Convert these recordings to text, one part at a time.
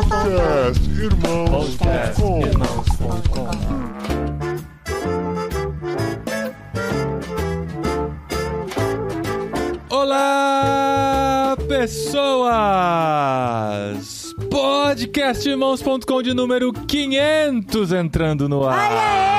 Podcast Irmãos.com Olá, pessoas! Podcastirmãos.com de número 500 entrando no ar. Aê!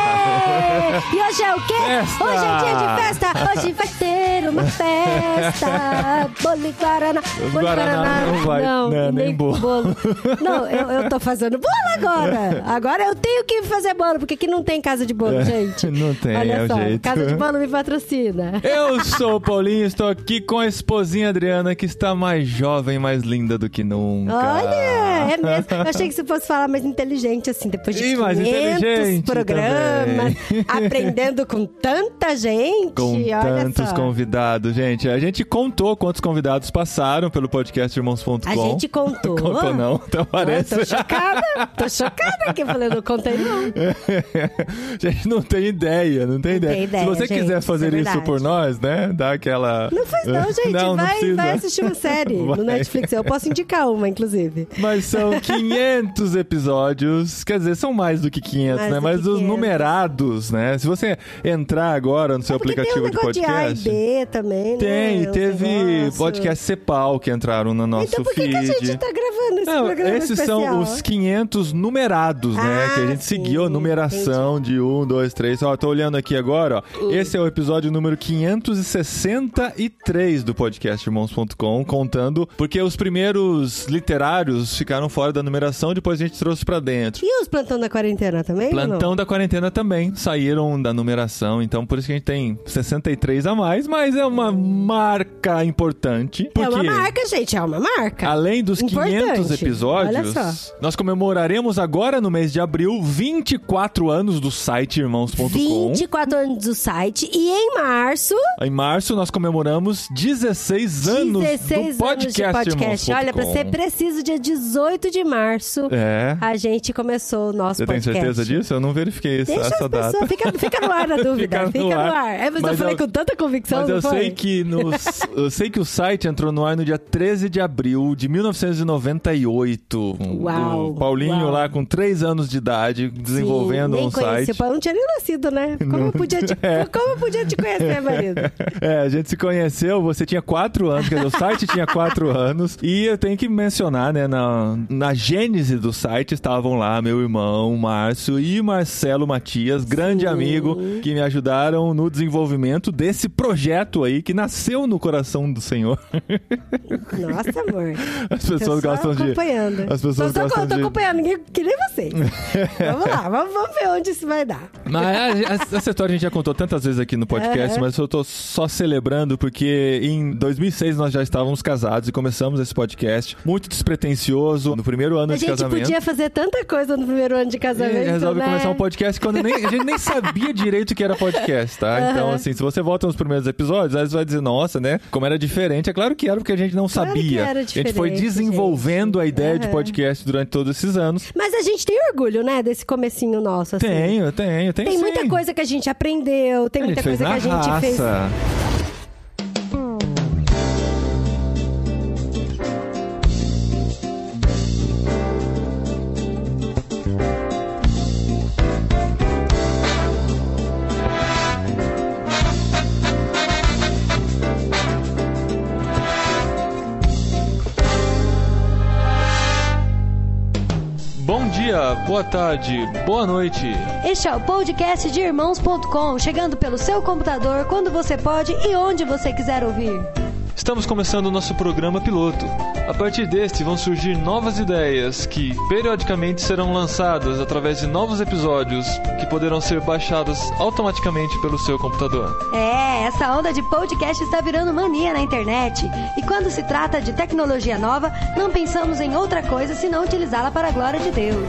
E hoje é o quê? Festa! Hoje é dia de festa! Hoje vai ter uma festa! Bolo e Guaraná! Bolo e Guaraná não vai, né, nem bolo. Não, eu, eu tô fazendo bolo agora! Agora eu tenho que fazer bolo, porque aqui não tem casa de bolo, gente. Não tem, Olha é só, casa de bolo me patrocina. Eu sou o Paulinho, estou aqui com a esposinha Adriana, que está mais jovem, mais linda do que nunca. Olha, é mesmo. Eu achei que você fosse falar mais inteligente, assim, depois de mais 500 inteligente programas, também. aprendendo com tanta gente. Com tantos só. convidados, gente. A gente contou quantos convidados passaram pelo podcast Irmãos.com. A gente contou. Contou não, então parece. tô chocada, tô chocada que eu falei, não contei não. gente, não tem ideia, não tem ideia. tem ideia, Se você gente, quiser isso fazer é isso por nós, né? Dá aquela. Não faz não, gente, Não, não vai, precisa. vai assistir uma série no Vai. Netflix. Eu posso indicar uma, inclusive. Mas são 500 episódios. Quer dizer, são mais do que 500, Mais né? Mas os 500. numerados, né? Se você entrar agora no seu tem um aplicativo de negócio podcast. B também, né? Tem, Os teve negócios. podcast Cepal que entraram no nosso Então por que, feed. que a gente tá gravando esse Não, programa esses especial? são os 500 numerados, né? Ah, que a gente sim, seguiu a numeração de 1, 2, 3. Ó, tô olhando aqui agora, ó. Uh. Esse é o episódio número 563 do podcast Irmãos.com, contando, porque os primeiros literários ficaram fora da numeração, depois a gente trouxe pra dentro. E os plantão da quarentena também? Plantão da quarentena também saíram da numeração, então por isso que a gente tem 63 a mais, mas é uma marca importante. É uma marca, gente, é uma marca. Além dos 500 Importante. episódios, Olha só. nós comemoraremos agora no mês de abril 24 anos do site irmãos.com. 24 anos do site. E em março, Em março nós comemoramos 16 anos 16 do anos podcast, de podcast. Olha, pra ser preciso, dia 18 de março, É. a gente começou o nosso Você tem podcast. certeza disso? Eu não verifiquei essa, Deixa essa data. pessoas, fica, fica no ar na dúvida, Fica fica, no no ar. ar. É, mas, Mas eu falei eu- com tanta convicção, Mas eu foi? sei que no, eu sei que o site entrou no ar no dia 13 de abril de 1998. Uau, O Paulinho uau. lá com 3 anos de idade desenvolvendo Sim, um conheci, site. Pô, eu não tinha nem nascido, né? Como, eu podia te, É. como eu podia te conhecer, marido? É, a gente se conheceu, você tinha quatro anos, quer dizer, o site tinha quatro anos. E eu tenho que mencionar, né, na, na gênese do site estavam lá meu irmão, Márcio e Marcelo Matias, grande amigo, que me ajudaram no desenvolvimento desse projeto aí que nasceu no coração do Senhor. Nossa, amor. As pessoas gostam de. acompanhando. As pessoas tô, gostam tô de. acompanhando, ninguém que nem vocês. vamos lá, vamos, vamos ver onde isso vai dar. Mas a- a- essa história a gente já contou tantas vezes aqui no podcast, Aham. mas eu tô só celebrando porque em 2006 nós já estávamos casados e começamos esse podcast muito despretensioso no primeiro ano A de gente casamento. podia fazer tanta coisa no primeiro ano de E casamento, resolve né? começar um podcast quando nem, a gente nem sabia direito o que era podcast, tá? Então, assim, se você volta nos primeiros episódios, aí você vai dizer, nossa, né? Como era diferente. É claro que era porque a gente não Claro sabia. era a gente foi desenvolvendo a ideia de Aham. podcast durante todos esses anos. Mas a gente tem orgulho, né, desse comecinho nosso, assim. Tenho, tenho, tenho Tem sim. muita coisa que a gente aprendeu, tem muita gente coisa que a gente raça. fez. Bom dia, boa tarde, boa noite. Este é o podcast de irmãos.com, chegando pelo seu computador quando você pode e onde você quiser ouvir. Estamos começando o nosso programa piloto. A partir deste vão surgir novas ideias que periodicamente serão lançadas através de novos episódios que poderão ser baixados automaticamente pelo seu computador. É, essa onda de podcast está virando mania na internet. E quando se trata de tecnologia nova, não pensamos em outra coisa senão utilizá-la para a glória de Deus.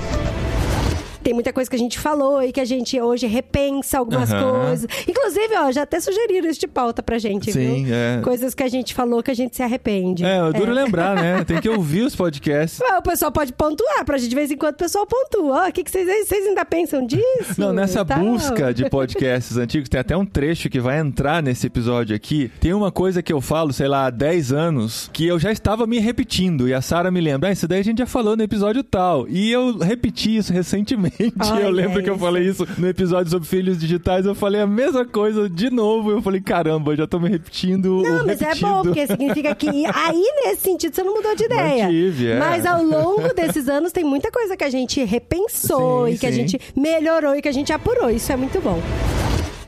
Tem muita coisa que a gente falou e que a gente hoje repensa algumas Aham. coisas. Inclusive, ó, já até sugeriram isso de pauta pra gente, Sim, viu? é. Coisas que a gente falou que a gente se arrepende. É, é duro lembrar, né? Tem que ouvir os podcasts. Mas o pessoal pode pontuar pra gente, de vez em quando o pessoal pontua. O que, que vocês, vocês ainda pensam disso? Não, nessa tal. busca de podcasts antigos, tem até um trecho que vai entrar nesse episódio aqui. Tem uma coisa que eu falo, sei lá, há 10 anos, que eu já estava me repetindo. E a Sara me lembra, ah, isso daí a gente já falou no episódio tal. E eu repeti isso recentemente. Olha eu lembro que eu falei isso no episódio sobre filhos digitais. Eu falei a mesma coisa de novo. Eu falei, caramba, eu já tô me repetindo. Não, o mas é repetido. bom, porque significa que aí, nesse sentido, você não mudou de ideia. Mantive, é. Mas ao longo desses anos tem muita coisa que a gente repensou Sim, e que a gente melhorou e que a gente apurou. Isso é muito bom.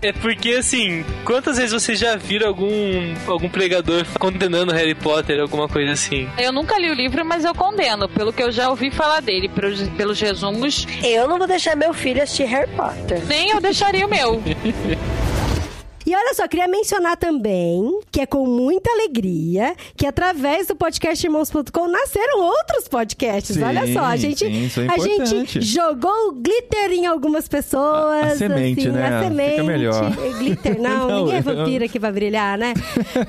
É porque, assim, quantas vezes vocês já viram algum, algum pregador condenando Harry Potter, alguma coisa assim? Eu nunca li o livro, mas eu condeno, pelo que eu já ouvi falar dele, pelos, pelos resumos, Eu não vou deixar meu filho assistir Harry Potter. nem eu deixaria o meu. E olha só, queria mencionar também que é com muita alegria que através do podcast irmãos.com nasceram outros podcasts. Sim, olha só, a gente, sim, é a gente jogou glitter em algumas pessoas. A- a semente, assim, né? A Fica semente. melhor. Glitter, não, Não, ninguém é eu- vampira que vai brilhar, né?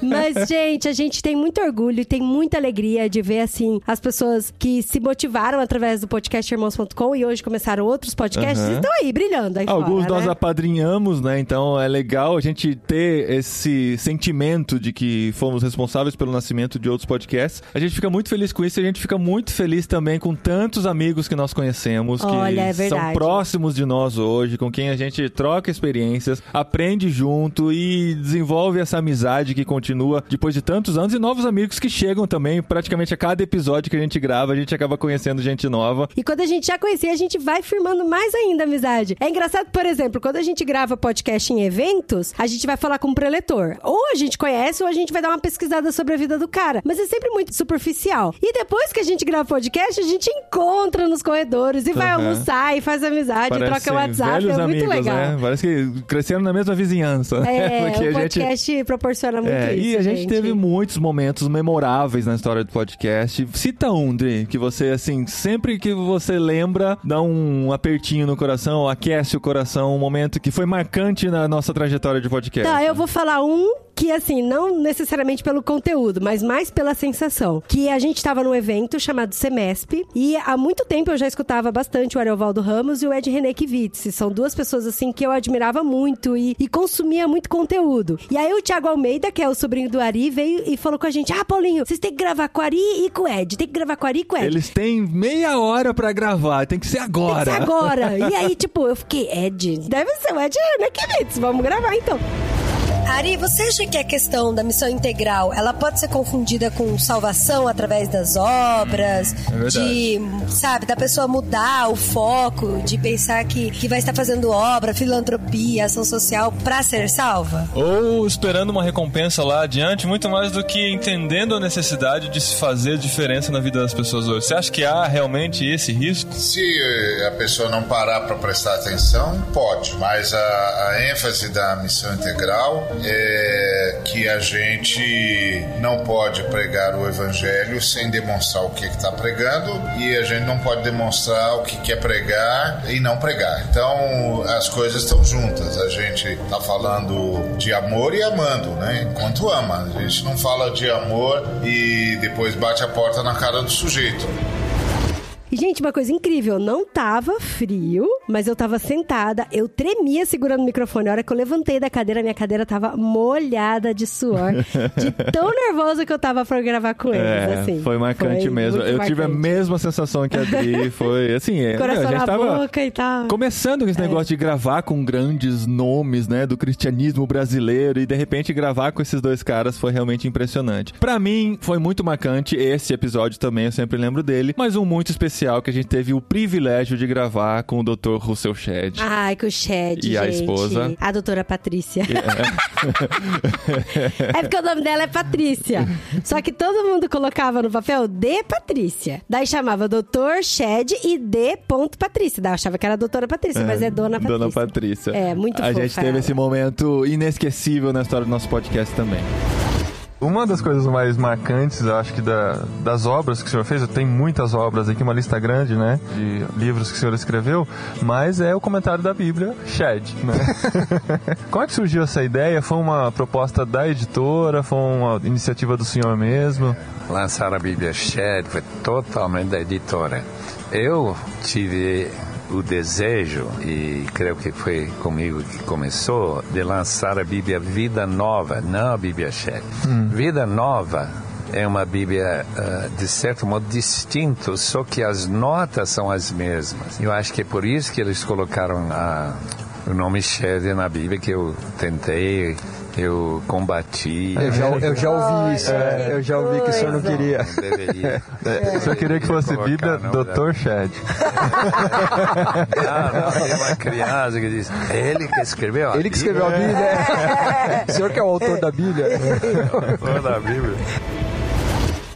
Mas, gente, a gente tem muito orgulho e tem muita alegria de ver, assim, as pessoas que se motivaram através do podcast irmãos.com e hoje começaram outros podcasts e estão aí, brilhando aí Alguns fora, nós né? apadrinhamos, né? Então é legal a gente ter esse sentimento de que fomos responsáveis pelo nascimento de outros podcasts. A gente fica muito feliz com isso e a gente fica muito feliz também com tantos amigos que nós conhecemos, que Olha, é são próximos de nós hoje, com quem a gente troca experiências, aprende junto e desenvolve essa amizade que continua depois de tantos anos e novos amigos que chegam também. Praticamente a cada episódio que a gente grava, a gente acaba conhecendo gente nova. E quando a gente já conhecia, a gente vai firmando mais ainda a amizade. É engraçado, por exemplo, quando a gente grava podcast em eventos, a gente vai falar com o preletor. Ou a gente conhece, ou a gente vai dar uma pesquisada sobre a vida do cara. Mas é sempre muito superficial. E depois que a gente grava podcast, a gente encontra nos corredores e vai almoçar e faz amizade, troca Parecem WhatsApp. É muito amigos, legal. né? Parece que cresceram na mesma vizinhança. né? É, o a gente- podcast proporciona muito É, isso. e a gente, teve muitos momentos memoráveis na história do podcast. Cita um, Dri, que você, assim, sempre que você lembra, dá um apertinho no coração, aquece o coração, um momento que foi marcante na nossa trajetória de podcast. Tá, eu vou falar um que, assim, não necessariamente pelo conteúdo, mas mais pela sensação. Que a gente tava num evento chamado Semesp e há muito tempo eu já escutava bastante o Ariovaldo Ramos e o Ed René Kivitz. São duas pessoas, assim, que eu admirava muito e, e consumia muito conteúdo. E aí o Thiago Almeida, que é o sobrinho do Ari, veio e falou com a gente: Ah, Paulinho, vocês têm que gravar com o Ari e com o Ed. Tem que gravar com o Ari e com o Ed. Eles têm meia hora pra gravar, tem que ser agora. Tem que ser agora. E aí, tipo, eu fiquei, Ed, deve ser o Ed René Kivitz. Vamos gravar então. Ari, você acha que a questão da missão integral, ela pode ser confundida com salvação através das obras? É verdade. de, sabe, da pessoa mudar o foco, de pensar que, que vai estar fazendo obra, filantropia, ação social pra ser salva? Ou esperando uma recompensa lá adiante, muito mais do que entendendo a necessidade de se fazer diferença na vida das pessoas hoje. Você acha que há realmente esse risco? Se eh, a pessoa não parar para prestar atenção, pode, mas a, a ênfase da missão integral é que a gente não pode pregar o evangelho sem demonstrar o que está pregando e a gente não pode demonstrar o que quer pregar e não pregar. Então as coisas estão juntas. A gente está falando de amor e amando, né? Enquanto ama. A gente não fala de amor e depois bate a porta na cara do sujeito. Gente, uma coisa incrível, não tava frio, mas eu tava sentada, eu tremia segurando o microfone. A hora que eu levantei da cadeira, minha cadeira tava molhada de suor, de tão nervosa que eu tava pra gravar com eles, É, assim. foi marcante mesmo. muito Eu tive a marcante. mesma sensação que a Dri. Foi assim, é, Coração a gente na tava boca e tal. começando com esse negócio de gravar com grandes nomes, né, do cristianismo brasileiro e de repente gravar com esses dois caras foi realmente impressionante. Pra mim foi muito marcante esse episódio também, eu sempre lembro dele, mas um muito especial que a gente teve o privilégio de gravar com o Dr. Russell Shedd. Ai, que o Shed, E a gente. esposa? A doutora Patrícia. é porque o nome dela é Patrícia. Só que todo mundo colocava no papel D Patrícia. Daí chamava doutor Shed e D. ponto Patrícia. Daí eu achava que era doutora Patrícia, mas é dona Patrícia. Dona Patrícia. É, muito A gente teve ela. esse momento inesquecível na história do nosso podcast também. Uma das coisas mais marcantes, acho que da, das obras que o senhor fez, tem muitas obras aqui, uma lista grande, né, de livros que o senhor escreveu, mas é o comentário da Bíblia, Shed, né? Como é que surgiu essa ideia? Foi uma proposta da editora? Foi uma iniciativa do senhor mesmo? Lançar a Bíblia Shed foi totalmente da editora. Eu tive o desejo, e creio que foi comigo que começou, de lançar a Bíblia Vida Nova, não a Bíblia Shed. Vida Nova é uma Bíblia, uh, de certo modo, distinto, só que as notas são as mesmas. Eu acho que é por isso que eles colocaram a, o nome Shed na Bíblia, que eu tentei eu combati. Eu já, eu já ouvi isso, é, eu já ouvi que o senhor não queria. Não deveria. É, o senhor queria que fosse Bíblia Dr. Shed. não, não, tem uma criança que diz, ele que escreveu a Ele que escreveu a Bíblia. É. O senhor que é o autor da Bíblia? autor da Bíblia.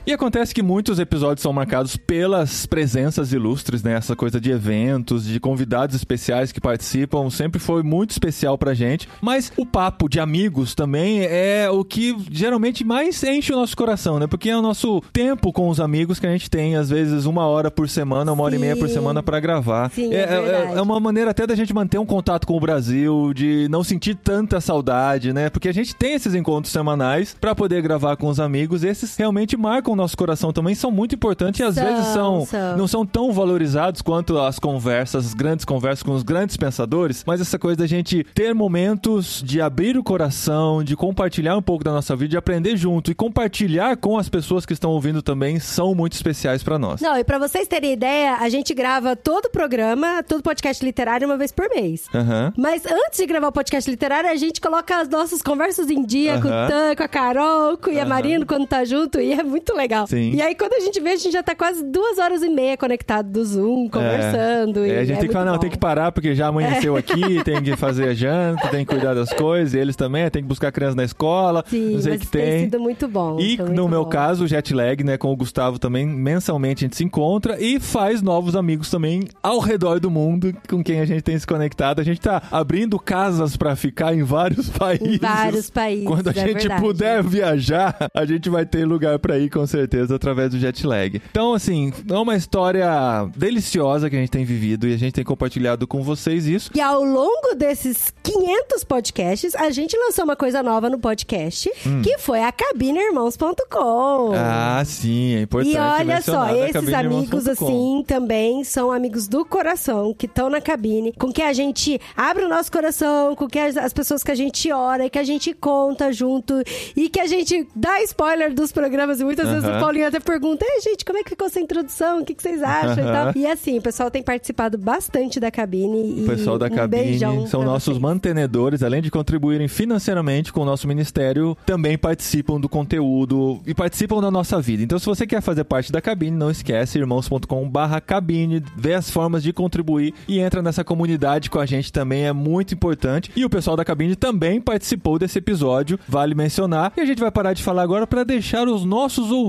E acontece que muitos episódios são marcados pelas presenças ilustres, né? Essa coisa de eventos, de convidados especiais que participam, sempre foi muito especial pra gente. Mas o papo de amigos também é o que geralmente mais enche o nosso coração, né? Porque é o nosso tempo com os amigos que a gente tem, às vezes uma hora por semana, uma hora e meia por semana para gravar. Sim, é, é verdade. é uma maneira até da gente manter um contato com o Brasil, de não sentir tanta saudade, né? Porque a gente tem esses encontros semanais para poder gravar com os amigos. Esses realmente marcam nosso coração também, são muito importantes e às São, vezes são, são. não são tão valorizados quanto as conversas, as grandes conversas com os grandes pensadores, mas essa coisa da gente ter momentos de abrir o coração, de compartilhar um pouco da nossa vida, de aprender junto e compartilhar com as pessoas que estão ouvindo também são muito especiais para nós. Não, e pra vocês terem ideia, a gente grava todo o programa, todo podcast literário uma vez por mês. Aham. Mas antes de gravar o podcast literário, a gente coloca as nossas conversas em dia com o. Tan, com a Carol, com o Yamarino, quando tá junto, e é muito legal. Sim. E aí, quando a gente vê, a gente já tá quase duas horas e meia conectado do Zoom, conversando. É, e a gente é tem que falar, muito não, bom. tem que parar porque já amanheceu aqui, tem que fazer a janta, tem que cuidar das coisas, e eles também, tem que buscar a criança na escola, Sim, não sei o que tem. sido muito bom. E foi no muito meu bom. caso, o jet lag, né, com o Gustavo também, mensalmente a gente se encontra e faz novos amigos também ao redor do mundo com quem a gente tem se conectado. A gente tá abrindo casas pra ficar em vários países. vários países, Quando a é gente verdade. puder viajar, a gente vai ter lugar pra ir com certeza através do jet lag. Então, assim, é uma história deliciosa que a gente tem vivido e a gente tem compartilhado com vocês isso. E ao longo desses 500 podcasts, a gente lançou uma coisa nova no podcast, que foi a cabineirmãos.com. Hum. Ah, sim, é importante E olha só, esses amigos, assim, também são amigos do coração, que estão na cabine, com que a gente abre o nosso coração, com que as, as pessoas que a gente ora, que a gente conta junto, e que a gente dá spoiler dos programas, e muitas vezes Aham. o Paulinho até pergunta, Ei, gente, como é que ficou essa introdução? O que, que vocês acham e tal. E assim, o pessoal tem participado bastante da cabine. O pessoal da um cabine são nossos vocês. mantenedores, além de contribuírem financeiramente com o nosso ministério, também participam do conteúdo e participam da nossa vida. Então, se você quer fazer parte da cabine, não esquece irmãos.com/barra cabine, vê as formas de contribuir e entra nessa comunidade com a gente também é muito importante. E o pessoal da cabine também participou desse episódio, vale mencionar. E a gente vai parar de falar agora para deixar os nossos ouvintes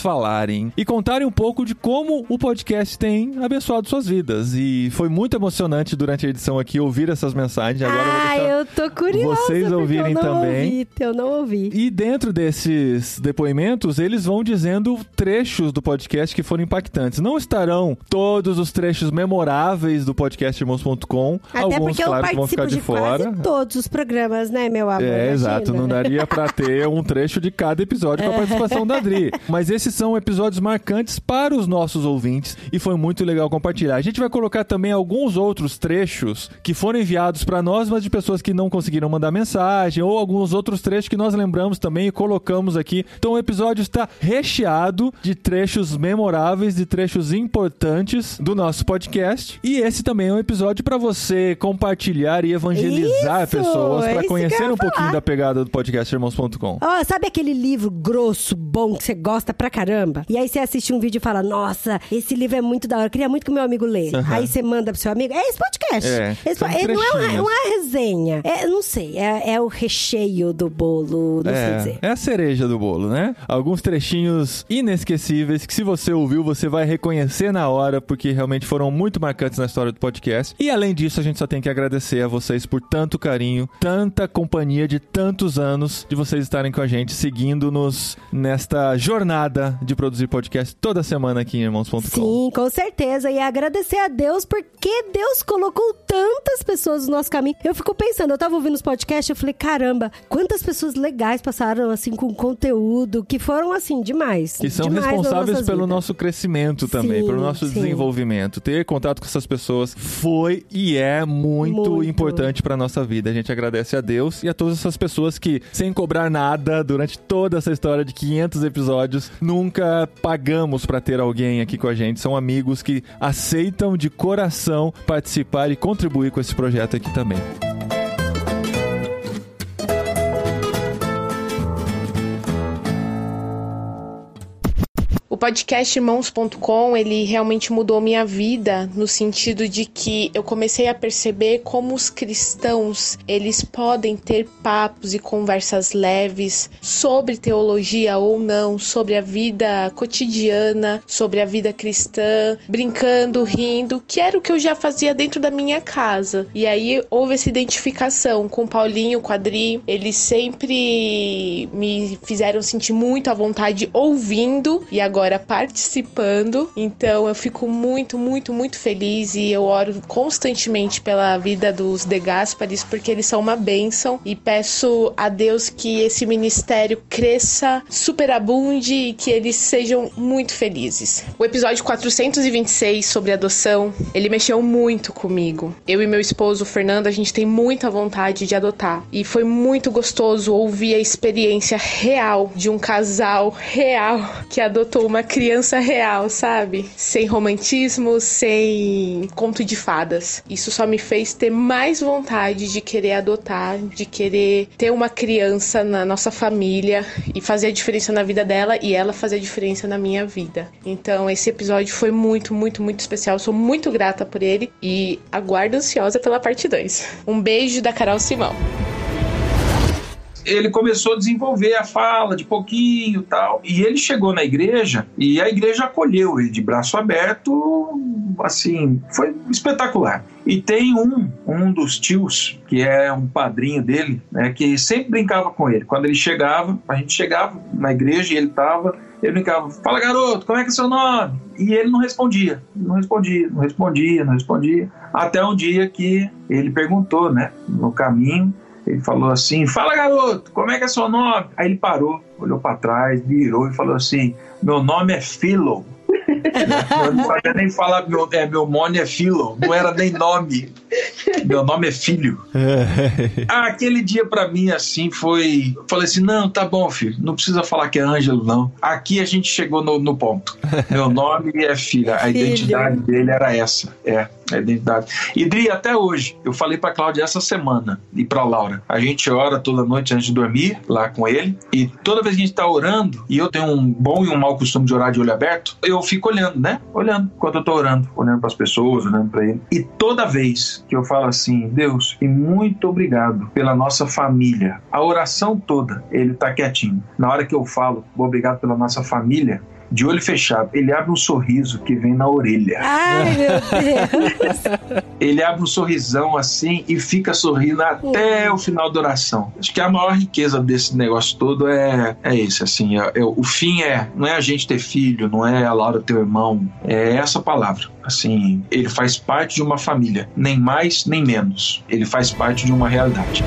falarem e contarem um pouco de como o podcast tem abençoado suas vidas. E foi muito emocionante durante a edição aqui ouvir essas mensagens. Agora eu Ah, deixar eu tô curiosa. vocês ouvirem eu não também. Ouvi, eu não ouvi. E dentro desses depoimentos, eles vão dizendo trechos do podcast que foram impactantes. Não estarão todos os trechos memoráveis do podcast irmãos.com. Até Alguns, porque eu claro, que vão participo ficar de, de fora. todos os programas, né, meu amor? É, Imagina. exato. Não daria pra ter um trecho de cada episódio com a participação da Adri. Mas esses são episódios marcantes para os nossos ouvintes e foi muito legal compartilhar. A gente vai colocar também alguns outros trechos que foram enviados para nós, mas de pessoas que não conseguiram mandar mensagem, ou alguns outros trechos que nós lembramos também e colocamos aqui. Então o episódio está recheado de trechos memoráveis, de trechos importantes do nosso podcast. E esse também é um episódio para você compartilhar e evangelizar Isso! pessoas É para eu conhecer um pouquinho falar. da pegada do podcast irmãos.com. Ó, sabe aquele livro grosso, bom, que você gosta pra caramba. E aí você assiste um vídeo e fala: Nossa, esse livro é muito da hora, eu queria muito que o meu amigo lê. Aham. Aí você manda pro seu amigo. É esse podcast. É, Esse po- é, não é uma, é uma resenha. É, não sei, é, é o recheio do bolo, não sei É, dizer. é a cereja do bolo, né? Alguns trechinhos inesquecíveis que se você ouviu, você vai reconhecer na hora, porque realmente foram muito marcantes na história do podcast. E além disso, a gente só tem que agradecer a vocês por tanto carinho, tanta companhia de tantos anos de vocês estarem com a gente, seguindo-nos nesta jornada de produzir podcast toda semana aqui em irmãos.com. Sim, com certeza. E agradecer a Deus porque Deus colocou tantas pessoas no nosso caminho. Eu fico pensando, eu tava ouvindo os podcasts, eu falei, caramba, quantas pessoas legais passaram assim com conteúdo que foram assim demais. Que são demais responsáveis pelo vidas. nosso crescimento também, Sim, pelo nosso sim. desenvolvimento. Ter contato com essas pessoas foi e é muito, Muito. importante para nossa vida. A gente agradece a Deus e a todas essas pessoas que, sem cobrar nada, durante toda essa história de 500 episódios, nunca pagamos para ter alguém aqui com a gente. São amigos que aceitam de coração participar e contribuir com esse projeto aqui também. O podcast Irmãos.com, ele realmente mudou minha vida no sentido de que eu comecei a perceber como os cristãos, eles podem ter papos e conversas leves sobre teologia ou não, sobre a vida cotidiana, sobre a vida cristã, brincando, rindo, que era o que eu já fazia dentro da minha casa. E aí houve essa identificação com o Paulinho, com Adri, eles sempre me fizeram sentir muito à vontade ouvindo e agora participando. Então eu fico muito, muito, muito feliz e eu oro constantemente pela vida dos De Gasparis porque eles são uma bênção e peço a Deus que esse ministério cresça, superabunde e que eles sejam muito felizes. O episódio 426 sobre adoção, ele mexeu muito comigo. Eu e meu esposo Fernando, a gente tem muita vontade de adotar e foi muito gostoso ouvir a experiência real de um casal real que adotou uma criança real, sabe? Sem romantismo, sem conto de fadas. Isso só me fez ter mais vontade de querer adotar, de querer ter uma criança na nossa família e fazer a diferença na vida dela e ela fazer a diferença na minha vida. Então, esse episódio foi muito, muito, muito especial. Sou muito grata por ele e aguardo ansiosa pela parte 2. Um beijo da Carol Simão. Ele começou a desenvolver a fala de pouquinho tal. E ele chegou na igreja e a igreja acolheu ele de braço aberto, assim, foi espetacular. E tem um, um dos tios, que é um padrinho dele, né, que sempre brincava com ele. Quando ele chegava, a gente chegava na igreja e ele tava, ele brincava, fala garoto, como é que é seu nome? E ele não respondia, não respondia, não respondia, não respondia. Até um dia que ele perguntou, né, no caminho, ele falou assim: Fala garoto, como é que é seu nome? Aí ele parou, olhou para trás, virou e falou assim: Meu nome é Philo. Eu não sabia nem falar, meu, é, meu nome é Philo, não era nem nome. Meu nome é Filho. Ah, aquele dia pra mim, assim, foi. eu Falei assim: não, tá bom, filho, não precisa falar que é Ângelo, não. Aqui a gente chegou no, no ponto. Meu nome é Filha, a Filho. identidade dele era essa. É, a identidade. E Dri, até hoje, eu falei pra Cláudia essa semana e pra Laura. A gente ora toda noite antes de dormir, lá com ele, e toda vez que a gente tá orando, e eu tenho um bom e um mau costume de orar de olho aberto, eu fico olhando, né? Olhando enquanto eu tô orando, olhando pras pessoas, olhando pra ele. E toda vez que eu falo assim, Deus, e muito obrigado pela nossa família, a oração toda, ele tá quietinho. Na hora que eu falo, obrigado pela nossa família, de olho fechado, ele abre um sorriso que vem na orelha. Ai, meu Deus. Ele abre um sorrisão assim e fica sorrindo até o final da oração. Acho que a maior riqueza desse negócio todo é, é esse, assim, é- é- o fim é, não é a gente ter filho, não é a Laura teu irmão, é essa palavra. Assim, ele faz parte de uma família, nem mais nem menos. Ele faz parte de uma realidade.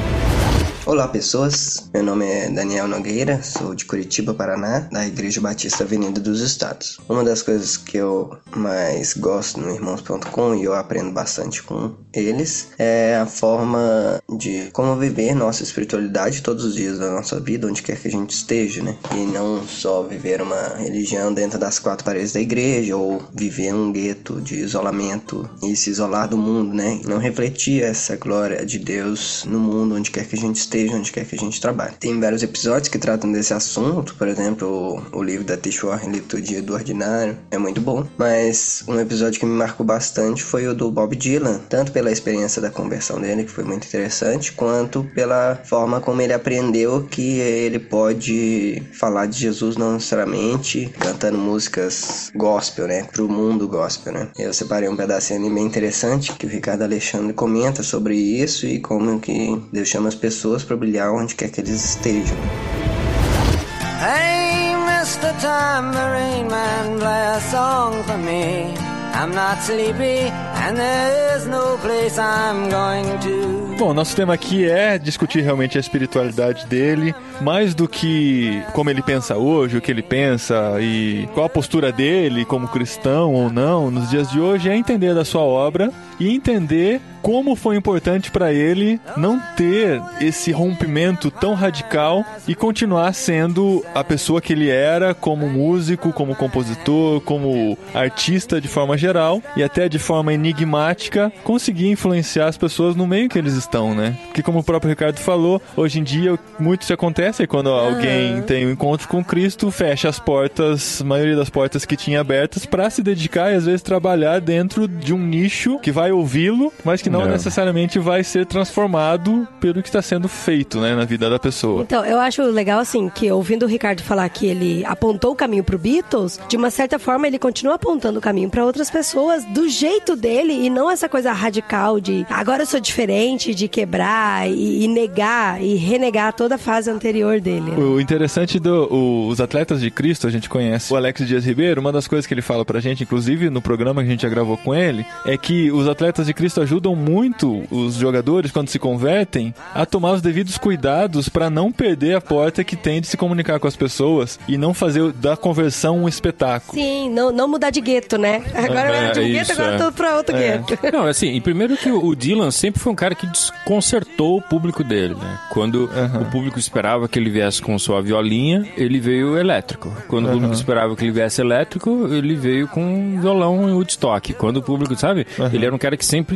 Olá pessoas, meu nome é Daniel Nogueira, sou de Curitiba, Paraná, da Igreja Batista Avenida dos Estados. Uma das coisas que eu mais gosto no Irmãos.com e eu aprendo bastante com eles é a forma de como viver nossa espiritualidade todos os dias da nossa vida, onde quer que a gente esteja, né? E não só viver uma religião dentro das quatro paredes da igreja ou viver um gueto de isolamento e se isolar do mundo, né? Não refletir essa glória de Deus no mundo onde quer que a gente esteja esteja onde quer que a gente trabalhe. Tem vários episódios que tratam desse assunto, por exemplo, o, o livro da Tish Warren, Liturgia do Ordinário, é muito bom. Mas um episódio que me marcou bastante foi o do Bob Dylan, tanto pela experiência da conversão dele, que foi muito interessante, quanto pela forma como ele aprendeu que ele pode falar de Jesus não necessariamente cantando músicas gospel, né, pro mundo gospel, né. Eu separei um pedacinho ali bem interessante que o Ricardo Alexandre comenta sobre isso e como que Deus chama as pessoas para brilhar onde quer que eles estejam. Hey, Mr. Tambourine Man, play a song for me. I'm not sleepy, and there is no place I'm going to. Bom, nosso tema aqui é discutir realmente a espiritualidade dele, mais do que como ele pensa hoje, o que ele pensa e qual a postura dele como cristão ou não nos dias de hoje, é entender da sua obra e entender como foi importante para ele não ter esse rompimento tão radical e continuar sendo a pessoa que ele era como músico, como compositor, como artista de forma geral e até de forma enigmática conseguir influenciar as pessoas no meio que eles estão, né? Porque como o próprio Ricardo falou, hoje em dia muito se acontece quando alguém tem um encontro com Cristo, fecha as portas, a maioria das portas que tinha abertas para se dedicar e às vezes trabalhar dentro de um nicho que vai ouvi-lo, mas que não, Não. necessariamente vai ser transformado pelo que está sendo feito, né, na vida da pessoa. Então, eu acho legal, assim, que ouvindo o Ricardo falar que ele apontou o caminho pro Beatles, de uma certa forma ele continua apontando o caminho para outras pessoas do jeito dele e não essa coisa radical de agora eu sou diferente, de quebrar e, e negar e renegar toda a fase anterior dele. né? O interessante dos atletas de Cristo, a gente conhece o Alex Dias Ribeiro, uma das coisas que ele fala pra gente, inclusive no programa que a gente já gravou com ele, é que os atletas de Cristo ajudam muito os jogadores, quando se convertem, a tomar os devidos cuidados pra não perder a porta que tem de se comunicar com as pessoas e não fazer da conversão um espetáculo. Sim, não, não mudar de gueto, né? Agora eu era de um gueto, agora eu tô pra outro gueto. Não, assim, e primeiro que o Dylan sempre foi um cara que desconcertou o público dele, né? Quando o público esperava que ele viesse com sua violinha, ele veio elétrico. Quando o público esperava que ele viesse elétrico, ele veio com violão em Woodstock. Quando o público, sabe? Ele era um cara que sempre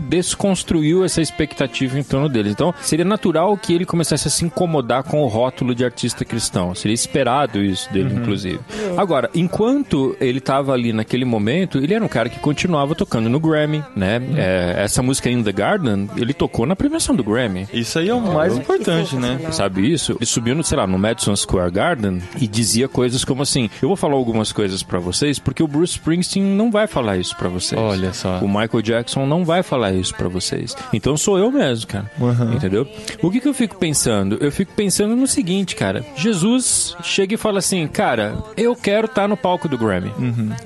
desconstruiu essa expectativa em torno dele. Então, seria natural que ele começasse a se incomodar com o rótulo de artista cristão. Seria esperado isso dele, inclusive. Agora, enquanto ele estava ali naquele momento, ele era um cara que continuava tocando no Grammy, né? É, essa música In The Garden, ele tocou na premiação do Grammy. Isso aí é o mais importante, né? Sabe isso? Ele subiu, no, sei lá, no Madison Square Garden e dizia coisas como assim: Eu vou falar algumas coisas pra vocês porque o Bruce Springsteen não vai falar isso pra vocês. Olha só. O Michael Jackson não vai falar isso pra vocês. Então sou eu mesmo, cara. Entendeu? O que, que eu fico pensando? Eu fico pensando no seguinte, cara. Jesus chega e fala assim: Cara, eu quero estar no palco do Grammy.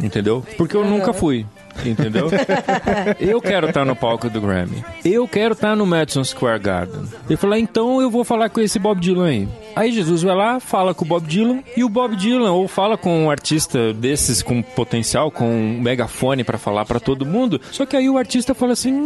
Entendeu? Porque eu nunca fui. Entendeu? eu quero estar no palco do Grammy. Eu quero estar no Madison Square Garden. Ele falou, então eu vou falar com esse Bob Dylan aí. Aí Jesus vai lá, fala com o Bob Dylan e o Bob Dylan ou fala com um artista desses com potencial, com um megafone pra falar pra todo mundo. Só que aí o artista fala assim: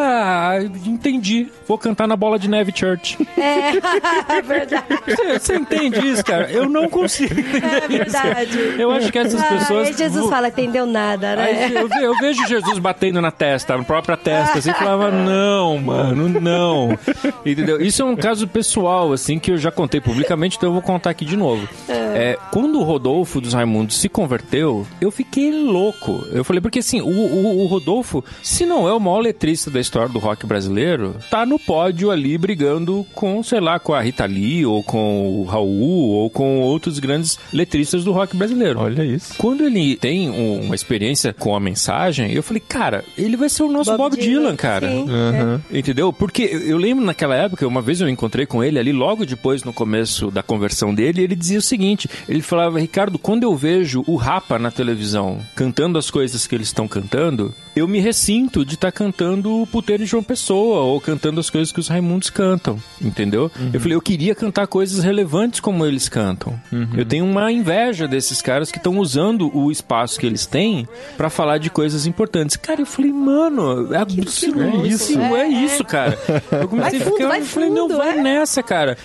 "Ah, entendi. Vou cantar na Bola de Neve Church". É, verdade. Você, você entende isso, cara? Eu não consigo entender É verdade. isso. Eu acho que essas pessoas Aí Jesus fala que entendeu nada, né? Aí eu, eu vejo Jesus batendo na testa, na própria testa, assim, e falava, não, mano, não. Entendeu? Isso é um caso pessoal, assim, que eu já contei publicamente, então eu vou contar aqui de novo. É, quando o Rodolfo dos Raimundos se converteu, eu fiquei louco. Eu falei, porque assim, o, o- o Rodolfo, se não é o maior letrista da história do rock brasileiro, tá no pódio ali brigando com, sei lá, com a Rita Lee, ou com o Raul, ou com outros grandes letristas do rock brasileiro. Olha isso. Quando ele tem um- uma experiência com a mensagem, eu falei, cara, ele vai ser o nosso Bob, Bob Dylan, Dylan, cara. sim. Uhum. Entendeu? Porque eu lembro naquela época, uma vez eu encontrei com ele ali, logo depois, no começo da conversão dele, ele dizia o seguinte: ele falava, Ricardo, quando eu vejo o Rapa na televisão cantando as coisas que eles estão cantando, eu me ressinto de estar cantando o puteiro de João Pessoa, ou cantando as coisas que os Raimundos cantam. Entendeu? Eu falei, eu queria cantar coisas relevantes como eles cantam. Eu tenho uma inveja desses caras que estão usando o espaço que eles têm pra falar de coisas importantes. Cara, eu falei, mano, é absurdo. é isso. É, isso, cara. Eu comecei Vai a ficar, vai eu falei, não, fundo, vai é. nessa, cara.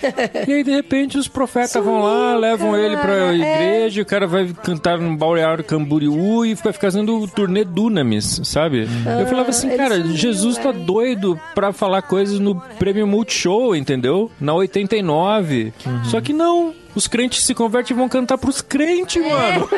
E aí, de repente, os profetas vão lá, levam ele pra cara, é. igreja, o cara vai cantar no Balneário Camboriú e vai ficar fazendo o turnê Dunamis, sabe? eu falava assim, ele cara, Jesus tá é. doido pra falar coisas no Prêmio Multishow, entendeu? Na 89. Só que não. Os crentes se convertem e vão cantar pros crentes, mano.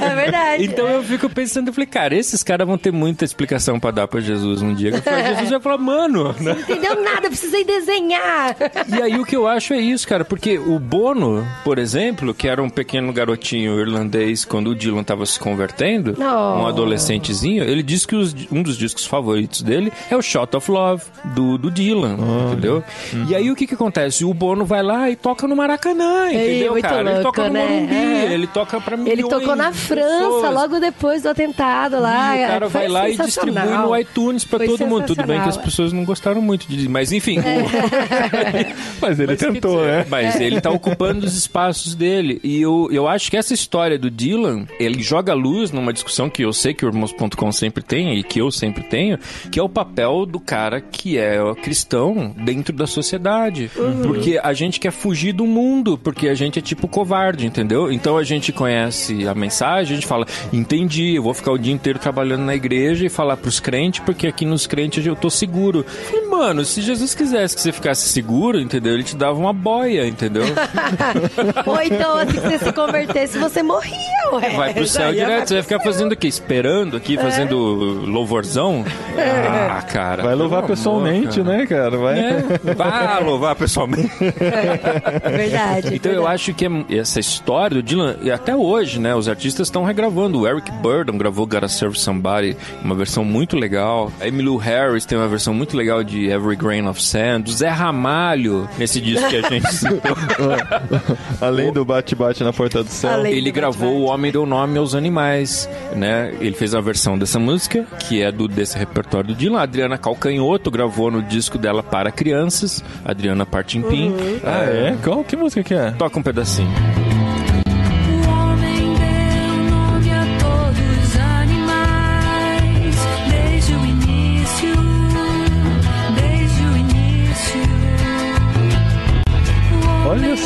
É verdade. Então eu fico pensando, eu falei, cara, esses caras vão ter muita explicação pra dar pra Jesus um dia. Eu falei, Jesus vai falar, mano, né? Não entendeu nada, precisei desenhar. E aí o que eu acho é isso, cara, porque o Bono, por exemplo, que era um pequeno garotinho irlandês quando o Dylan tava se convertendo, Oh. um adolescentezinho, ele disse que os- um dos discos favoritos dele é o Shot of Love, do, do Dylan, entendeu? E aí o que que acontece? O Bono vai lá e toca no Maracanã, Ei, entendeu, cara? ele louco, toca no né? Morumbi, É. ele toca pra milhões Ele tocou na França pessoas. logo depois do atentado lá. E o cara Foi vai lá e distribui no iTunes pra Foi todo mundo. Tudo bem que as pessoas não gostaram muito de mas enfim. Mas ele tentou, né? Mas ele tá ocupando os espaços dele. E eu, eu acho que essa história do Dylan, ele joga luz numa discussão que eu sei que o Irmãos.com sempre tem e que eu sempre tenho, que é o papel do cara que é cristão dentro da sociedade. Uhum. Porque a gente quer fugir do mundo, porque a gente é tipo covarde, entendeu? Então a gente conhece a mensagem, a gente fala, entendi, eu vou ficar o dia inteiro trabalhando na igreja e falar pros crentes, porque aqui nos crentes eu tô seguro. Falei, mano, se Jesus quisesse que você ficasse seguro, entendeu? Ele te dava uma boia, entendeu? Ou então, assim, que você se convertesse, você morria, ué. Vai pro céu ia- direto, você vai ficar fazendo o quê? Esperando aqui, fazendo louvorzão? Ah, cara. Vai louvar pessoalmente, amor, cara. né, cara? Vai. É, vai louvar pessoalmente. É verdade. Então eu acho que é- essa história do Dylan, e até hoje, né, os artistas estão regravando. O Eric Burdon gravou Gotta Serve Somebody, uma versão muito legal. A Emmylou Harris tem uma versão muito legal de Every Grain of Sand. O Zé Ramalho, nesse disco que a gente citou. Além do bate-bate na porta do céu. Ele gravou O Homem Deu Nome aos Animais, né? Ele fez a versão dessa música, que é do desse repertório do Dylan. A Adriana Calcanhoto gravou no disco dela para crianças, Adriana Partimpim. Uhum. Ah, é? Qual que música que é? Toca um pedacinho.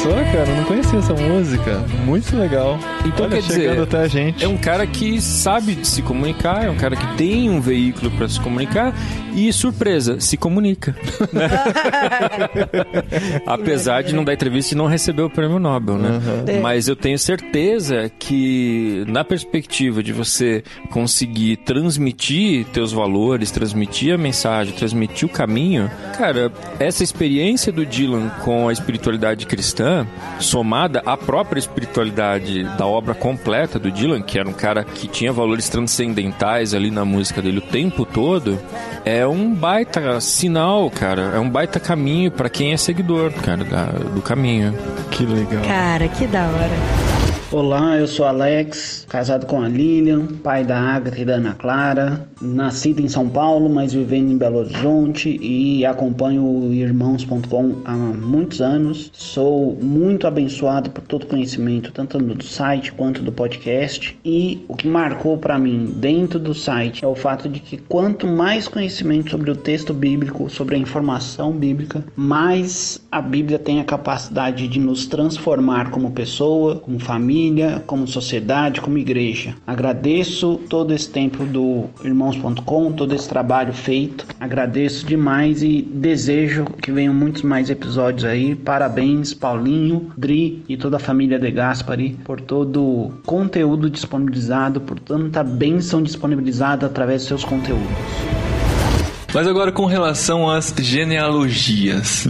Só, cara, eu não conhecia essa música. Muito legal. Então, Olha, quer dizer, chegando até a gente. é um cara que sabe se comunicar, é um cara que tem um veículo para se comunicar e, surpresa, se comunica. né? Apesar de não dar entrevista e não receber o prêmio Nobel, né? É. Mas eu tenho certeza que, na perspectiva de você conseguir transmitir teus valores, transmitir a mensagem, transmitir o caminho, cara, essa experiência do Dylan com a espiritualidade cristã, somada à própria espiritualidade da obra completa do Dylan, que era um cara que tinha valores transcendentais ali na música dele o tempo todo, é um baita sinal, cara. É um baita caminho pra quem é seguidor, cara, da- do caminho. Que legal. Cara, que da hora. Olá, eu sou Alex, casado com a Lilian, pai da Agatha e da Ana Clara, nascido em São Paulo, mas vivendo em Belo Horizonte e acompanho o irmãos.com há muitos anos. Sou muito abençoado por todo o conhecimento, tanto do site quanto do podcast. E o que marcou para mim dentro do site é o fato de que quanto mais conhecimento sobre o texto bíblico, sobre a informação bíblica, mais a Bíblia tem a capacidade de nos transformar como pessoa, como família, como sociedade, como igreja. Agradeço todo esse tempo do irmãos.com, todo esse trabalho feito. Agradeço demais e desejo que venham muitos mais episódios aí. Parabéns, Paulinho, Dri e toda a família De Gaspari por todo o conteúdo disponibilizado, por tanta bênção disponibilizada através dos seus conteúdos. Mas agora com relação às genealogias,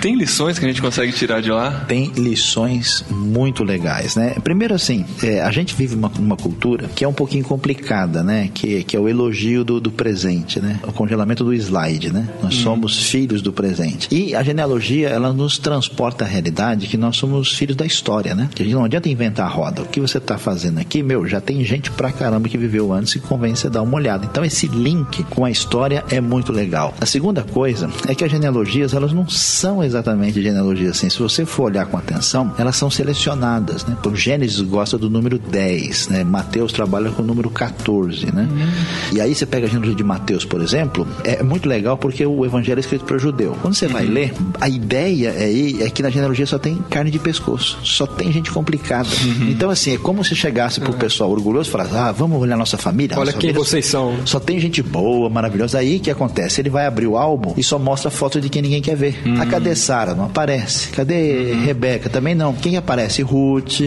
tem lições que a gente consegue tirar de lá? Tem lições muito legais, né? Primeiro assim, é, a gente vive uma, numa cultura que é um pouquinho complicada, né? Que, que é o elogio do, do presente, né? O congelamento do slide, né? Nós somos filhos do presente. E a genealogia, ela nos transporta à realidade que nós somos filhos da história, né? Que a gente não adianta inventar a roda. O que você está fazendo aqui, meu, já tem gente pra caramba que viveu antes e convém você dar uma olhada. Então esse link com a história é muito muito legal. A segunda coisa é que as genealogias, elas não são exatamente genealogias assim. Se você for olhar com atenção, elas são selecionadas, né? Por Gênesis gosta do número 10, né? Mateus trabalha com o número 14, né? E aí você pega a genealogia de Mateus, por exemplo, é muito legal porque o evangelho é escrito para judeu. Quando você vai ler, a ideia aí é que na genealogia só tem carne de pescoço, só tem gente complicada. Então, assim, é como se chegasse pro pessoal orgulhoso e falasse: ah, vamos olhar nossa família. Olha nossa quem família vocês são. Só tem gente boa, maravilhosa. Aí que acontece? Ele vai abrir o álbum e só mostra foto de quem ninguém quer ver. A cadê Sara? Não aparece. Cadê Rebeca? Também não. Quem aparece? Ruth,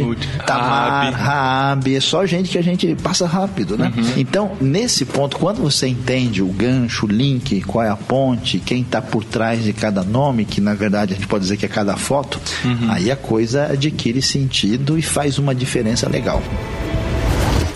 Tamar, Raab. É só gente que a gente passa rápido, né? Então, nesse ponto, quando você entende o gancho, o link, qual é a ponte, quem tá por trás de cada nome, que na verdade a gente pode dizer que é cada foto, aí a coisa adquire sentido e faz uma diferença legal.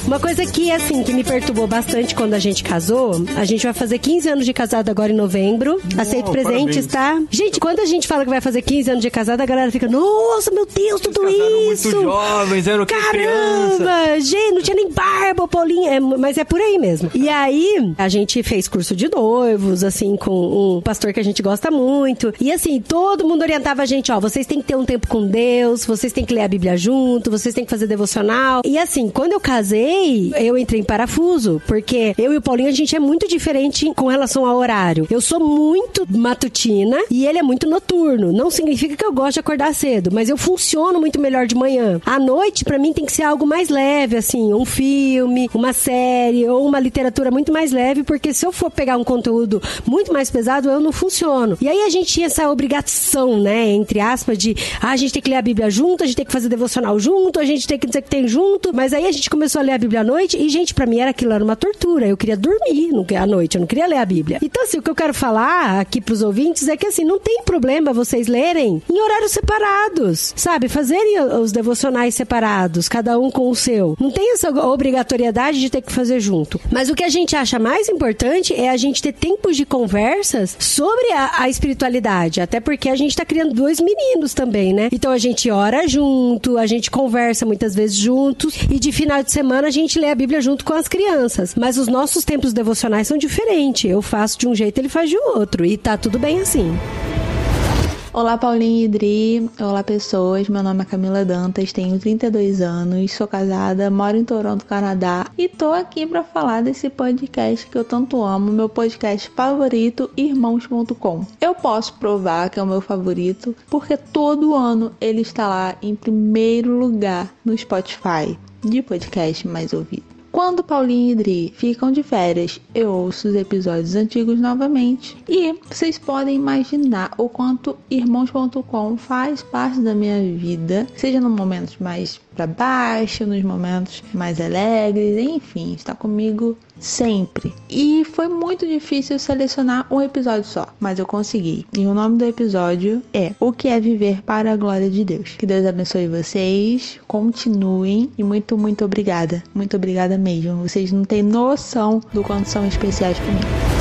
Uma coisa que, assim, que me perturbou bastante quando a gente casou, a gente vai fazer 15 anos de casado agora em novembro. Aceito presentes, tá? Gente, quando a gente fala que vai fazer 15 anos de casado, a galera fica, nossa, meu Deus, tudo isso! Muito jovens, eram que criança. Caramba! Gente, não tinha nem barba, Paulinho. É, mas é por aí mesmo. E aí, a gente fez curso de noivos, assim, com um pastor que a gente gosta muito. E assim, todo mundo orientava a gente, ó, vocês têm que ter um tempo com Deus, vocês têm que ler a Bíblia junto, vocês têm que fazer devocional. E assim, quando eu casei, eu entrei em parafuso, porque eu e o Paulinho, a gente é muito diferente com relação ao horário. Eu sou muito matutina e ele é muito noturno. Não significa que eu gosto de acordar cedo, mas eu funciono muito melhor de manhã. À noite, pra mim, tem que ser algo mais leve, assim, um filme, uma série ou uma literatura muito mais leve, porque se eu for pegar um conteúdo muito mais pesado, eu não funciono. E aí a gente tinha essa obrigação, né, entre aspas, de ah, a gente tem que ler a Bíblia junto, a gente tem que fazer devocional junto, a gente tem que dizer que tem junto, mas aí a gente começou a ler a Bíblia à noite e, gente, pra mim era aquilo era uma tortura. Eu queria dormir à noite, eu não queria ler a Bíblia. Então, assim, o que eu quero falar aqui pros ouvintes é que, assim, não tem problema vocês lerem em horários separados, sabe? Fazerem os devocionais separados, cada um com o seu. Não tem essa obrigatoriedade de ter que fazer junto. Mas o que a gente acha mais importante é a gente ter tempos de conversas sobre a, a espiritualidade. Até porque a gente tá criando dois meninos também, né? Então a gente ora junto, a gente conversa muitas vezes juntos e de final de semana a gente lê a Bíblia junto com as crianças. Mas os nossos tempos devocionais são diferentes. Eu faço de um jeito, ele faz de outro. E tá tudo bem assim. Olá, Paulinho e Idri. Olá, pessoas. Meu nome é Camila Dantas, tenho 32 anos, sou casada, moro em Toronto, Canadá e tô aqui para falar desse podcast que eu tanto amo, meu podcast favorito, irmãos.com. Eu posso provar que é o meu favorito porque todo ano ele está lá em primeiro lugar no Spotify de podcast mais ouvido. Quando Paulinho e Idri ficam de férias, eu ouço os episódios antigos novamente. E vocês podem imaginar o quanto irmãos.com faz parte da minha vida, seja nos momentos mais para baixo, nos momentos mais alegres, enfim, está comigo sempre. E foi muito difícil selecionar um episódio só, mas eu consegui. E o nome do episódio é O que é viver para a glória de Deus. Que Deus abençoe vocês, continuem e muito, muito obrigada. Muito obrigada mesmo. Vocês não têm noção do quanto são especiais para mim.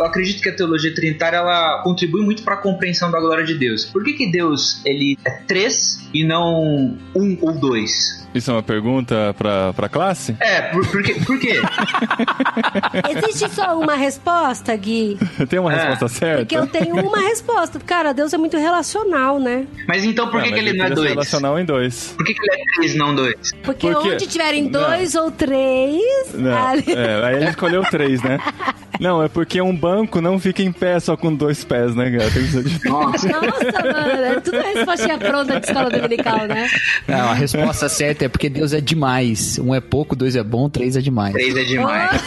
Eu acredito que a teologia trinitária ela contribui muito para a compreensão da glória de Deus. Por que, que Deus ele é três e não um ou dois? Isso é uma pergunta pra, pra classe? É, por, por, quê? por quê? Existe só uma resposta, Gui? Tem uma resposta certa? Porque eu tenho uma resposta. Cara, Deus é muito relacional, né? Mas então por que, Ah, que ele não é dois? relacional em dois. Por que, que ele é três, não dois? Porque, Porque- onde tiverem Não. dois ou três. Não, ali- é, aí ele escolheu três, né? Não, é porque um banco não fica em pé só com dois pés, né, cara? Tem que ser de... Nossa. Nossa, mano, é tudo respostinha pronta de escola dominical, né? Não, a resposta certa é porque Deus é demais. Um é pouco, dois é bom, três é demais. Três é demais.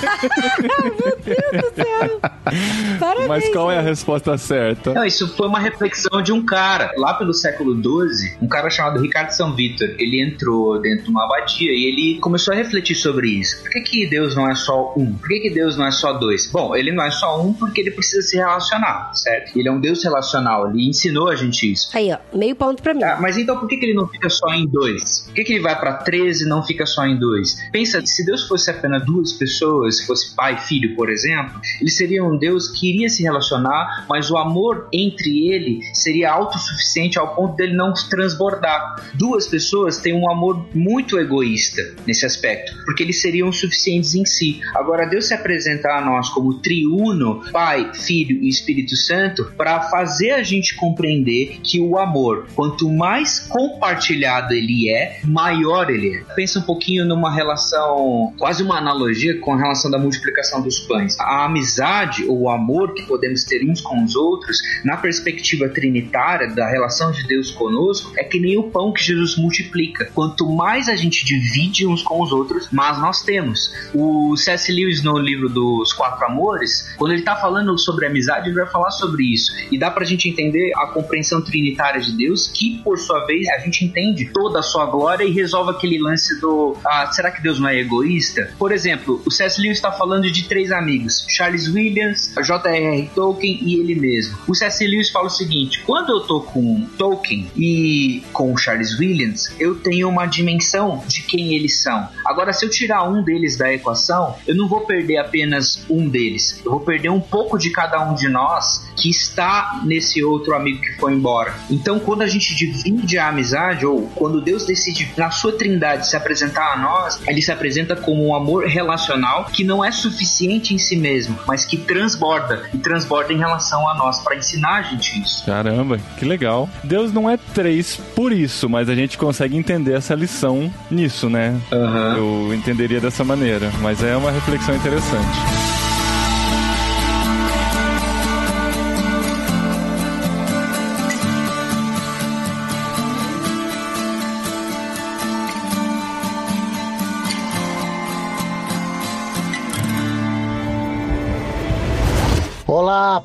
Mas qual é a resposta certa? Não, isso foi uma reflexão de um cara. Lá pelo século XII, um cara chamado Ricardo São Vitor, ele entrou dentro de uma abadia e ele começou a refletir sobre isso. Por que, que Deus não é só um? Por que, que Deus não é só dois? Bom, ele não é só um porque ele precisa se relacionar, certo? Ele é um Deus relacional, ele ensinou a gente isso. Aí, ó, meio ponto pra mim. Ah, mas então por que, que ele não fica só em dois? Por que, que ele vai pra 13 e não fica só em dois? Pensa, se Deus fosse apenas duas pessoas, se fosse pai e filho, por exemplo, ele seria um Deus que iria se relacionar, mas o amor entre ele seria autossuficiente ao ponto dele não transbordar. Duas pessoas têm um amor muito egoísta nesse aspecto, porque eles seriam suficientes em si. Agora, Deus se apresentar a nós como o triuno, Pai, Filho e Espírito Santo, para fazer a gente compreender que o amor, quanto mais compartilhado ele é, maior ele é. Pensa um pouquinho numa relação, quase uma analogia com a relação da multiplicação dos pães. A amizade ou o amor que podemos ter uns com os outros, na perspectiva trinitária da relação de Deus conosco, é que nem o pão que Jesus multiplica. Quanto mais a gente divide uns com os outros, mais nós temos. O C.S. Lewis, no livro dos Quatro Amores, quando ele está falando sobre amizade, ele vai falar sobre isso. E dá pra gente entender a compreensão trinitária de Deus, que por sua vez a gente entende toda a sua glória e resolve aquele lance do ah, será que Deus não é egoísta? Por exemplo, o C.S. Lewis está falando de três amigos: Charles Williams, J.R.R. Tolkien e ele mesmo. O C.S. Lewis fala o seguinte: quando eu tô com Tolkien e com Charles Williams, eu tenho uma dimensão de quem eles são. Agora, se eu tirar um deles da equação, eu não vou perder apenas um deles, eu vou perder um pouco de cada um de nós que está nesse outro amigo que foi embora. Então, quando a gente divide a amizade, ou quando Deus decide na sua trindade se apresentar a nós, ele se apresenta como um amor relacional que não é suficiente em si mesmo, mas que transborda e transborda em relação a nós para ensinar a gente isso. Caramba, que legal. Deus não é três por isso, mas a gente consegue entender essa lição nisso, né? Eu entenderia dessa maneira, mas é uma reflexão interessante.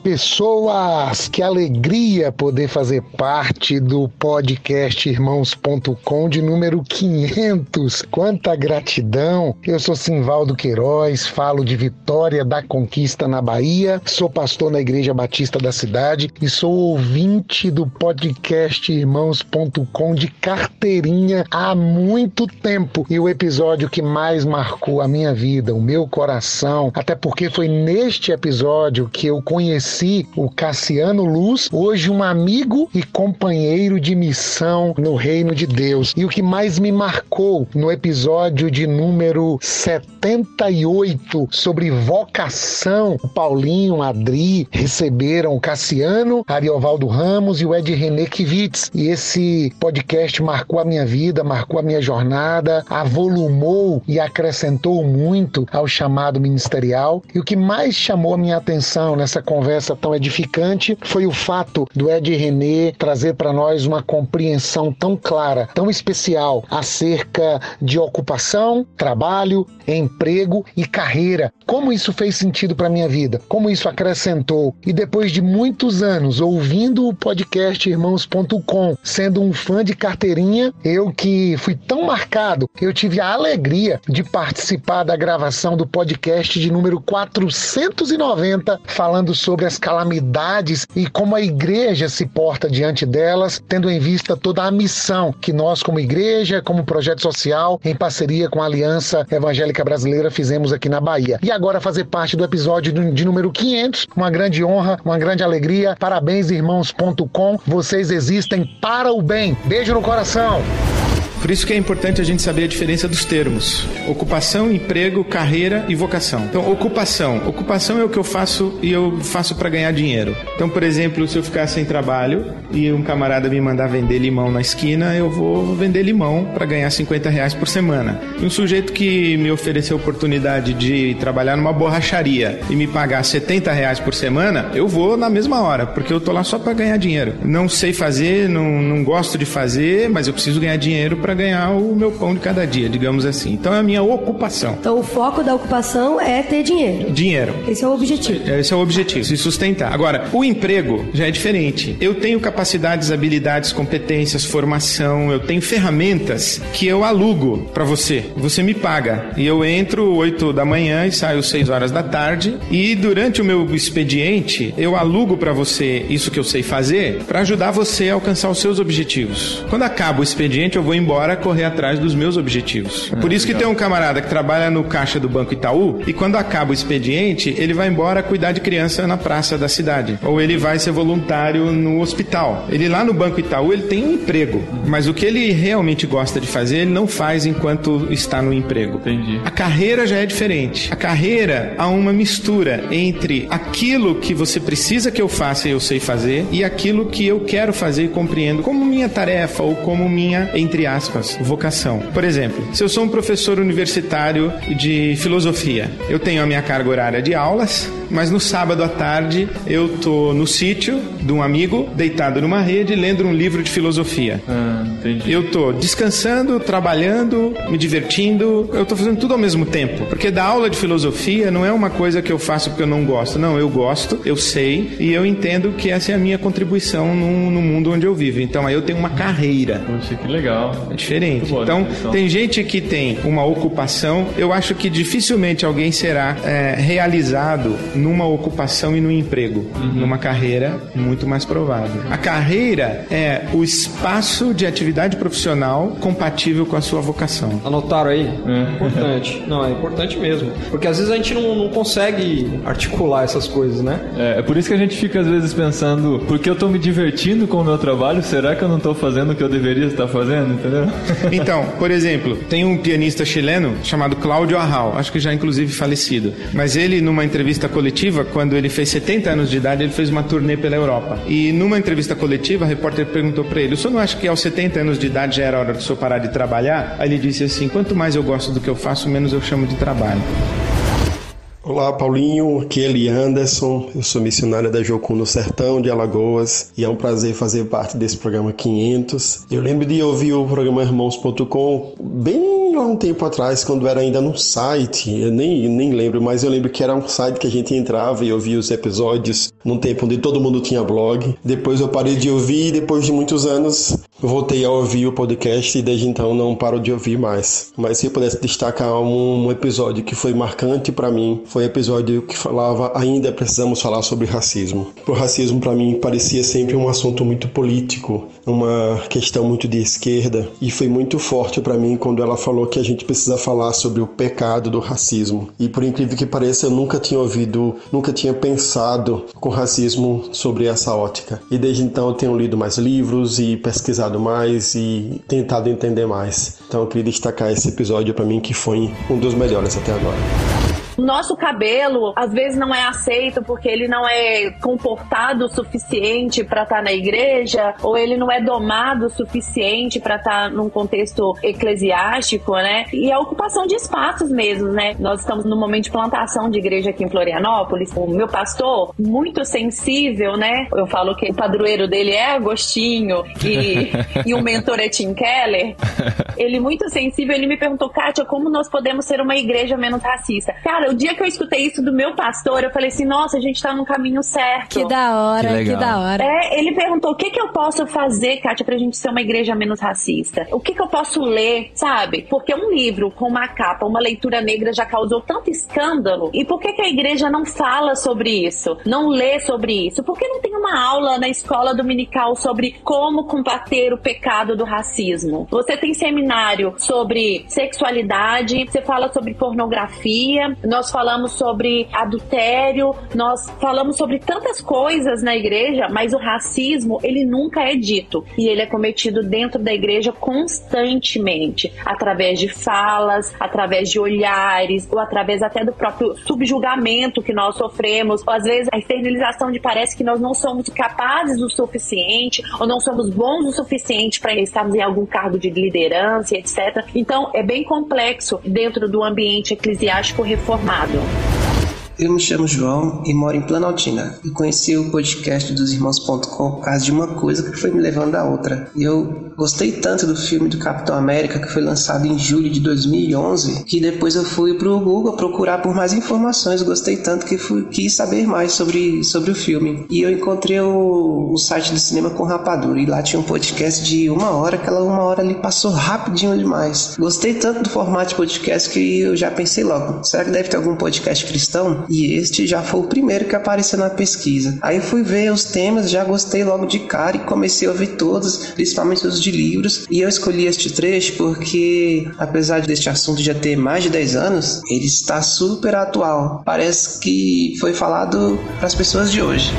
Pessoas! Que alegria poder fazer parte do podcast Irmãos.com de número 500. Quanta gratidão! Eu sou Simvaldo Queiroz, falo de Vitória da Conquista na Bahia, sou pastor na Igreja Batista da cidade e sou ouvinte do podcast Irmãos.com de carteirinha há muito tempo. E o episódio que mais marcou a minha vida, o meu coração, até porque foi neste episódio que eu conheci o Cassiano Luz, hoje um amigo e companheiro de missão no Reino de Deus. E o que mais me marcou no episódio de número 78 sobre vocação, o Paulinho, o Adri receberam o Cassiano, Ariovaldo Ramos e o Ed René Kivitz. E esse podcast marcou a minha vida, marcou a minha jornada, avolumou e acrescentou muito ao chamado ministerial. E o que mais chamou a minha atenção nessa conversa tão edificante foi o fato do Ed René trazer para nós uma compreensão tão clara, tão especial acerca de ocupação, trabalho, emprego e carreira. Como isso fez sentido para minha vida? Como isso acrescentou? E depois de muitos anos ouvindo o podcast Irmãos.com, sendo um fã de carteirinha, eu que fui tão marcado, eu tive a alegria de participar da gravação do podcast de número 490, falando sobre as calamidades e como a igreja se porta diante delas, tendo em vista toda a missão que nós, como igreja, como projeto social, em parceria com a Aliança Evangélica Brasileira, fizemos aqui na Bahia. E agora fazer parte do episódio de número 500, uma grande honra, uma grande alegria. Parabéns, irmãos.com. Vocês existem para o bem. Beijo no coração. Por isso que é importante a gente saber a diferença dos termos: ocupação, emprego, carreira e vocação. Então, ocupação. Ocupação é o que eu faço e eu faço para ganhar dinheiro. Então, por exemplo, se eu ficar sem trabalho e um camarada me mandar vender limão na esquina, eu vou vender limão para ganhar 50 reais por semana. E um sujeito que me ofereceu a oportunidade de trabalhar numa borracharia e me pagar 70 reais por semana, eu vou na mesma hora, porque eu tô lá só para ganhar dinheiro. Não sei fazer, não, não gosto de fazer, mas eu preciso ganhar dinheiro para ganhar o meu pão de cada dia, digamos assim. Então é a minha ocupação. Então o foco da ocupação é ter dinheiro. Dinheiro. Esse é o objetivo. Esse é o objetivo, se sustentar. Agora, o emprego já é diferente. Eu tenho capacidades, habilidades, competências, formação, eu tenho ferramentas que eu alugo para você. Você me paga. E eu entro 8 da manhã e saio 6 horas da tarde. E durante o meu expediente, eu alugo para você isso que eu sei fazer para ajudar você a alcançar os seus objetivos. Quando acaba o expediente, eu vou embora embora correr atrás dos meus objetivos. É por isso que tem um camarada que trabalha no caixa do Banco Itaú e quando acaba o expediente, ele vai embora cuidar de criança na praça da cidade. Ou ele vai ser voluntário no hospital. Ele lá no Banco Itaú, ele tem um emprego, mas o que ele realmente gosta de fazer, ele não faz enquanto está no emprego. Entendi. A carreira já é diferente. A carreira há uma mistura entre aquilo que você precisa que eu faça e eu sei fazer e aquilo que eu quero fazer e compreendo como minha tarefa ou como minha, entre aspas, vocação. Por exemplo, se eu sou um professor universitário de filosofia, eu tenho a minha carga horária de aulas, mas no sábado à tarde eu tô no sítio de um amigo, deitado numa rede, lendo um livro de filosofia. Ah, entendi. Eu tô descansando, trabalhando, me divertindo, eu tô fazendo tudo ao mesmo tempo. Porque dar aula de filosofia não é uma coisa que eu faço porque eu não gosto. Não, eu gosto, eu sei e eu entendo que essa é a minha contribuição no, no mundo onde eu vivo. Então aí eu tenho uma carreira. Poxa, que legal. É diferente. Boa Então, definição. tem gente que tem uma ocupação, eu acho que dificilmente alguém será é, realizado numa ocupação e num emprego. Numa carreira, muito mais provável. A carreira é o espaço de atividade profissional compatível com a sua vocação. Anotaram aí? Importante. Não, é importante mesmo. Porque às vezes a gente não, não consegue articular essas coisas, né? É, é por isso que a gente fica às vezes pensando, porque eu tô me divertindo com o meu trabalho, será que eu não tô fazendo o que eu deveria estar fazendo, entendeu? Então, por exemplo, tem um pianista chileno chamado Cláudio Arral, acho que já inclusive falecido. Mas ele, numa entrevista coletiva, quando ele fez 70 anos de idade, ele fez uma turnê pela Europa. E numa entrevista coletiva, a repórter perguntou para ele: O senhor não acha que aos 70 anos de idade já era hora do senhor parar de trabalhar? Aí ele disse assim: Quanto mais eu gosto do que eu faço, menos eu chamo de trabalho. Olá, Paulinho. Aqui é Eli Anderson. Eu sou missionário da Jocum no Sertão de Alagoas e é um prazer fazer parte desse programa 500. Eu lembro de ouvir o programa Irmãos.com bem lá um tempo atrás, quando era ainda num site. Eu nem, nem lembro, mas eu lembro que era um site que a gente entrava e ouvia os episódios num tempo onde todo mundo tinha blog. Depois eu parei de ouvir e depois de muitos anos voltei a ouvir o podcast e desde então não paro de ouvir mais. Mas se eu pudesse destacar um, um episódio que foi marcante para mim, foi o episódio que falava ainda precisamos falar sobre racismo. O racismo para mim parecia sempre um assunto muito político, uma questão muito de esquerda e foi muito forte para mim quando ela falou que a gente precisa falar sobre o pecado do racismo. E por incrível que pareça, eu nunca tinha ouvido, nunca tinha pensado com racismo sobre essa ótica. E desde então eu tenho lido mais livros e pesquisado mais e tentado entender mais. Então eu queria destacar esse episódio para mim que foi um dos melhores até agora. Nosso cabelo às ezes não é aceito porque ele não é comportado o suficiente para estar na igreja, ou ele não é domado o suficiente para estar num contexto eclesiástico, né? E a ocupação de espaços mesmo, né? Nós estamos no momento de plantação de igreja aqui em Florianópolis. O meu pastor, muito sensível, né? Eu falo que o padroeiro dele é Agostinho e, e o mentor é Tim Keller. Ele muito sensível, ele me perguntou, Kátia, como nós podemos ser uma igreja menos racista? Cara, o dia que eu escutei isso do meu pastor, eu falei assim, nossa, a gente tá no caminho certo. Que da hora, Que que, da hora. É, ele perguntou, o que que eu posso fazer, Kátia, pra gente ser uma igreja menos racista? O que que eu posso ler, sabe? Porque um livro com uma capa, uma leitura negra já causou tanto escândalo. E por que que a igreja não fala sobre isso? Não lê sobre isso? Por que não tem uma aula na escola dominical sobre como combater o pecado do racismo? Você tem seminário sobre sexualidade, você fala sobre pornografia, nós falamos sobre adultério, nós falamos sobre tantas coisas na igreja, mas o racismo, ele nunca é dito. E ele é cometido dentro da igreja constantemente, através de falas, através de olhares, ou através até do próprio subjugamento que nós sofremos, ou às vezes a externalização de parece que nós não somos capazes o suficiente, ou não somos bons o suficiente para estarmos em algum cargo de liderança, etc. Então, é bem complexo dentro do ambiente eclesiástico reformado armado. Eu me chamo João e moro em Planaltina. Eu conheci o podcast dos Irmãos.com por causa de uma coisa que foi me levando a outra. E eu gostei tanto do filme do Capitão América que foi lançado em julho de 2011 que depois eu fui pro Google procurar por mais informações. Gostei tanto que fui, quis saber mais sobre, sobre o filme. E eu encontrei o, o site do Cinema com Rapadura e lá tinha um podcast de uma hora. Aquela uma hora ali passou rapidinho demais. Gostei tanto do formato de podcast que eu já pensei logo: será que deve ter algum podcast cristão? E este já foi o primeiro que apareceu na pesquisa. Aí fui ver os temas, já gostei logo de cara e comecei a ouvir todos, principalmente os de livros, e eu escolhi este trecho porque, apesar deste assunto já ter mais de 10 anos, ele está super atual. Parece que foi falado para as pessoas de hoje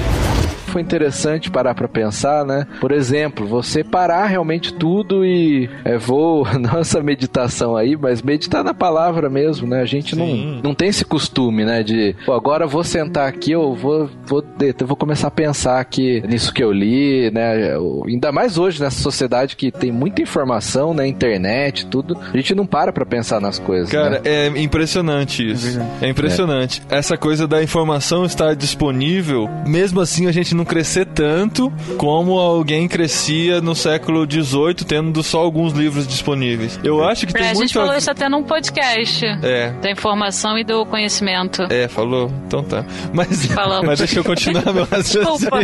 foi interessante parar para pensar, né? Por exemplo, você parar realmente tudo e é, vou nossa meditação aí, mas meditar na palavra mesmo, né? A gente não, não tem esse costume, né? De pô, agora eu vou sentar aqui, eu vou vou eu vou começar a pensar aqui nisso que eu li, né? Eu, ainda mais hoje nessa sociedade que tem muita informação, né? Internet, tudo. A gente não para para pensar nas coisas. Cara, né? é impressionante isso. É, impressionante. Essa coisa da informação estar disponível, mesmo assim a gente não crescer tanto como alguém crescia no século XVIII, tendo só alguns livros disponíveis. Eu acho que É, tem a muito. gente falou isso até num podcast. É. Da informação e do conhecimento. É, falou? Então tá. Mas, Falamos. mas deixa eu continuar meu raciocínio. Desculpa.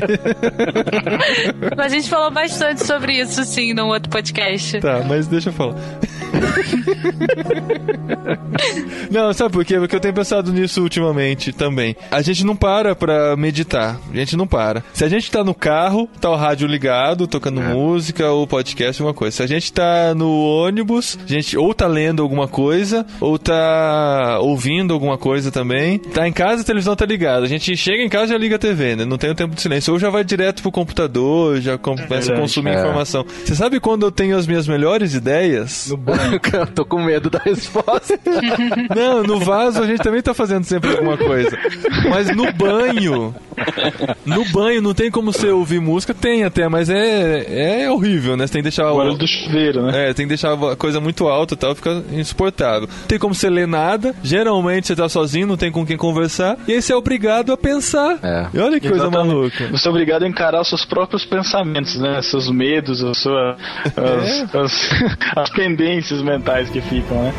Mas a gente falou bastante sobre isso, sim, num outro podcast. Tá, mas deixa eu falar. não, sabe por quê? Porque eu tenho pensado nisso ultimamente também. A gente não para pra meditar. A gente não para. Se a gente tá no carro, tá o rádio ligado, tocando música ou podcast, alguma coisa. Se a gente tá no ônibus, a gente ou tá lendo alguma coisa, ou tá ouvindo alguma coisa também. Tá em casa, a televisão tá ligada. A gente chega em casa e já liga a TV, né? Não tem o tempo de silêncio. Ou já vai direto pro computador, já começa a verdade. consumir É. informação. Você sabe quando eu tenho as minhas melhores ideias? No banho. Eu tô com medo da resposta. Não, no vaso a gente também tá fazendo sempre alguma coisa. Mas no banho. No banho não tem como você ouvir música, tem até, mas é, é horrível, né? Você tem que deixar o. barulho do chuveiro, né? É, tem que deixar a coisa muito alta e tal, fica insuportável. Não tem como você ler nada, geralmente você tá sozinho, não tem com quem conversar, e aí você é obrigado a pensar. E olha que coisa Exatamente. maluca. Você é obrigado a encarar os seus próprios pensamentos, né? Seus medos, a sua, as, as, as pendências mentais que ficam, né?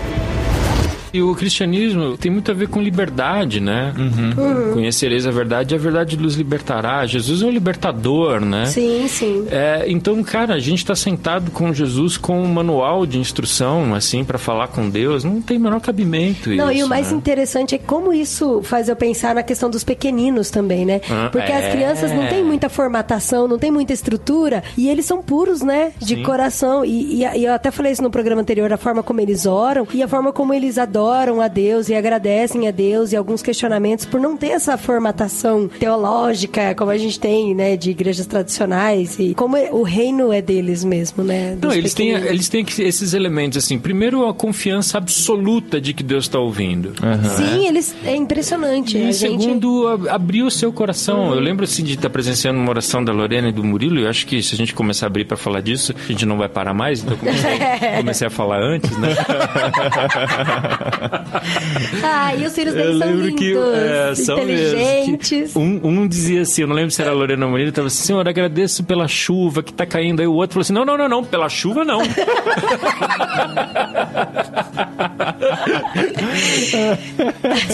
E o cristianismo tem muito a ver com liberdade, né? Uhum. Conhecereis a verdade e a verdade nos libertará. Jesus é o libertador, né? Sim, sim. É, então, cara, a gente está sentado com Jesus com um manual de instrução, assim, para falar com Deus. Não tem o menor cabimento Não, isso. e o mais né? interessante é como isso faz eu pensar na questão dos pequeninos também, né? Ah, Porque é. as crianças não têm muita formatação, não têm muita estrutura, e eles são puros, né? De Sim. coração. E, e- e eu até falei isso no programa anterior, a forma como eles oram e a forma como eles adoram a Deus e agradecem a Deus e alguns questionamentos por não ter essa formatação teológica como a gente tem, né? De igrejas tradicionais e como é- o reino é deles mesmo, né? Não, eles têm, eles têm que- esses elementos, assim. Primeiro, a confiança absoluta de que Deus está ouvindo. Sim, eles é impressionante. E a gente... segundo, ab- abrir o seu coração. Eu lembro assim de estar presenciando uma oração da Lorena e do Murilo. E eu acho que se a gente começar a abrir para falar disso, a gente não vai parar mais. Então comecei, comecei a falar antes, né? Ah, e os filhos deles são lindos, que é, são inteligentes. que um, um dizia assim, eu não lembro se era a Lorena Murilo, estava assim, Senhor, agradeço pela chuva que tá caindo. Aí o outro falou assim: não, não, não, não, pela chuva não.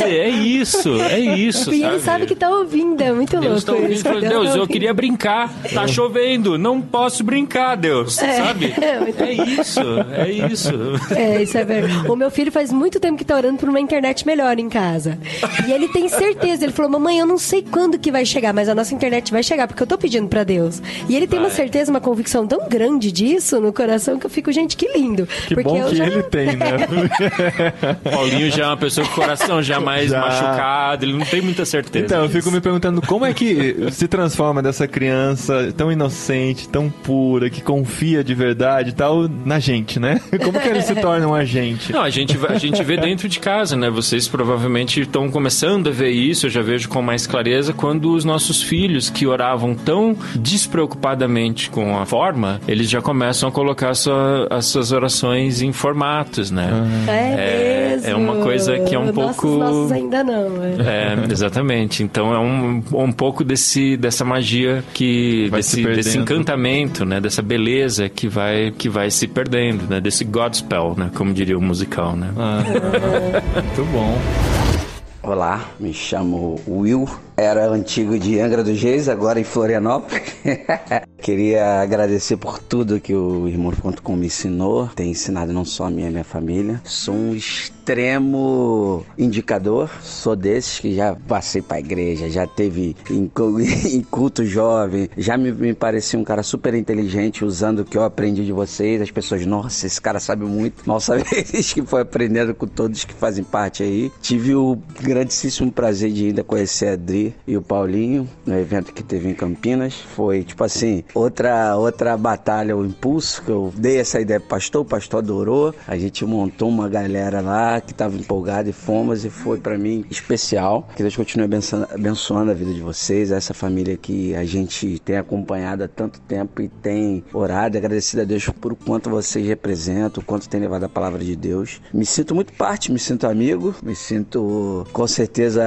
É isso, é isso. E ele sabe que tá ouvindo, é muito louco Deus tá ouvindo isso. Deus Deus, tá eu ouvindo. queria brincar, tá chovendo, não posso brincar, Deus, É, sabe? é muito É isso, é isso. É, isso é verdade. O meu filho faz muito tempo que tá orando por uma internet melhor em casa. E ele tem certeza. Ele falou, mamãe, eu não sei quando que vai chegar, mas a nossa internet vai chegar, porque eu tô pedindo pra Deus. E ele tem uma Vai. certeza, uma convicção tão grande disso no coração que eu fico, gente, que lindo. Que porque bom eu que já... ele tem, né? Paulinho já é uma pessoa com o coração já mais Já. machucado, ele não tem muita certeza. Então, eu fico me perguntando como é que se transforma dessa criança tão inocente, tão pura, que confia de verdade e tal, na gente, né? Como que eles se tornam a gente? Não, a gente, a gente vê dentro de casa, né? Vocês provavelmente estão começando a ver isso, eu já vejo com mais clareza, quando os nossos filhos que oravam tão despreocupadamente com a forma, eles já começam a colocar sua- as suas orações em formatos, né? É, mesmo. é uma coisa que é um Nossos, pouco- Nossos ainda não. É. É, exatamente. Então é um, um pouco desse, dessa magia que. Vai se desse, desse encantamento, né? Dessa beleza que vai, que vai se perdendo, né? Desse Godspell, né? Como diria o musical, né? Muito bom. Olá, me chamo Will, era antigo de Angra dos Reis, agora em Florianópolis. Queria agradecer por tudo que o Irmão.com me ensinou. Tem ensinado não só a minha a minha família. Sou um extremo indicador. Sou desses que já passei pra igreja, já teve em, em culto jovem. Já me, me parecia um cara super inteligente usando o que eu aprendi de vocês. As pessoas, nossa, esse cara sabe muito. Mal sabe eles que foi aprendendo com todos que fazem parte aí. Tive o grandíssimo prazer de ainda conhecer a Adri e o Paulinho no evento que teve em Campinas. Foi tipo assim, outra outra batalha, o impulso que eu dei essa ideia pro pastor, o pastor adorou. A gente montou uma galera lá que estava empolgada e fomos e foi para mim especial. Que Deus continue abençoando, abençoando a vida de vocês, essa família que a gente tem acompanhado há tanto tempo e tem orado, agradecido a Deus por quanto vocês representam, o quanto tem levado a palavra de Deus. Me sinto muito parte, me sinto amigo, me sinto com certeza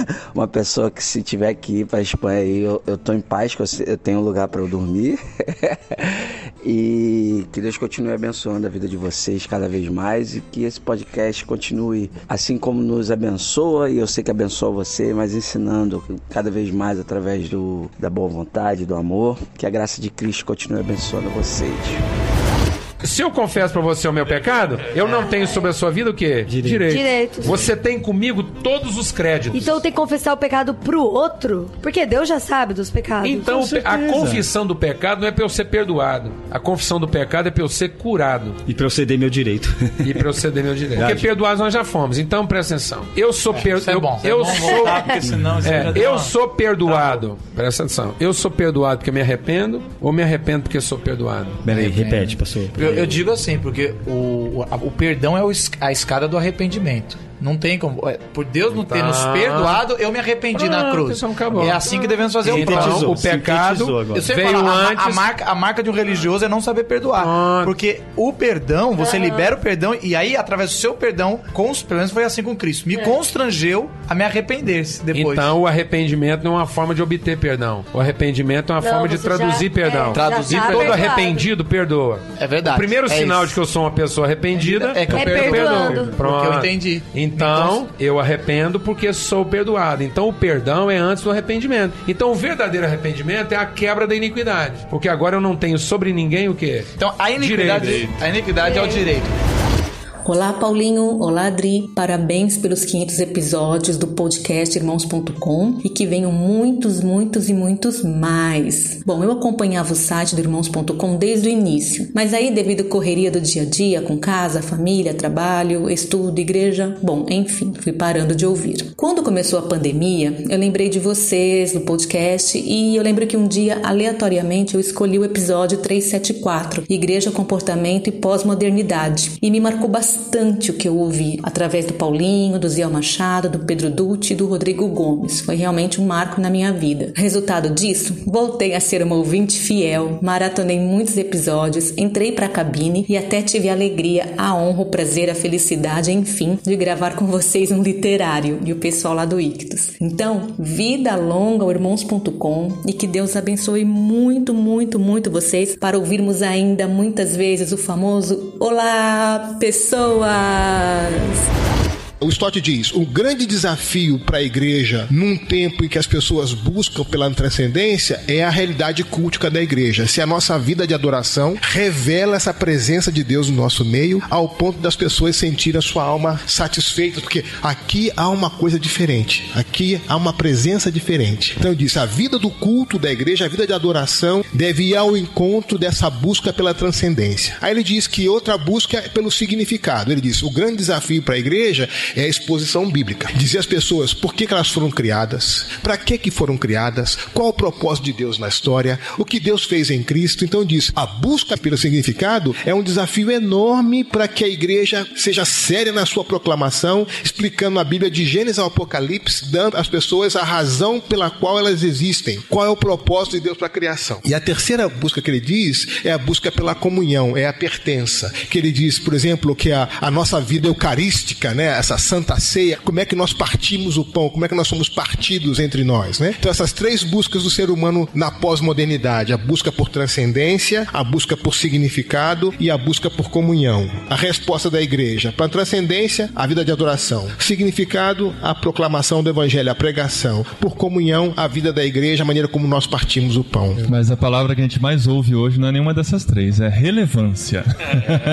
uma pessoa que se tiver que ir para Espanha aí, eu, eu tô em paz, que eu, eu tenho um lugar para eu dormir. e que Deus continue abençoando a vida de vocês cada vez mais e que esse podcast continue assim como nos abençoa e eu sei que abençoa você, mas ensinando cada vez mais através do, da boa vontade, do amor. Que a graça de Cristo continue abençoando vocês. Se eu confesso pra você o meu pecado, eu não tenho sobre a sua vida o quê? Direito. Direitos. Você tem comigo todos os créditos. Então tem que confessar o pecado pro outro? Porque Deus já sabe dos pecados. Então a confissão do pecado não é pra eu ser perdoado. A confissão do pecado é pra eu ser curado. E pra eu ceder meu direito. E pra eu ceder meu direito. Porque perdoados nós já fomos. Então presta atenção. Eu sou isso perdoado. é bom. Eu, É bom sou. voltar, senão É, eu sou perdoado. Presta atenção. Eu sou perdoado porque me arrependo ou me arrependo porque sou perdoado? Peraí, repete, pastor. Eu, eu digo assim, porque o, o, o perdão é a escada do arrependimento. Não tem como. é, Por Deus não ter nos Tá. perdoado, eu me arrependi na Pronto, cruz. então. É assim que devemos fazer o Sintetizou, próximo. o pecado sintetizou agora. Eu sempre veio falo, a, a antes- marca, a marca de um religioso é não saber perdoar. Porque o perdão, você libera o perdão, e aí, através do seu perdão, cons, pelo menos foi assim com Cristo, me constrangeu a me arrepender-se depois. Então o arrependimento não é uma forma de obter perdão. O arrependimento é uma Não, forma de traduzir já- perdão. é, Traduzir tá perdão. Todo arrependido perdoa. É verdade. O primeiro É sinal isso. de que eu sou uma pessoa arrependida É que eu eu perdoo. perdoo. Porque Pronto. eu entendi. Então, eu arrependo porque sou perdoado. Então o perdão é antes do arrependimento. Então o verdadeiro arrependimento é a quebra da iniquidade. Porque agora eu não tenho sobre ninguém o quê? Então a iniquidade, Direito. a iniquidade é o direito. Olá, Paulinho. Olá, Adri. Parabéns pelos 500 episódios do podcast Irmãos.com e que venham muitos, muitos e muitos mais. Bom, eu acompanhava o site do Irmãos.com desde o início, mas aí, devido à correria do dia a dia, com casa, família, trabalho, estudo, igreja, bom, enfim, fui parando de ouvir. Quando começou a pandemia, eu lembrei de vocês, do podcast, e eu lembro que um dia, aleatoriamente, eu escolhi o episódio 374, Igreja, Comportamento e Pós-Modernidade, e me marcou bastante o que eu ouvi através do Paulinho, do Zé Machado, do Pedro Dutti e do Rodrigo Gomes. Foi realmente um marco na minha vida. Resultado disso, voltei a ser uma ouvinte fiel, maratonei muitos episódios, entrei para a cabine e até tive a alegria, a honra, o prazer, a felicidade, enfim, de gravar com vocês um literário e o pessoal lá do Ictus. Então, vida longa irmãos.com e que Deus abençoe muito, muito, muito vocês para ouvirmos ainda muitas vezes o famoso Olá, pessoas! So, uh, O Stott diz: o grande desafio para a igreja num tempo em que as pessoas buscam pela transcendência é a realidade cultica da igreja. Se a nossa vida de adoração revela essa presença de Deus no nosso meio, ao ponto das pessoas sentirem a sua alma satisfeita, porque aqui há uma coisa diferente, aqui há uma presença diferente. Então diz: a vida do culto da igreja, a vida de adoração, deve ir ao encontro dessa busca pela transcendência. Aí ele diz que outra busca é pelo significado. Ele diz: o grande desafio para a igreja é a exposição bíblica. Dizer às pessoas por que, que elas foram criadas, para que, que foram criadas, qual o propósito de Deus na história, o que Deus fez em Cristo. Então diz, a busca pelo significado é um desafio enorme para que a igreja seja séria na sua proclamação, explicando a Bíblia de Gênesis ao Apocalipse, dando às pessoas a razão pela qual elas existem, qual é o propósito de Deus para a criação. E a terceira busca que ele diz é a busca pela comunhão, é a pertença. Que ele diz, por exemplo, que a, a nossa vida eucarística, né, essa Santa Ceia, como é que nós partimos o pão, como é que nós somos partidos entre nós, né? Então essas três buscas do ser humano na pós-modernidade, a busca por transcendência, a busca por significado e a busca por comunhão. A resposta da igreja para transcendência, a vida de adoração. Significado, a proclamação do evangelho, a pregação. Por comunhão, a vida da igreja, a maneira como nós partimos o pão. Mas a palavra que a gente mais ouve hoje não é nenhuma dessas três, é relevância.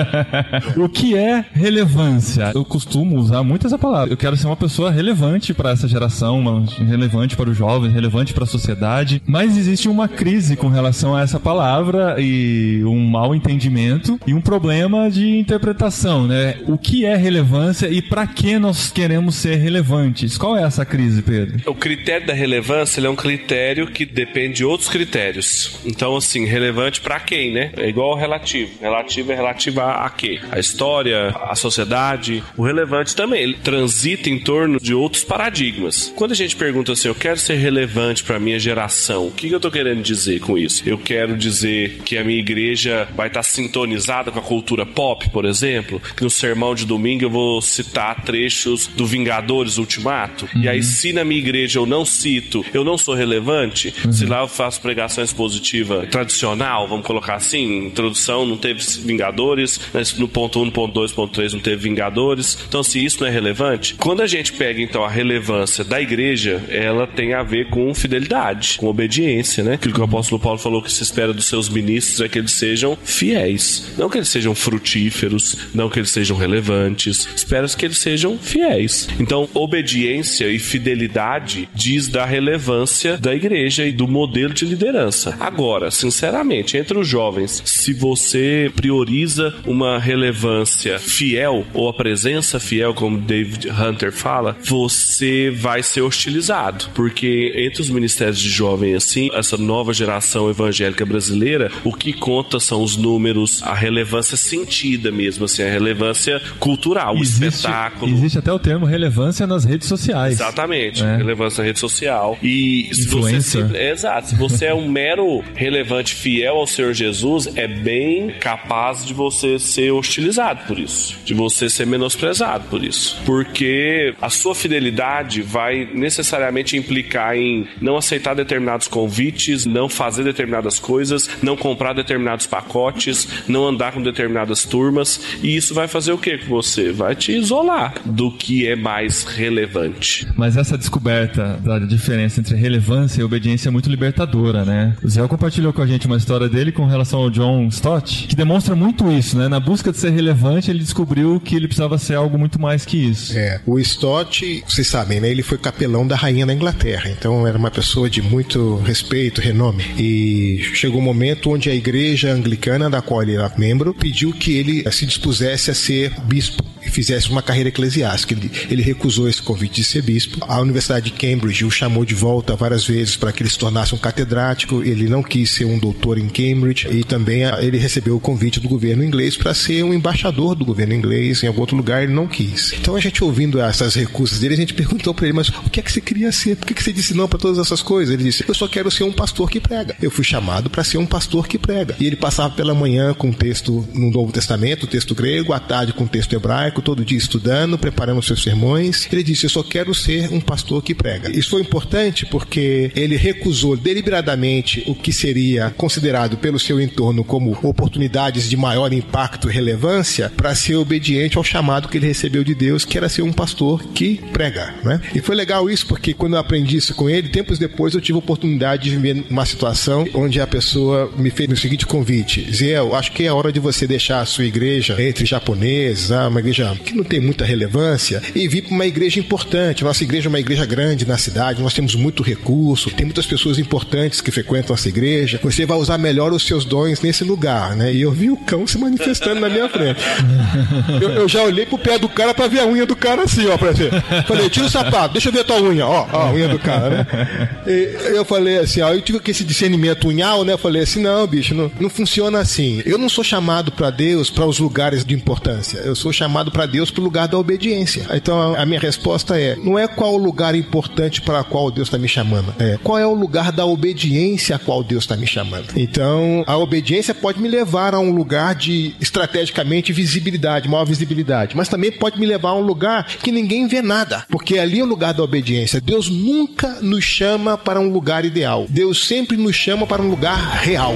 o que é relevância? Eu costumo usar muito essa palavra. Eu quero ser uma pessoa relevante para essa geração, uma- relevante para os jovens, relevante para a sociedade. Mas existe uma crise com relação a essa palavra e um mau entendimento e um problema de interpretação, né? O que é relevância e para que nós queremos ser relevantes? Qual é essa crise, Pedro? O critério da relevância ele é um critério que depende de outros critérios. Então, assim, relevante pra quem, né? É igual ao relativo. Relativo é relativo a, a quê? A história, a sociedade. O relevante também, ele transita em torno de outros paradigmas. Quando a gente pergunta assim, eu quero ser relevante pra minha geração, o que que eu tô querendo dizer com isso? Eu quero dizer que a minha igreja vai estar sintonizada com a cultura pop, por exemplo, que no sermão de domingo eu vou citar trechos do Vingadores Ultimato. E aí, se na minha igreja eu não cito, eu não sou relevante, se lá eu faço pregação expositiva tradicional, vamos colocar assim, introdução não teve Vingadores, no ponto 1, no ponto 2, ponto 3 não teve Vingadores. Então, se isso não é relevante, quando a gente pega então a relevância da igreja, ela tem a ver com fidelidade, com obediência, né? Aquilo que o apóstolo Paulo falou que se espera dos seus ministros é que eles sejam fiéis, não que eles sejam frutíferos, não que eles sejam relevantes, espera-se que eles sejam fiéis. Então, obediência e fidelidade diz da relevância da igreja e do modelo de liderança. Agora, sinceramente, entre os jovens, se você prioriza uma relevância fiel ou a presença fiel, como David Hunter fala, você vai ser hostilizado, porque entre os ministérios de jovem assim, essa nova geração evangélica brasileira, o que conta são os números, a relevância sentida mesmo, assim, a relevância cultural, o espetáculo. Existe até o termo relevância nas redes sociais. Exatamente, É. relevância na rede social. E se você é, exato, se você é um mero relevante fiel ao Senhor Jesus, é bem capaz de você ser hostilizado por isso, de você ser menosprezado por isso, porque a sua fidelidade vai necessariamente implicar em não aceitar determinados convites, não fazer determinadas coisas, não comprar determinados pacotes, não andar com determinadas turmas, e isso vai fazer o que com você? Vai te isolar do que é mais relevante. Mas essa descoberta da diferença entre relevância e obediência é muito libertadora, né? O Zé compartilhou com a gente uma história dele com relação ao John Stott, que demonstra muito isso, né? Na busca de ser relevante, ele descobriu que ele precisava ser algo muito mais que isso. É, o Stott, vocês sabem, né? Ele foi capelão da rainha da Inglaterra, então era uma pessoa de muito respeito, renome. E chegou um momento onde a igreja anglicana, da qual ele era membro, pediu que ele se dispusesse a ser bispo fizesse uma carreira eclesiástica. Ele, ele recusou esse convite de ser bispo. A Universidade de Cambridge o chamou de volta várias vezes para que ele se tornasse um catedrático. Ele não quis ser um doutor em Cambridge e também ah, ele recebeu o convite do governo inglês para ser um embaixador do governo inglês em algum outro lugar. Ele não quis. Então a gente ouvindo essas recusas dele, a gente perguntou para ele: mas o que é que você queria ser? Por que, que você disse não para todas essas coisas? Ele disse: eu só quero ser um pastor que prega. Eu fui chamado para ser um pastor que prega. E ele passava pela manhã com um texto no Novo Testamento, texto grego, à tarde com texto hebraico, todo dia estudando, preparando seus sermões. Ele disse: Eu só quero ser um pastor que prega. Isso foi importante porque ele recusou deliberadamente o que seria considerado pelo seu entorno como oportunidades de maior impacto e relevância para ser obediente ao chamado que ele recebeu de Deus, que era ser um pastor que prega. Né? E foi legal isso porque quando eu aprendi isso com ele, tempos depois eu tive a oportunidade de viver uma situação onde a pessoa me fez o seguinte convite: Zé, eu acho que é hora de você deixar a sua igreja entre japoneses, ah, uma igreja que não tem muita relevância, e vir para uma igreja importante. Nossa igreja é uma igreja grande na cidade, nós temos muito recurso, tem muitas pessoas importantes que frequentam nossa igreja. Você vai usar melhor os seus dons nesse lugar, né? E eu vi o cão se manifestando na minha frente. Eu, eu já olhei pro pé do cara para ver a unha do cara assim, ó, pra ver. Falei, tira o sapato, deixa eu ver a tua unha, ó, ó a unha do cara, né? E eu falei assim, ó, eu tive esse discernimento unhal, né? Eu falei assim, não, bicho, não, não funciona assim. Eu não sou chamado para Deus para os lugares de importância. Eu sou chamado para para Deus para o lugar da obediência. Então a minha resposta é: não é qual o lugar importante para qual Deus está me chamando, é qual é o lugar da obediência a qual Deus está me chamando. Então a obediência pode me levar a um lugar de estrategicamente visibilidade, maior visibilidade, mas também pode me levar a um lugar que ninguém vê nada, porque ali é o lugar da obediência. Deus nunca nos chama para um lugar ideal. Deus sempre nos chama para um lugar real.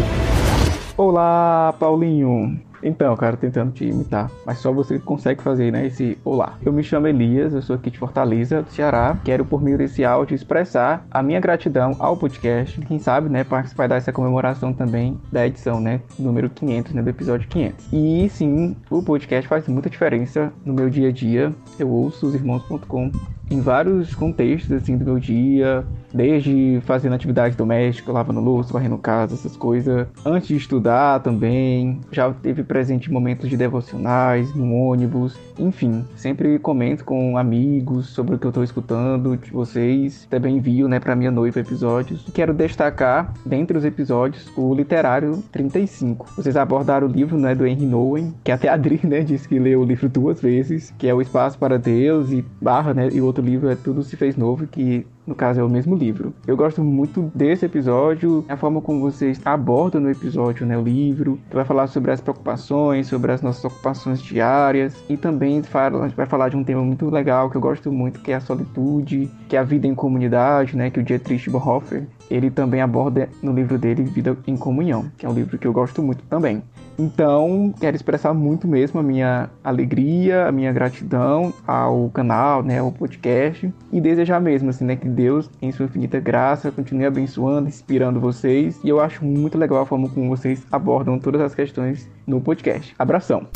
Olá, Paulinho. Então, cara, tentando te imitar, mas só você consegue fazer, né, esse olá. Eu me chamo Elias, eu sou aqui de Fortaleza, do Ceará. Quero, por meio desse áudio, expressar a minha gratidão ao podcast. Quem sabe, né, participar dessa comemoração também da edição, né, número 500, né, do episódio 500. E sim, o podcast faz muita diferença no meu dia a dia. Eu ouço os irmãos.com em vários contextos assim do meu dia, desde fazendo atividade doméstica, lavando louça, varrendo casa, essas coisas. Antes de estudar também, já teve presente momentos de devocionais, no ônibus, enfim, sempre comento com amigos sobre o que eu estou escutando de vocês. Também envio, né, para minha noiva episódios. Quero destacar, dentre os episódios, o literário 35. Vocês abordaram o livro, né, do Henry Nowen, que até a Adri, né, disse que leu o livro duas vezes, que é o Espaço para Deus e barra, né, e outro livro é Tudo se fez novo, que no caso é o mesmo livro. Eu gosto muito desse episódio, a forma como vocês abordam no episódio, né, o livro, que vai falar sobre as preocupações, sobre as nossas ocupações diárias e também fala, vai falar de um tema muito legal que eu gosto muito, que é a solitude, que é a vida em comunidade, né, que o Dietrich Bonhoeffer ele também aborda no livro dele Vida em Comunhão, que é um livro que eu gosto muito também. Então, quero expressar muito mesmo a minha alegria, a minha gratidão ao canal, né, ao podcast e desejar mesmo assim, né, que Deus, em sua infinita graça, continue abençoando, inspirando vocês. E eu acho muito legal a forma como vocês abordam todas as questões no podcast. Abração.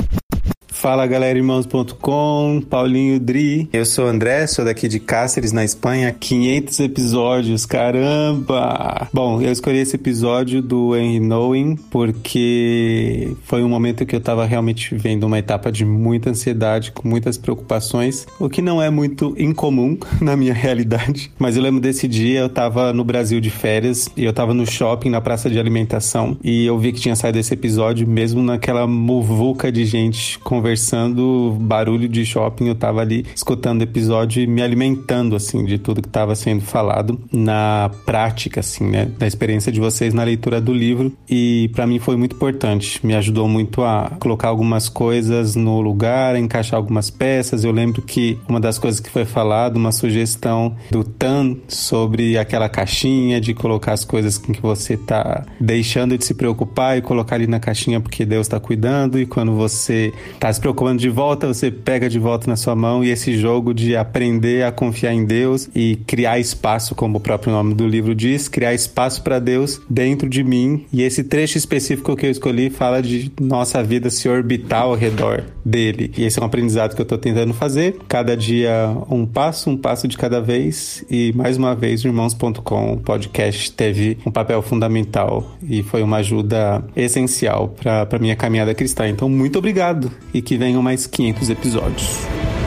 Fala galera, irmãos.com, Paulinho Dri. Eu sou o André, sou daqui de Cáceres, na Espanha. 500 episódios, caramba! Bom, eu escolhi esse episódio do Henry Knowing porque foi um momento que eu tava realmente vivendo uma etapa de muita ansiedade, com muitas preocupações, o que não é muito incomum na minha realidade. Mas eu lembro desse dia, eu tava no Brasil de férias e eu tava no shopping, na praça de alimentação, e eu vi que tinha saído esse episódio mesmo naquela muvuca de gente conversando conversando, barulho de shopping, eu tava ali escutando o episódio e me alimentando, assim, de tudo que tava sendo falado na prática, assim, né? Da experiência de vocês na leitura do livro. E para mim foi muito importante. Me ajudou muito a colocar algumas coisas no lugar, a encaixar algumas peças. Eu lembro que uma das coisas que foi falado, uma sugestão do Tan sobre aquela caixinha de colocar as coisas com que você tá deixando de se preocupar e colocar ali na caixinha porque Deus tá cuidando. E quando você tá preocupando de volta, você pega de volta na sua mão e esse jogo de aprender a confiar em Deus e criar espaço, como o próprio nome do livro diz, criar espaço para Deus dentro de mim. E esse trecho específico que eu escolhi fala de nossa vida se orbitar ao redor dele. E esse é um aprendizado que eu estou tentando fazer. Cada dia um passo, um passo de cada vez. E mais uma vez, Irmãos.com, podcast, teve um papel fundamental e foi uma ajuda essencial para minha caminhada cristã. Então, muito obrigado e que venham mais 500 episódios.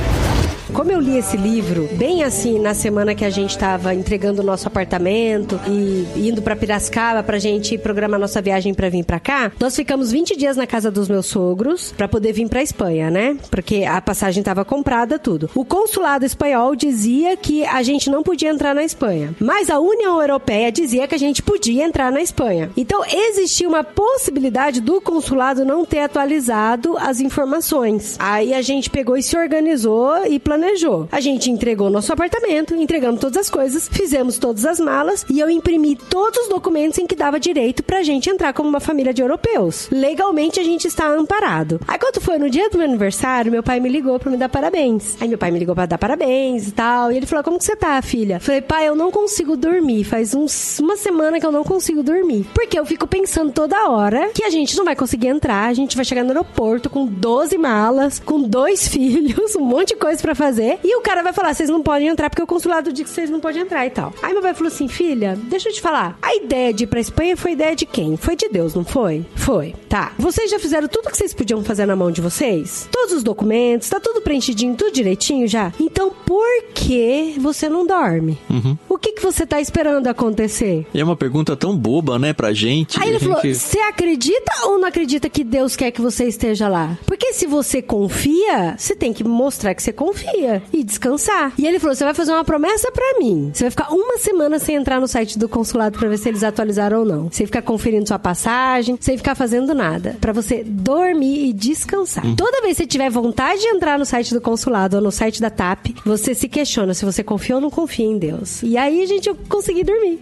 Como eu li esse livro, bem assim, na semana que a gente estava entregando o nosso apartamento e indo para Piracicaba pra gente programar nossa viagem para vir para cá, nós ficamos 20 dias na casa dos meus sogros para poder vir para Espanha, né? Porque a passagem estava comprada, tudo. O consulado espanhol dizia que a gente não podia entrar na Espanha, mas a União Europeia dizia que a gente podia entrar na Espanha. Então existia uma possibilidade do consulado não ter atualizado as informações. Aí a gente pegou e se organizou e planejou planejou. A gente entregou nosso apartamento, entregamos todas as coisas, fizemos todas as malas e eu imprimi todos os documentos em que dava direito pra gente entrar como uma família de europeus. Legalmente a gente está amparado. Aí quando foi no dia do meu aniversário, meu pai me ligou pra me dar parabéns. Aí meu pai me ligou pra dar parabéns e tal. E ele falou: Como que você tá, filha? Falei, pai, eu não consigo dormir. Faz uns, uma semana que eu não consigo dormir. Porque eu fico pensando toda hora que a gente não vai conseguir entrar, a gente vai chegar no aeroporto com 12 malas, com dois filhos, um monte de coisa para fazer fazer. E o cara vai falar: vocês não podem entrar porque o consulado diz que vocês não podem entrar e tal. Aí meu pai falou assim: filha, deixa eu te falar. A ideia de ir pra Espanha foi ideia de quem? Foi de Deus, não foi? Foi. Tá. Vocês já fizeram tudo que vocês podiam fazer na mão de vocês? Todos os documentos, tá tudo preenchidinho, tudo direitinho já? Então por que você não dorme? Uhum. O que, que você tá esperando acontecer? E é uma pergunta tão boba, né, pra gente. Aí ele falou: gente- você acredita ou não acredita que Deus quer que você esteja lá? Porque se você confia, você tem que mostrar que você confia e descansar. E ele falou: você vai fazer uma promessa pra mim. Você vai ficar uma semana sem entrar no site do consulado pra ver se eles atualizaram ou não. Sem ficar conferindo sua passagem, sem ficar fazendo nada. Pra você dormir e descansar. Toda vez que você tiver vontade de entrar no site do consulado ou no site da TAP, você se questiona se você confia ou não confia em Deus. E aí, gente, eu consegui dormir.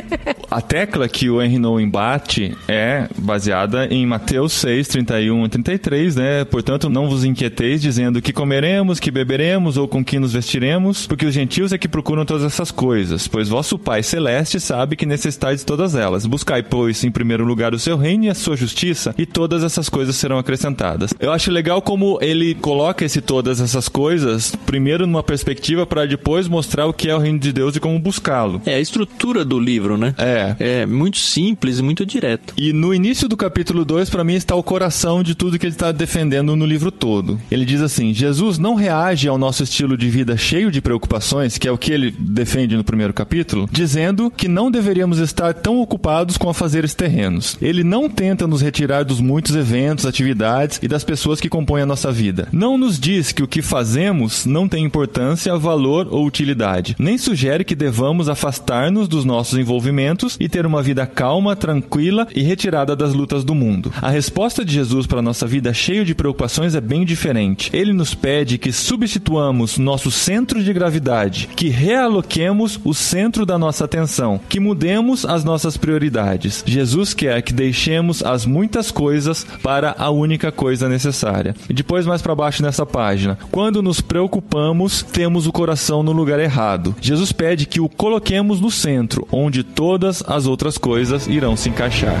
A tecla que o Henry No embate é baseada em Mateus 6, 31 e 33, né? Portanto, não vos inquieteis dizendo que comeremos, que beberemos ou com que nos vestiremos, porque os gentios é que procuram todas essas coisas, pois vosso Pai Celeste sabe que necessitais de todas elas. Buscai, pois, em primeiro lugar o seu reino e a sua justiça, e todas essas coisas serão acrescentadas. Eu acho legal como ele coloca esse todas essas coisas, primeiro numa perspectiva para depois mostrar o que é o reino de Deus e como buscá-lo. É a estrutura do livro, né? É. É muito simples e muito direto. E no início do capítulo 2, para mim, está o coração de tudo que ele está defendendo no livro todo. Ele diz assim: Jesus não reage ao nosso estilo de vida cheio de preocupações, que é o que ele defende no primeiro capítulo, dizendo que não deveríamos estar tão ocupados com afazeres terrenos. Ele não tenta nos retirar dos muitos eventos, atividades e das pessoas que compõem a nossa vida. Não nos diz que o que fazemos não tem importância, valor ou utilidade. Nem sugere que devamos afastar-nos dos nossos envolvimentos e ter uma vida calma, tranquila e retirada das lutas do mundo. A resposta de Jesus para a nossa vida cheia de preocupações é bem diferente. Ele nos pede que substituamos nosso centro de gravidade, que realoquemos o centro da nossa atenção, que mudemos as nossas prioridades. Jesus quer que deixemos as muitas coisas para a única coisa necessária. E depois mais para baixo nessa página, quando nos preocupamos, temos o coração no lugar errado. Jesus pede que o coloquemos no centro, onde todas as outras coisas irão se encaixar.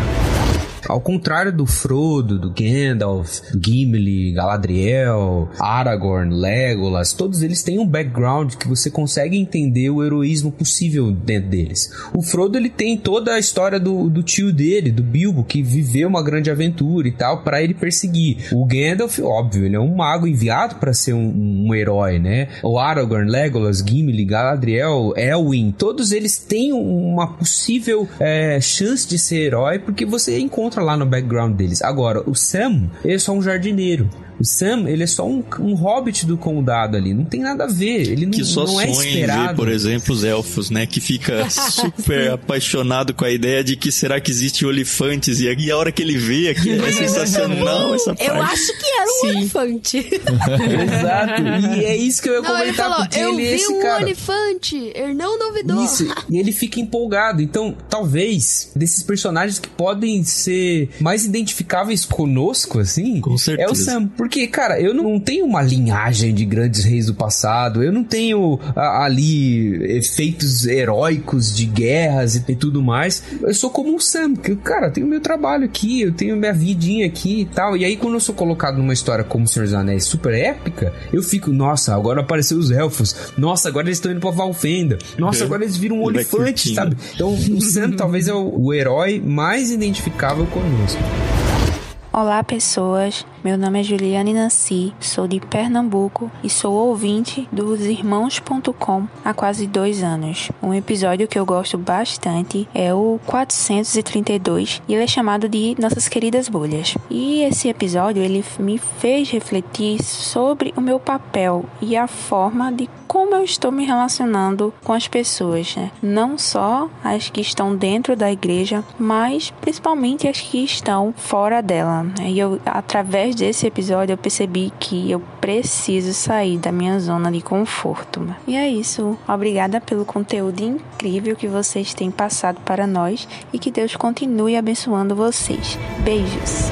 Ao contrário do Frodo, do Gandalf, Gimli, Galadriel, Aragorn, Legolas, todos eles têm um background que você consegue entender o heroísmo possível dentro deles. O Frodo ele tem toda a história do, do tio dele, do Bilbo, que viveu uma grande aventura e tal, para ele perseguir. O Gandalf, óbvio, ele é um mago enviado para ser um, um herói, né? O Aragorn, Legolas, Gimli, Galadriel, Elwin, todos eles têm uma possível é, chance de ser herói porque você encontra lá no background deles. Agora, o Sam, ele é só um jardineiro. O Sam, ele é só um, um hobbit do condado ali. Não tem nada a ver. Ele não, Que só não é sonha em ver, esperado. por exemplo, os elfos, né? Que fica super apaixonado com a ideia de que será que existe olifantes e aí a hora que ele vê aquilo é sensacional essa parte. Eu acho que era um elefante. Exato. E é isso que eu ia Não, ele comentar, falou, porque eu ele é vi esse um cara. elefante, ele não duvidou. Isso, e ele fica empolgado. Então, talvez, desses personagens que podem ser mais identificáveis conosco, assim, Com certeza. é o Sam. Porque, cara, eu não tenho uma linhagem de grandes reis do passado, eu não tenho a- ali efeitos heróicos de guerras e, e tudo mais. Eu sou como o Sam, que, cara, eu tenho meu trabalho aqui, eu tenho minha vidinha aqui e tal. E aí, quando eu sou colocado numa história como o Senhor dos Anéis super épica, eu fico, nossa, agora apareceu os elfos. Nossa, agora eles estão indo pra Valfenda. Nossa, É. agora eles viram um Ele olifante, curtindo. sabe? Então, o Sam talvez é o, o herói mais identificável conosco. Olá, pessoas. Meu nome é Juliane Nancy, sou de Pernambuco e sou ouvinte dos Irmãos.com há quase dois anos. Um episódio que eu gosto bastante é o 432 e ele é chamado de Nossas Queridas Bolhas. E esse episódio ele me fez refletir sobre o meu papel e a forma de como eu estou me relacionando com as pessoas, né? Não só as que estão dentro da igreja, mas principalmente as que estão fora dela. né? E eu, através desse episódio, eu percebi que eu preciso sair da minha zona de conforto. E é isso. Obrigada pelo conteúdo incrível que vocês têm passado para nós e que Deus continue abençoando vocês. Beijos.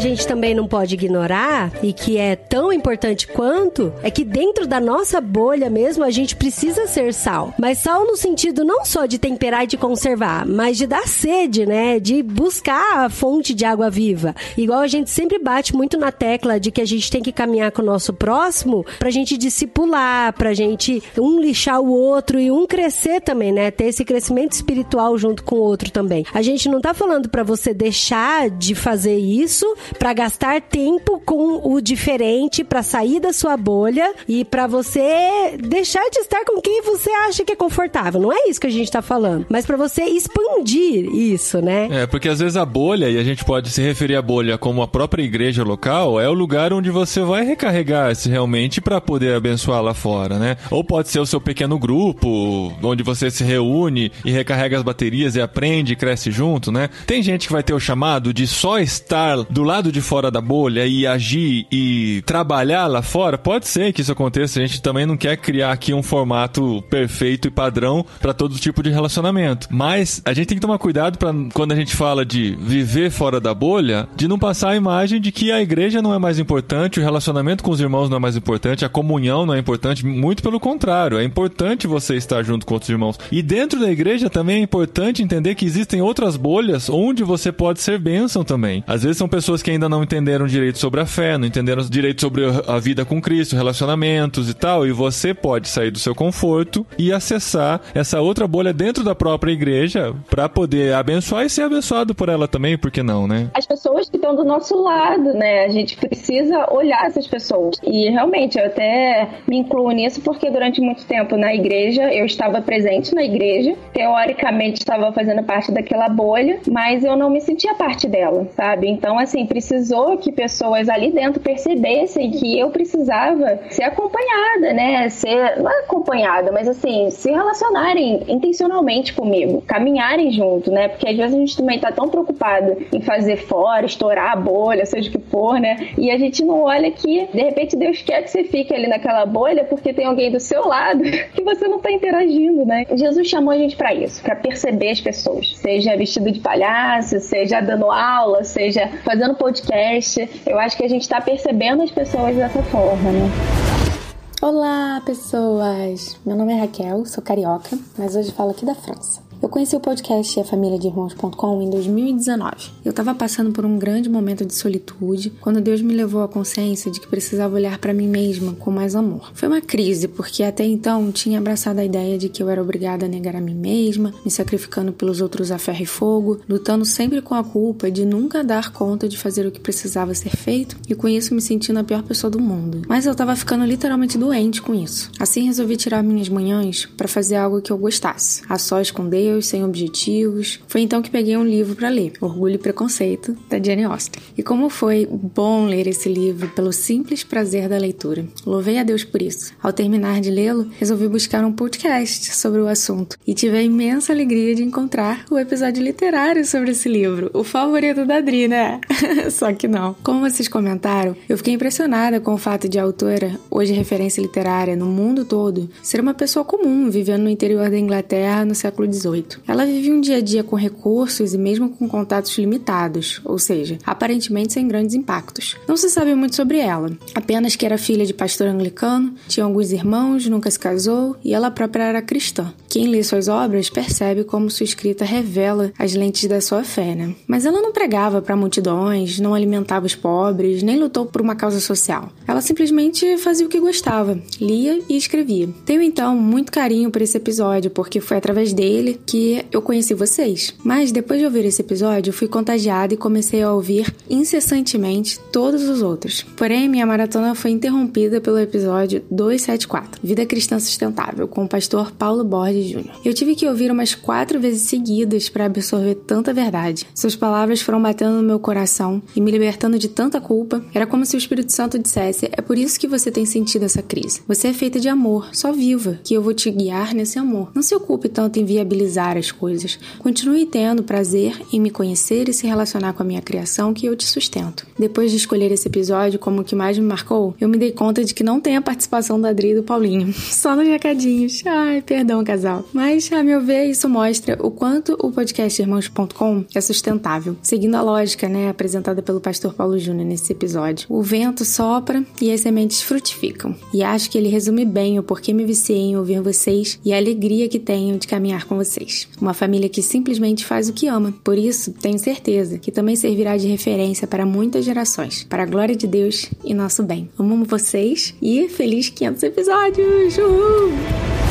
Gente também não pode ignorar e que é tão importante quanto é que dentro da nossa bolha mesmo a gente precisa ser sal. Mas sal no sentido não só de temperar e de conservar, mas de dar sede, né? De buscar a fonte de água viva. Igual a gente sempre bate muito na tecla de que a gente tem que caminhar com o nosso próximo pra gente discipular, pra gente um lixar o outro e um crescer também, né? Ter esse crescimento espiritual junto com o outro também. A gente não tá falando pra você deixar de fazer isso pra gastar tempo com o diferente, pra sair da sua bolha e pra você deixar de estar com quem você acha que é confortável. Não é isso que a gente tá falando, mas pra você expandir isso, né? É, porque às vezes a bolha, e a gente pode se referir à bolha como a própria igreja local, é o lugar onde você vai recarregar-se realmente pra poder abençoar lá fora, né? Ou pode ser o seu pequeno grupo, onde você se reúne e recarrega as baterias e aprende e cresce junto, né? Tem gente que vai ter o chamado de só estar do lado de fora da bolha e agir e trabalhar lá fora. Pode ser que isso aconteça, a gente também não quer criar aqui um formato perfeito e padrão para todo tipo de relacionamento. Mas a gente tem que tomar cuidado para quando a gente fala de viver fora da bolha, de não passar a imagem de que a igreja não é mais importante, o relacionamento com os irmãos não é mais importante, a comunhão não é importante, muito pelo contrário, é importante você estar junto com outros irmãos. E dentro da igreja também é importante entender que existem outras bolhas onde você pode ser bênção também. Às vezes são pessoas que ainda não entenderam direito sobre a fé, não entenderam direito sobre a vida com Cristo, relacionamentos e tal, e você pode sair do seu conforto e acessar essa outra bolha dentro da própria igreja para poder abençoar e ser abençoado por ela também, por que não, né? As pessoas que estão do nosso lado, né? A gente precisa olhar essas pessoas. E realmente, eu até me incluo nisso porque durante muito tempo na igreja, eu estava presente na igreja, teoricamente estava fazendo parte daquela bolha, mas eu não me sentia parte dela, sabe? Então, assim, precisou que pessoas ali dentro percebessem que eu precisava ser acompanhada, né? Ser, não é acompanhada, mas assim, se relacionarem intencionalmente comigo, caminharem junto, né? Porque às vezes a gente também tá tão preocupado em fazer fora, estourar a bolha, seja o que for, né? E a gente não olha que, de repente, Deus quer que você fique ali naquela bolha porque tem alguém do seu lado que você não tá interagindo, né? Jesus chamou a gente para isso, para perceber as pessoas, seja vestido de palhaço, seja dando aula, seja fazendo podcast. Eu acho que a gente tá percebendo as pessoas dessa forma, né? Olá, pessoas! Meu nome é Raquel, sou carioca, mas hoje falo aqui da França. Eu conheci o podcast e a família de irmãos.com em 2019. Eu estava passando por um grande momento de solitude quando Deus me levou à consciência de que precisava olhar para mim mesma com mais amor. Foi uma crise, porque até então tinha abraçado a ideia de que eu era obrigada a negar a mim mesma, me sacrificando pelos outros a ferro e fogo, lutando sempre com a culpa de nunca dar conta de fazer o que precisava ser feito e com isso me sentindo a pior pessoa do mundo. Mas eu estava ficando literalmente doente com isso. Assim resolvi tirar minhas manhãs para fazer algo que eu gostasse, a sós com Deus sem objetivos. Foi então que peguei um livro para ler, Orgulho e Preconceito, da Jane Austen. E como foi bom ler esse livro pelo simples prazer da leitura. Louvei a Deus por isso. Ao terminar de lê-lo, resolvi buscar um podcast sobre o assunto e tive a imensa alegria de encontrar o episódio literário sobre esse livro, o favorito da Adri, né? Só que não. Como vocês comentaram, eu fiquei impressionada com o fato de a autora, hoje referência literária no mundo todo, ser uma pessoa comum, vivendo no interior da Inglaterra no século XVIII. Ela vive um dia a dia com recursos e mesmo com contatos limitados, ou seja, aparentemente sem grandes impactos. Não se sabe muito sobre ela, apenas que era filha de pastor anglicano, tinha alguns irmãos, nunca se casou e ela própria era cristã. Quem lê suas obras percebe como sua escrita revela as lentes da sua fé, né? Mas ela não pregava para multidões, não alimentava os pobres, nem lutou por uma causa social. Ela simplesmente fazia o que gostava, lia e escrevia. Tenho então muito carinho por esse episódio, porque foi através dele que eu conheci vocês. Mas depois de ouvir esse episódio, fui contagiada e comecei a ouvir incessantemente todos os outros. Porém, minha maratona foi interrompida pelo episódio 274, Vida Cristã Sustentável, com o pastor Paulo Borges Jr. Eu tive que ouvir umas quatro vezes seguidas para absorver tanta verdade. Suas palavras foram batendo no meu coração e me libertando de tanta culpa. Era como se o Espírito Santo dissesse: É por isso que você tem sentido essa crise. Você é feita de amor, só viva, que eu vou te guiar nesse amor. Não se ocupe tanto em viabilizar idealizar as coisas. Continue tendo prazer em me conhecer e se relacionar com a minha criação que eu te sustento. Depois de escolher esse episódio como o que mais me marcou, eu me dei conta de que não tem a participação da Adri e do Paulinho. Só nos recadinhos. Ai, perdão, casal. Mas, a meu ver, isso mostra o quanto o podcast Irmãos.com é sustentável. Seguindo a lógica, né, apresentada pelo pastor Paulo Júnior nesse episódio. O vento sopra e as sementes frutificam. E acho que ele resume bem o porquê me viciei em ouvir vocês e a alegria que tenho de caminhar com vocês. Uma família que simplesmente faz o que ama. Por isso, tenho certeza que também servirá de referência para muitas gerações, para a glória de Deus e nosso bem. Amo vocês e feliz 500 episódios! Uhul!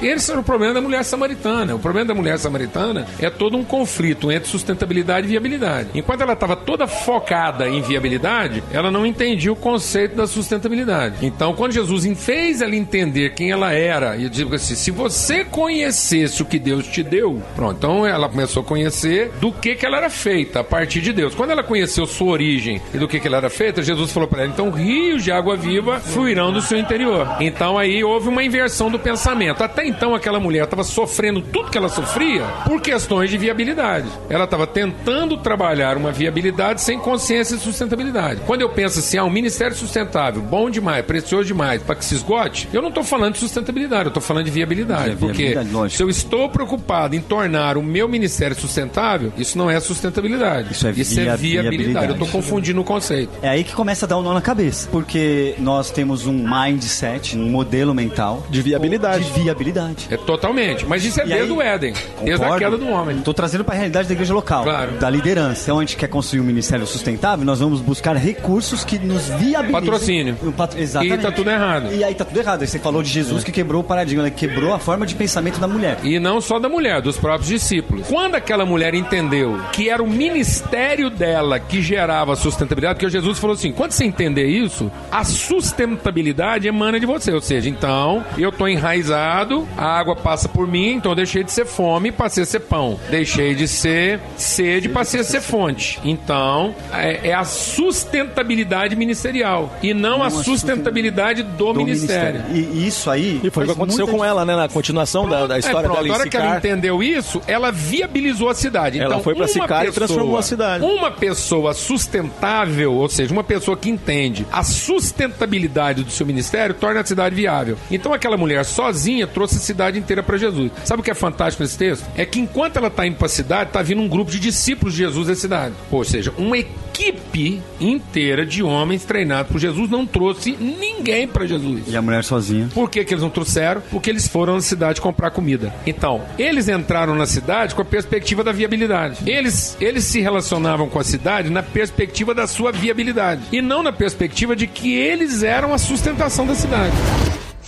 Esse era o problema da mulher samaritana. O problema da mulher samaritana é todo um conflito entre sustentabilidade e viabilidade. Enquanto ela estava toda focada em viabilidade, ela não entendia o conceito da sustentabilidade. Então, quando Jesus fez ela entender quem ela era, e digo assim: se você conhecesse o que Deus te deu, pronto. Então ela começou a conhecer do que, que ela era feita a partir de Deus. Quando ela conheceu sua origem e do que, que ela era feita, Jesus falou para ela: então rios de água viva fluirão do seu interior. Então aí houve uma inversão do pensamento. Até então aquela mulher estava sofrendo tudo que ela sofria por questões de viabilidade. Ela estava tentando trabalhar uma viabilidade sem consciência de sustentabilidade. Quando eu penso assim, ah, um ministério sustentável, bom demais, precioso demais, para que se esgote, eu não estou falando de sustentabilidade, eu estou falando de viabilidade. É, porque viabilidade, se eu estou preocupado em tornar o meu ministério sustentável, isso não é sustentabilidade. Isso é via- viabilidade. viabilidade. Eu estou confundindo o conceito. É aí que começa a dar um nó na cabeça. Porque nós temos um mindset, um modelo mental. De viabilidade. De viabilidade. É totalmente. Mas isso é E desde aí- o Éden. Desde a Concordo. queda do homem. Tô trazendo para a realidade da igreja local, Claro. da liderança. Então, a gente quer construir um ministério sustentável, nós vamos buscar recursos que nos viabilizem. Patrocínio. Patro- Exatamente. E tá tudo errado. E aí tá tudo errado. Aí você falou de Jesus que quebrou o paradigma, né? quebrou a forma de pensamento da mulher. E não só da mulher, dos próprios discípulos. Quando aquela mulher entendeu que era o ministério dela que gerava a sustentabilidade, porque Jesus falou assim: quando você entender isso, a sustentabilidade emana de você. Ou seja, então, eu tô enraizado, a água passa por mim, então eu deixei de ser fome passei a ser pão. Deixei de ser sede, passei a ser fonte. Então, é, é a sustentabilidade ministerial e não, a sustentabilidade do, ministério. E isso aí. E foi o que aconteceu com ela, né? Na continuação da, da história é, pronto, dela em a hora que ela entendeu isso, ela viabilizou a cidade. Ela então, foi pra uma Sicar e transformou a cidade. Uma pessoa sustentável, ou seja, uma pessoa que entende a sustentabilidade do seu ministério, torna a cidade viável. Então, aquela mulher sozinha trouxe a cidade inteira para Jesus. Sabe o que é fantástico nesse texto? É que enquanto ela está indo para a cidade, está vindo um grupo de discípulos de Jesus da cidade. Ou seja, uma equipe inteira de homens treinados por Jesus não trouxe ninguém para Jesus. E a mulher sozinha. Por que, que eles não trouxeram? Porque eles foram na cidade comprar comida. Então, eles entraram na cidade com a perspectiva da viabilidade. Eles, eles se relacionavam com a cidade na perspectiva da sua viabilidade. E não na perspectiva de que eles eram a sustentação da cidade.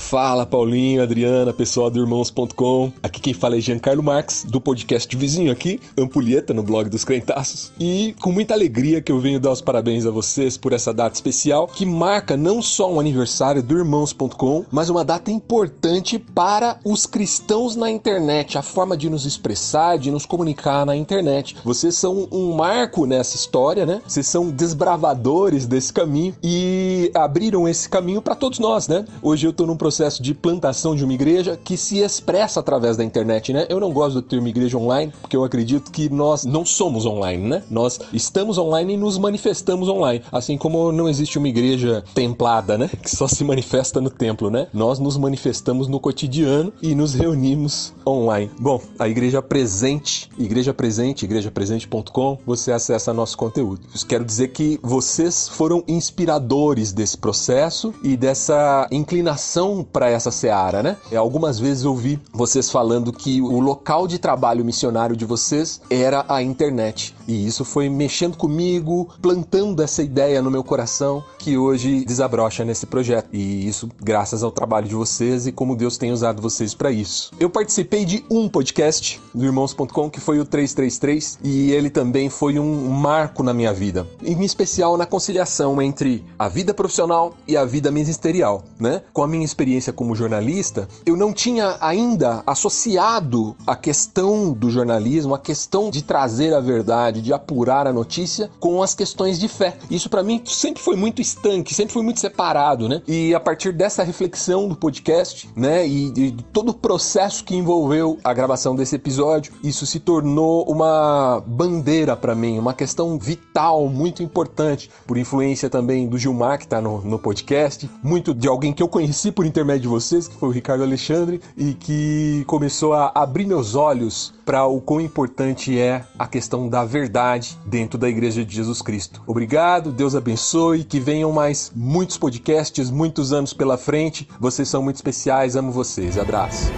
Fala Paulinho, Adriana, pessoal do Irmãos.com. Aqui quem fala é Giancarlo Marques, do podcast vizinho aqui, Ampulheta, no blog dos Crentaços. E com muita alegria que eu venho dar os parabéns a vocês por essa data especial, que marca não só um aniversário do Irmãos.com, mas uma data importante para os cristãos na internet, a forma de nos expressar, de nos comunicar na internet. Vocês são um marco nessa história, né? Vocês são desbravadores desse caminho e abriram esse caminho para todos nós, né? Hoje eu tô num processo de plantação de uma igreja que se expressa através da internet, né? Eu não gosto do termo igreja online, porque eu acredito que nós não somos online, né? Nós estamos online e nos manifestamos online, assim como não existe uma igreja templada, né? Que só se manifesta no templo, né? Nós nos manifestamos no cotidiano e nos reunimos online. Bom, a igreja presente, igreja presente, igrejapresente.com, você acessa nosso conteúdo. Quero dizer que vocês foram inspiradores desse processo e dessa inclinação para essa seara, né? É, algumas vezes eu ouvi vocês falando que o local de trabalho missionário de vocês era a internet. E isso foi mexendo comigo, plantando essa ideia no meu coração que hoje desabrocha nesse projeto. E isso graças ao trabalho de vocês e como Deus tem usado vocês para isso. Eu participei de um podcast do irmãos.com que foi o 333 e ele também foi um marco na minha vida, em especial na conciliação entre a vida profissional e a vida ministerial, né? Com a minha experiência experiência como jornalista, eu não tinha ainda associado a questão do jornalismo, a questão de trazer a verdade, de apurar a notícia com as questões de fé. Isso para mim sempre foi muito estanque, sempre foi muito separado, né? E a partir dessa reflexão do podcast, né, e de todo o processo que envolveu a gravação desse episódio, isso se tornou uma bandeira para mim, uma questão vital, muito importante, por influência também do Gilmar que tá no, no podcast, muito de alguém que eu conheci por intermédio de vocês, que foi o Ricardo Alexandre, e que começou a abrir meus olhos para o quão importante é a questão da verdade dentro da Igreja de Jesus Cristo. Obrigado, Deus abençoe, que venham mais muitos podcasts, muitos anos pela frente. Vocês são muito especiais, amo vocês. Abraço.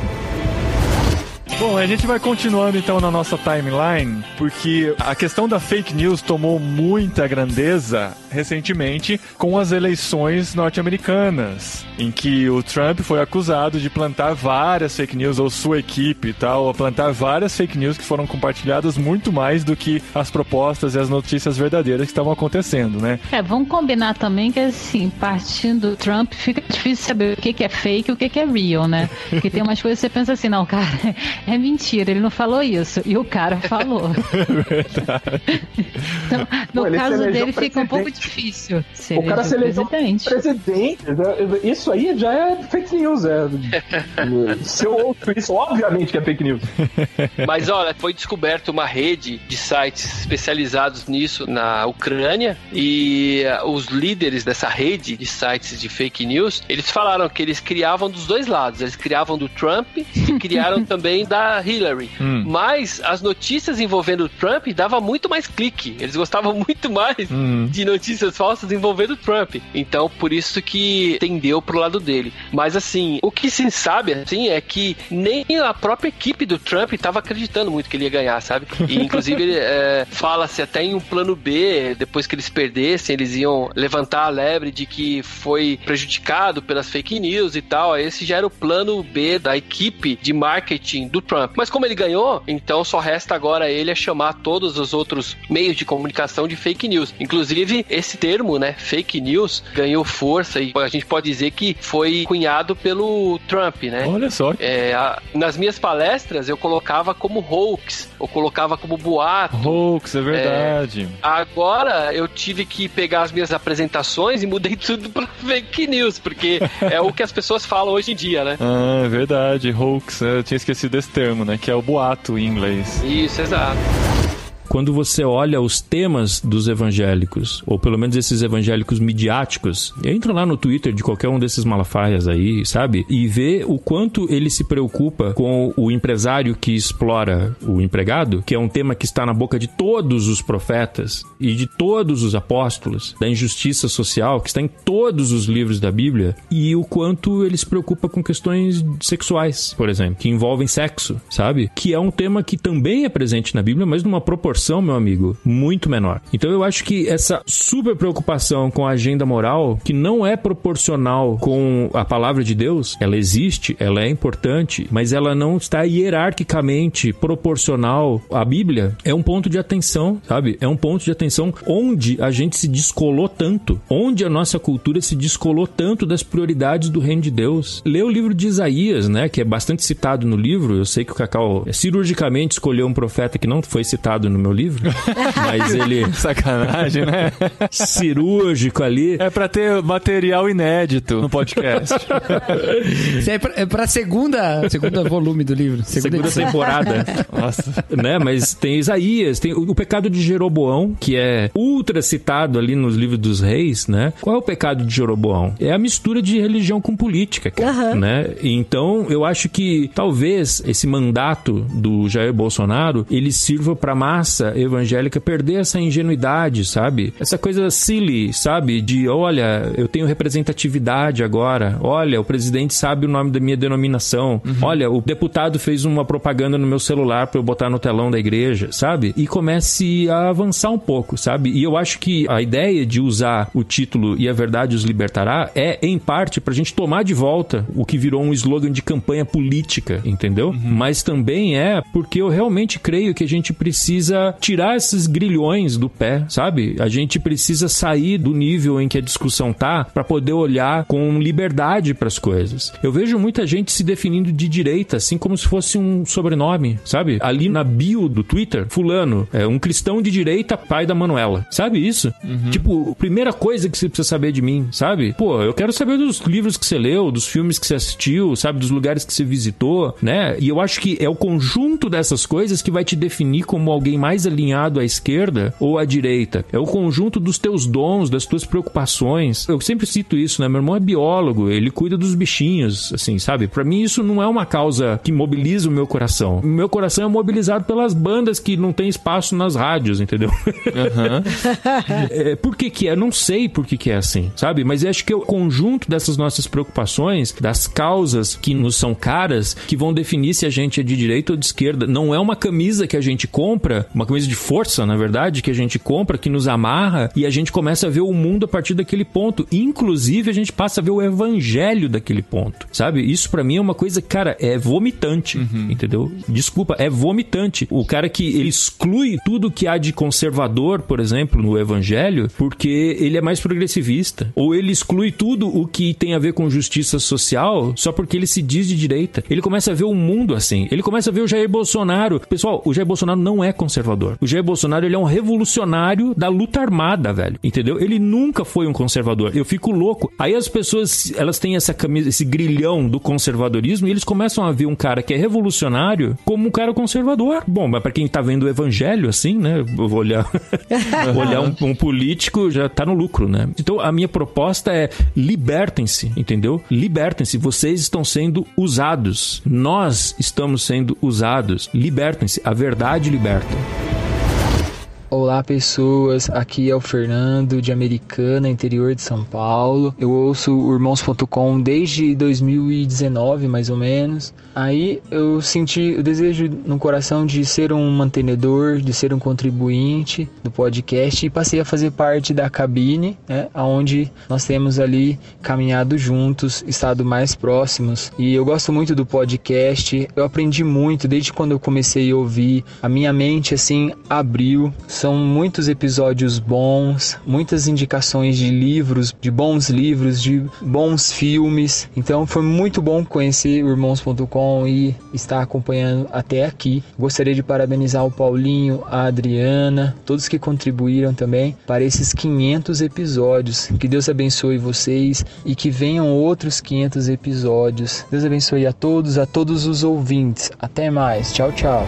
Bom, a gente vai continuando então na nossa timeline, porque a questão da fake news tomou muita grandeza recentemente com as eleições norte-americanas, em que o Trump foi acusado de plantar várias fake news, ou sua equipe e tal, a plantar várias fake news que foram compartilhadas muito mais do que as propostas e as notícias verdadeiras que estavam acontecendo, né? É, vamos combinar também que assim, partindo do Trump, fica difícil saber o que que é fake e o que que é real, né? Porque tem umas coisas que você pensa assim, não, cara, é mentira, ele não falou isso. E o cara falou. Verdade. Então, no Pô, se caso dele fica um pouco presidente. difícil. Se O cara se elegeu elegeu presidente. né? Isso aí já é fake news. É... Se eu ouço isso, obviamente que é fake news. Mas olha, foi descoberta uma rede de sites especializados nisso na Ucrânia e os líderes dessa rede de sites de fake news, eles falaram que eles criavam dos dois lados. Eles criavam do Trump e criaram também da Hillary. Hum. Mas as notícias envolvendo o Trump dava muito mais clique. Eles gostavam muito mais Hum. de notícias falsas envolvendo o Trump. Então, por isso que tendeu pro lado dele. Mas assim, o que se sabe assim é que nem a própria equipe do Trump estava acreditando muito que ele ia ganhar, sabe? E inclusive é, fala-se até em um plano B, depois que eles perdessem, eles iam levantar a lebre de que foi prejudicado pelas fake news e tal. Esse já era o plano B da equipe de marketing do Trump. Mas como ele ganhou, então só resta agora ele a chamar todos os outros meios de comunicação de fake news. Inclusive, esse termo, né, fake news, ganhou força e a gente pode dizer que foi cunhado pelo Trump, né? Olha só. É, a- nas minhas palestras eu colocava como hoax, eu colocava como boato. Hoax, é verdade. Agora eu tive que pegar as minhas apresentações e mudei tudo pra fake news, porque é o que as pessoas falam hoje em dia, né? Ah, é verdade. Hoax, eu tinha esquecido esse termo, né? Que é o boato em inglês. Isso, exato. Quando você olha os temas dos evangélicos, ou pelo menos esses evangélicos midiáticos, entra lá no Twitter de qualquer um desses malafaias aí, sabe? E vê o quanto ele se preocupa com o empresário que explora o empregado, que é um tema que está na boca de todos os profetas e de todos os apóstolos, da injustiça social, que está em todos os livros da Bíblia, e o quanto ele se preocupa com questões sexuais, por exemplo, que envolvem sexo, sabe? Que é um tema que também é presente na Bíblia, mas numa proporção, meu amigo, muito menor. Então eu acho que essa super preocupação com a agenda moral, que não é proporcional com a palavra de Deus, ela existe, ela é importante, mas ela não está hierarquicamente proporcional à Bíblia, é um ponto de atenção, sabe? É um ponto de atenção onde a gente se descolou tanto, onde a nossa cultura se descolou tanto das prioridades do reino de Deus. Lê o livro de Isaías, né, que é bastante citado no livro. Eu sei que o Cacau cirurgicamente escolheu um profeta que não foi citado no meu livro, mas ele Sacanagem, né? cirúrgico ali. É pra ter material inédito no podcast. Isso é pra, é pra segunda, segunda volume do livro. Segunda edição. temporada. Nossa. né? Mas tem Isaías, tem o, o pecado de Jeroboão, que é ultra citado ali nos livros dos reis, né? Qual é o pecado de Jeroboão? É a mistura de religião com política, cara, né? Então, eu acho que talvez esse mandato do Jair Bolsonaro, ele sirva pra massa evangélica perder essa ingenuidade, sabe? Essa coisa silly, sabe? De, olha, eu tenho representatividade agora. Olha, o presidente sabe o nome da minha denominação. Olha, o deputado fez uma propaganda no meu celular pra eu botar no telão da igreja, sabe? E comece a avançar um pouco, sabe? E eu acho que a ideia de usar o título E a Verdade os Libertará é, em parte, pra gente tomar de volta o que virou um slogan de campanha política, entendeu? Mas também é porque eu realmente creio que a gente precisa precisa tirar esses grilhões do pé, sabe? A gente precisa sair do nível em que a discussão tá para poder olhar com liberdade para as coisas. Eu vejo muita gente se definindo de direita, assim como se fosse um sobrenome, sabe? Ali na bio do Twitter, fulano, é um cristão de direita, pai da Manuela. Sabe isso? Tipo, primeira coisa que você precisa saber de mim, sabe? Pô, eu quero saber dos livros que você leu, dos filmes que você assistiu, sabe? Dos lugares que você visitou, né? E eu acho que é o conjunto dessas coisas que vai te definir como alguém mais alinhado à esquerda ou à direita. É o conjunto dos teus dons, das tuas preocupações. Eu sempre cito isso, né? Meu irmão é biólogo, ele cuida dos bichinhos, assim, sabe? Pra mim isso não é uma causa que mobiliza o meu coração. O meu coração é mobilizado pelas bandas que não tem espaço nas rádios, entendeu? É, por que que é? Não sei por que que é assim, sabe? Mas acho que é o conjunto dessas nossas preocupações, das causas que nos são caras, que vão definir se a gente é de direita ou de esquerda. Não é uma camisa que a gente compra, uma camisa de força, na verdade, que a gente compra, que nos amarra e a gente começa a ver o mundo a partir daquele ponto. Inclusive, a gente passa a ver o evangelho daquele ponto, sabe? Isso pra mim é uma coisa, cara, é vomitante, entendeu? Desculpa, é vomitante. O cara que ele exclui tudo que há de conservador, por exemplo, no evangelho, porque ele é mais progressivista. Ou ele exclui tudo o que tem a ver com justiça social só porque ele se diz de direita. Ele começa a ver o mundo assim. Ele começa a ver o Jair Bolsonaro. Pessoal, o Jair Bolsonaro não é conservador. O Jair Bolsonaro ele é um revolucionário da luta armada, velho. Entendeu? Ele nunca foi um conservador. Eu fico louco. Aí as pessoas, elas têm essa camisa, esse grilhão do conservadorismo e eles começam a ver um cara que é revolucionário como um cara conservador. Bom, mas pra quem tá vendo o evangelho assim, né? Eu vou olhar, olhar um, um político já tá no lucro, né? Então a minha proposta é libertem-se, entendeu? Libertem-se. Vocês estão sendo usados. Nós estamos sendo usados. Libertem-se. A verdade liberta. Olá pessoas, aqui é o Fernando de Americana, interior de São Paulo. Eu ouço o Irmãos.com desde 2019, mais ou menos. Aí eu senti o desejo no coração de ser um mantenedor, de ser um contribuinte do podcast e passei a fazer parte da cabine, né, onde nós temos ali caminhado juntos, estado mais próximos. E eu gosto muito do podcast. Eu aprendi muito desde quando eu comecei a ouvir. A minha mente assim abriu. São muitos episódios bons, muitas indicações de livros, de bons livros, de bons filmes. Então foi muito bom conhecer o Irmãos.com e estar acompanhando até aqui. Gostaria de parabenizar o Paulinho, a Adriana, todos que contribuíram também para esses 500 episódios. Que Deus abençoe vocês e que venham outros 500 episódios. Deus abençoe a todos, a todos os ouvintes. Até mais. Tchau, tchau.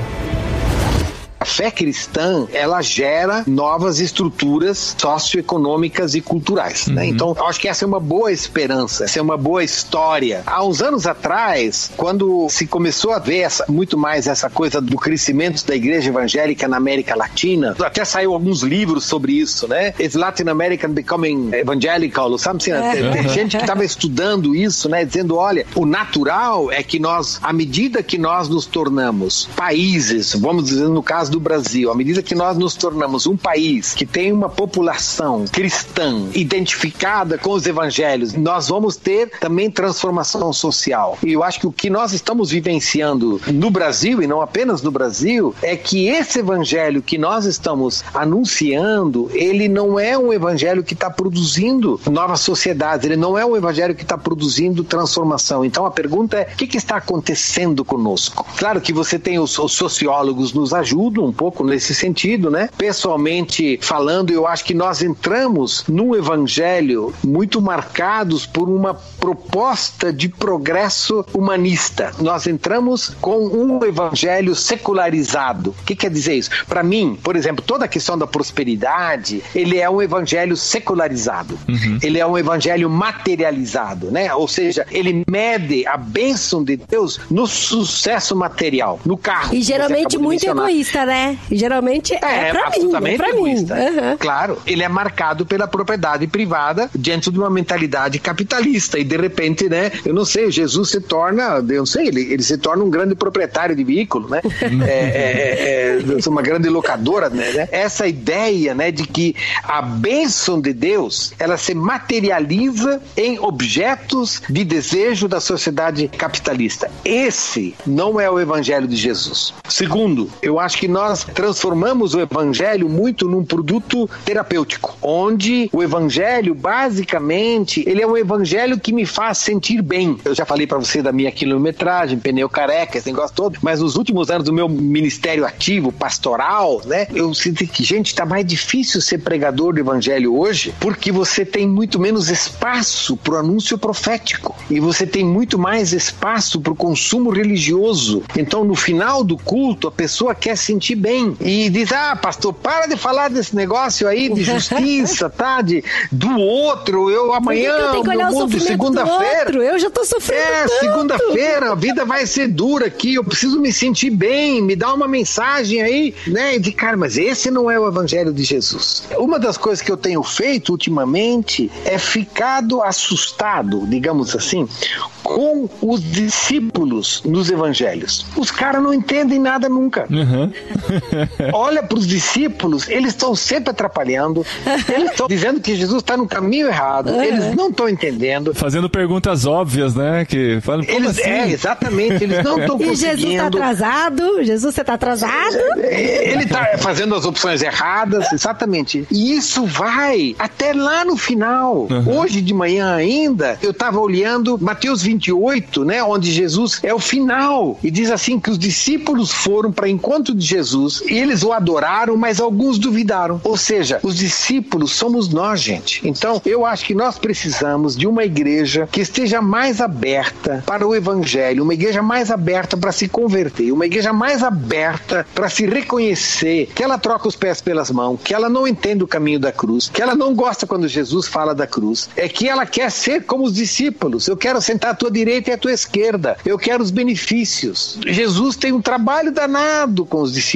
A fé cristã, ela gera novas estruturas socioeconômicas e culturais, né? Então, eu acho que essa é uma boa esperança, essa é uma boa história. Há uns anos atrás, quando se começou a ver essa, muito mais essa coisa do crescimento da igreja evangélica na América Latina, até saiu alguns livros sobre isso, né? Is Latin American becoming evangelical, sabe? Assim, É. tem, tem Uhum. gente que estava estudando isso, né? Dizendo, olha, o natural é que nós, à medida que nós nos tornamos países, vamos dizer no caso do Brasil, à medida que nós nos tornamos um país que tem uma população cristã identificada com os evangelhos, nós vamos ter também transformação social. E eu acho que o que nós estamos vivenciando no Brasil, e não apenas no Brasil, é que esse evangelho que nós estamos anunciando, ele não é um evangelho que está produzindo novas sociedades, ele não é um evangelho que está produzindo transformação. Então a pergunta é: o que, que está acontecendo conosco? Claro que você tem os, os sociólogos nos ajudam um pouco nesse sentido, né? Pessoalmente falando, eu acho que nós entramos num evangelho muito marcados por uma proposta de progresso humanista. Nós entramos com um evangelho secularizado. O que quer dizer isso? Para mim, por exemplo, toda a questão da prosperidade, ele é um evangelho secularizado. Ele é um evangelho materializado, né? Ou seja, ele mede a bênção de Deus no sucesso material, no carro. E geralmente muito egoísta, né? E geralmente é, É, pra mim, é absolutamente pra egoísta. mim. Aham. Claro, ele é marcado pela propriedade privada diante de uma mentalidade capitalista. E de repente, né, eu não sei, Jesus se torna, eu não sei, ele, ele se torna um grande proprietário de veículo, né? é, é, é, é uma grande locadora, né? Essa ideia, né, de que a bênção de Deus, ela se materializa em objetos de desejo da sociedade capitalista. Esse não é o evangelho de Jesus. Segundo, eu acho que nós transformamos o evangelho muito num produto terapêutico, onde o evangelho, basicamente, ele é um evangelho que me faz sentir bem. Eu já falei para você da minha quilometragem, pneu careca, esse negócio todo, mas nos últimos anos do meu ministério ativo, pastoral, né, eu sinto que, gente, está mais difícil ser pregador do evangelho hoje, porque você tem muito menos espaço para o anúncio profético e você tem muito mais espaço para o consumo religioso. Então, no final do culto, a pessoa quer sentir bem e diz: Ah, pastor, para de falar desse negócio aí de justiça, tá? De, do outro, eu amanhã, Por que que eu tenho que olhar o mundo, segunda-feira. Eu já tô sofrendo É, segunda-feira, a vida vai ser dura aqui, eu preciso me sentir bem, me dá uma mensagem aí, né? De cara, mas esse não é o evangelho de Jesus. Uma das coisas que eu tenho feito ultimamente é ficado assustado, digamos assim, com os discípulos nos evangelhos. Os caras não entendem nada nunca. Olha para os discípulos, eles estão sempre atrapalhando, eles estão dizendo que Jesus está no caminho errado, eles não estão entendendo. Fazendo perguntas óbvias, né? Que falam, como Eles, assim? é, exatamente, eles não estão E Jesus tá conseguindo. atrasado? Jesus, você tá atrasado? Ele tá fazendo as opções erradas, exatamente. E isso vai até lá no final. Hoje de manhã ainda, eu estava olhando Mateus 28, né, onde Jesus é o final e diz assim que os discípulos foram para encontro de Jesus e eles o adoraram, mas alguns duvidaram. Ou seja, os discípulos somos nós, gente. Então, eu acho que nós precisamos de uma igreja que esteja mais aberta para o evangelho, uma igreja mais aberta para se converter, uma igreja mais aberta para se reconhecer que ela troca os pés pelas mãos, que ela não entende o caminho da cruz, que ela não gosta quando Jesus fala da cruz, é que ela quer ser como os discípulos. Eu quero sentar à tua direita e à tua esquerda. Eu quero os benefícios. Jesus tem um trabalho danado com os discípulos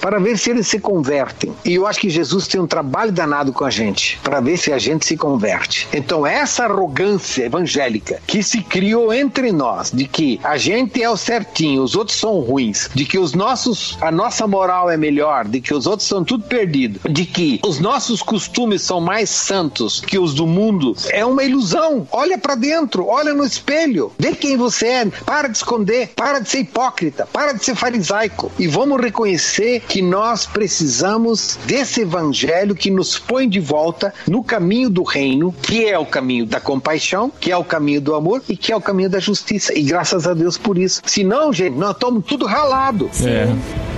para ver se eles se convertem. E eu acho que Jesus tem um trabalho danado com a gente para ver se a gente se converte. Então, essa arrogância evangélica que se criou entre nós de que a gente é o certinho, os outros são ruins, de que os nossos a nossa moral é melhor, de que os outros são tudo perdido, de que os nossos costumes são mais santos que os do mundo, é uma ilusão. Olha para dentro, olha no espelho, vê quem você é, para de esconder, para de ser hipócrita, para de ser farisaico e vamos reconhecer que nós precisamos desse evangelho que nos põe de volta no caminho do reino, que é o caminho da compaixão, que é o caminho do amor e que é o caminho da justiça. E graças a Deus por isso. Senão, gente, nós estamos tudo ralado. É.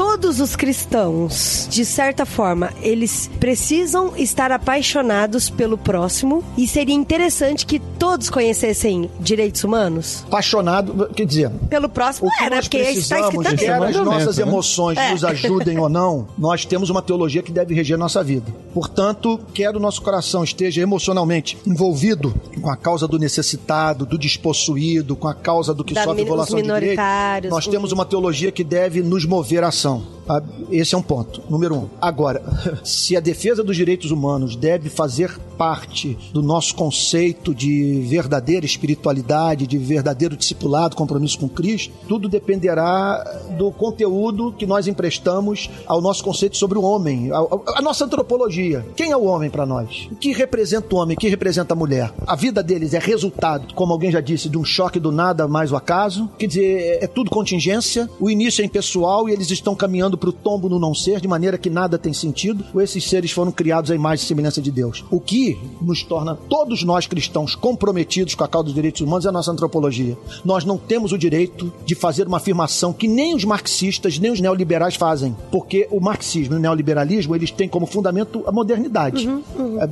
Todos os cristãos, de certa forma, eles precisam estar apaixonados pelo próximo e seria interessante que todos conhecessem direitos humanos? Apaixonado, quer dizer, Pelo próximo o que é, né? nós Porque está precisamos, escrito quer aqui. as nossas né? emoções É. nos ajudem ou não, nós temos uma teologia que deve reger nossa vida. Portanto, quer o nosso coração esteja emocionalmente envolvido com a causa do necessitado, do despossuído, com a causa do que Da sofre violação de direito, minoritários, nós temos uma teologia que deve nos mover à ação coração tá? Esse é um ponto, número um. Agora, se a defesa dos direitos humanos deve fazer parte do nosso conceito de verdadeira espiritualidade, de verdadeiro discipulado, compromisso com Cristo, tudo dependerá do conteúdo que nós emprestamos ao nosso conceito sobre o homem, a, nossa antropologia. Quem é o homem para nós? O que representa o homem? O que representa a mulher? A vida deles é resultado, como alguém já disse, de um choque do nada mais o acaso. Quer dizer, é, é tudo contingência. O início é impessoal e eles estão caminhando para o tombo no não ser, de maneira que nada tem sentido. Ou esses seres foram criados à imagem e semelhança de Deus. O que nos torna todos nós cristãos comprometidos com a causa dos direitos humanos é a nossa antropologia. Nós não temos o direito de fazer uma afirmação que nem os marxistas nem os neoliberais fazem, porque o marxismo e o neoliberalismo eles têm como fundamento a modernidade.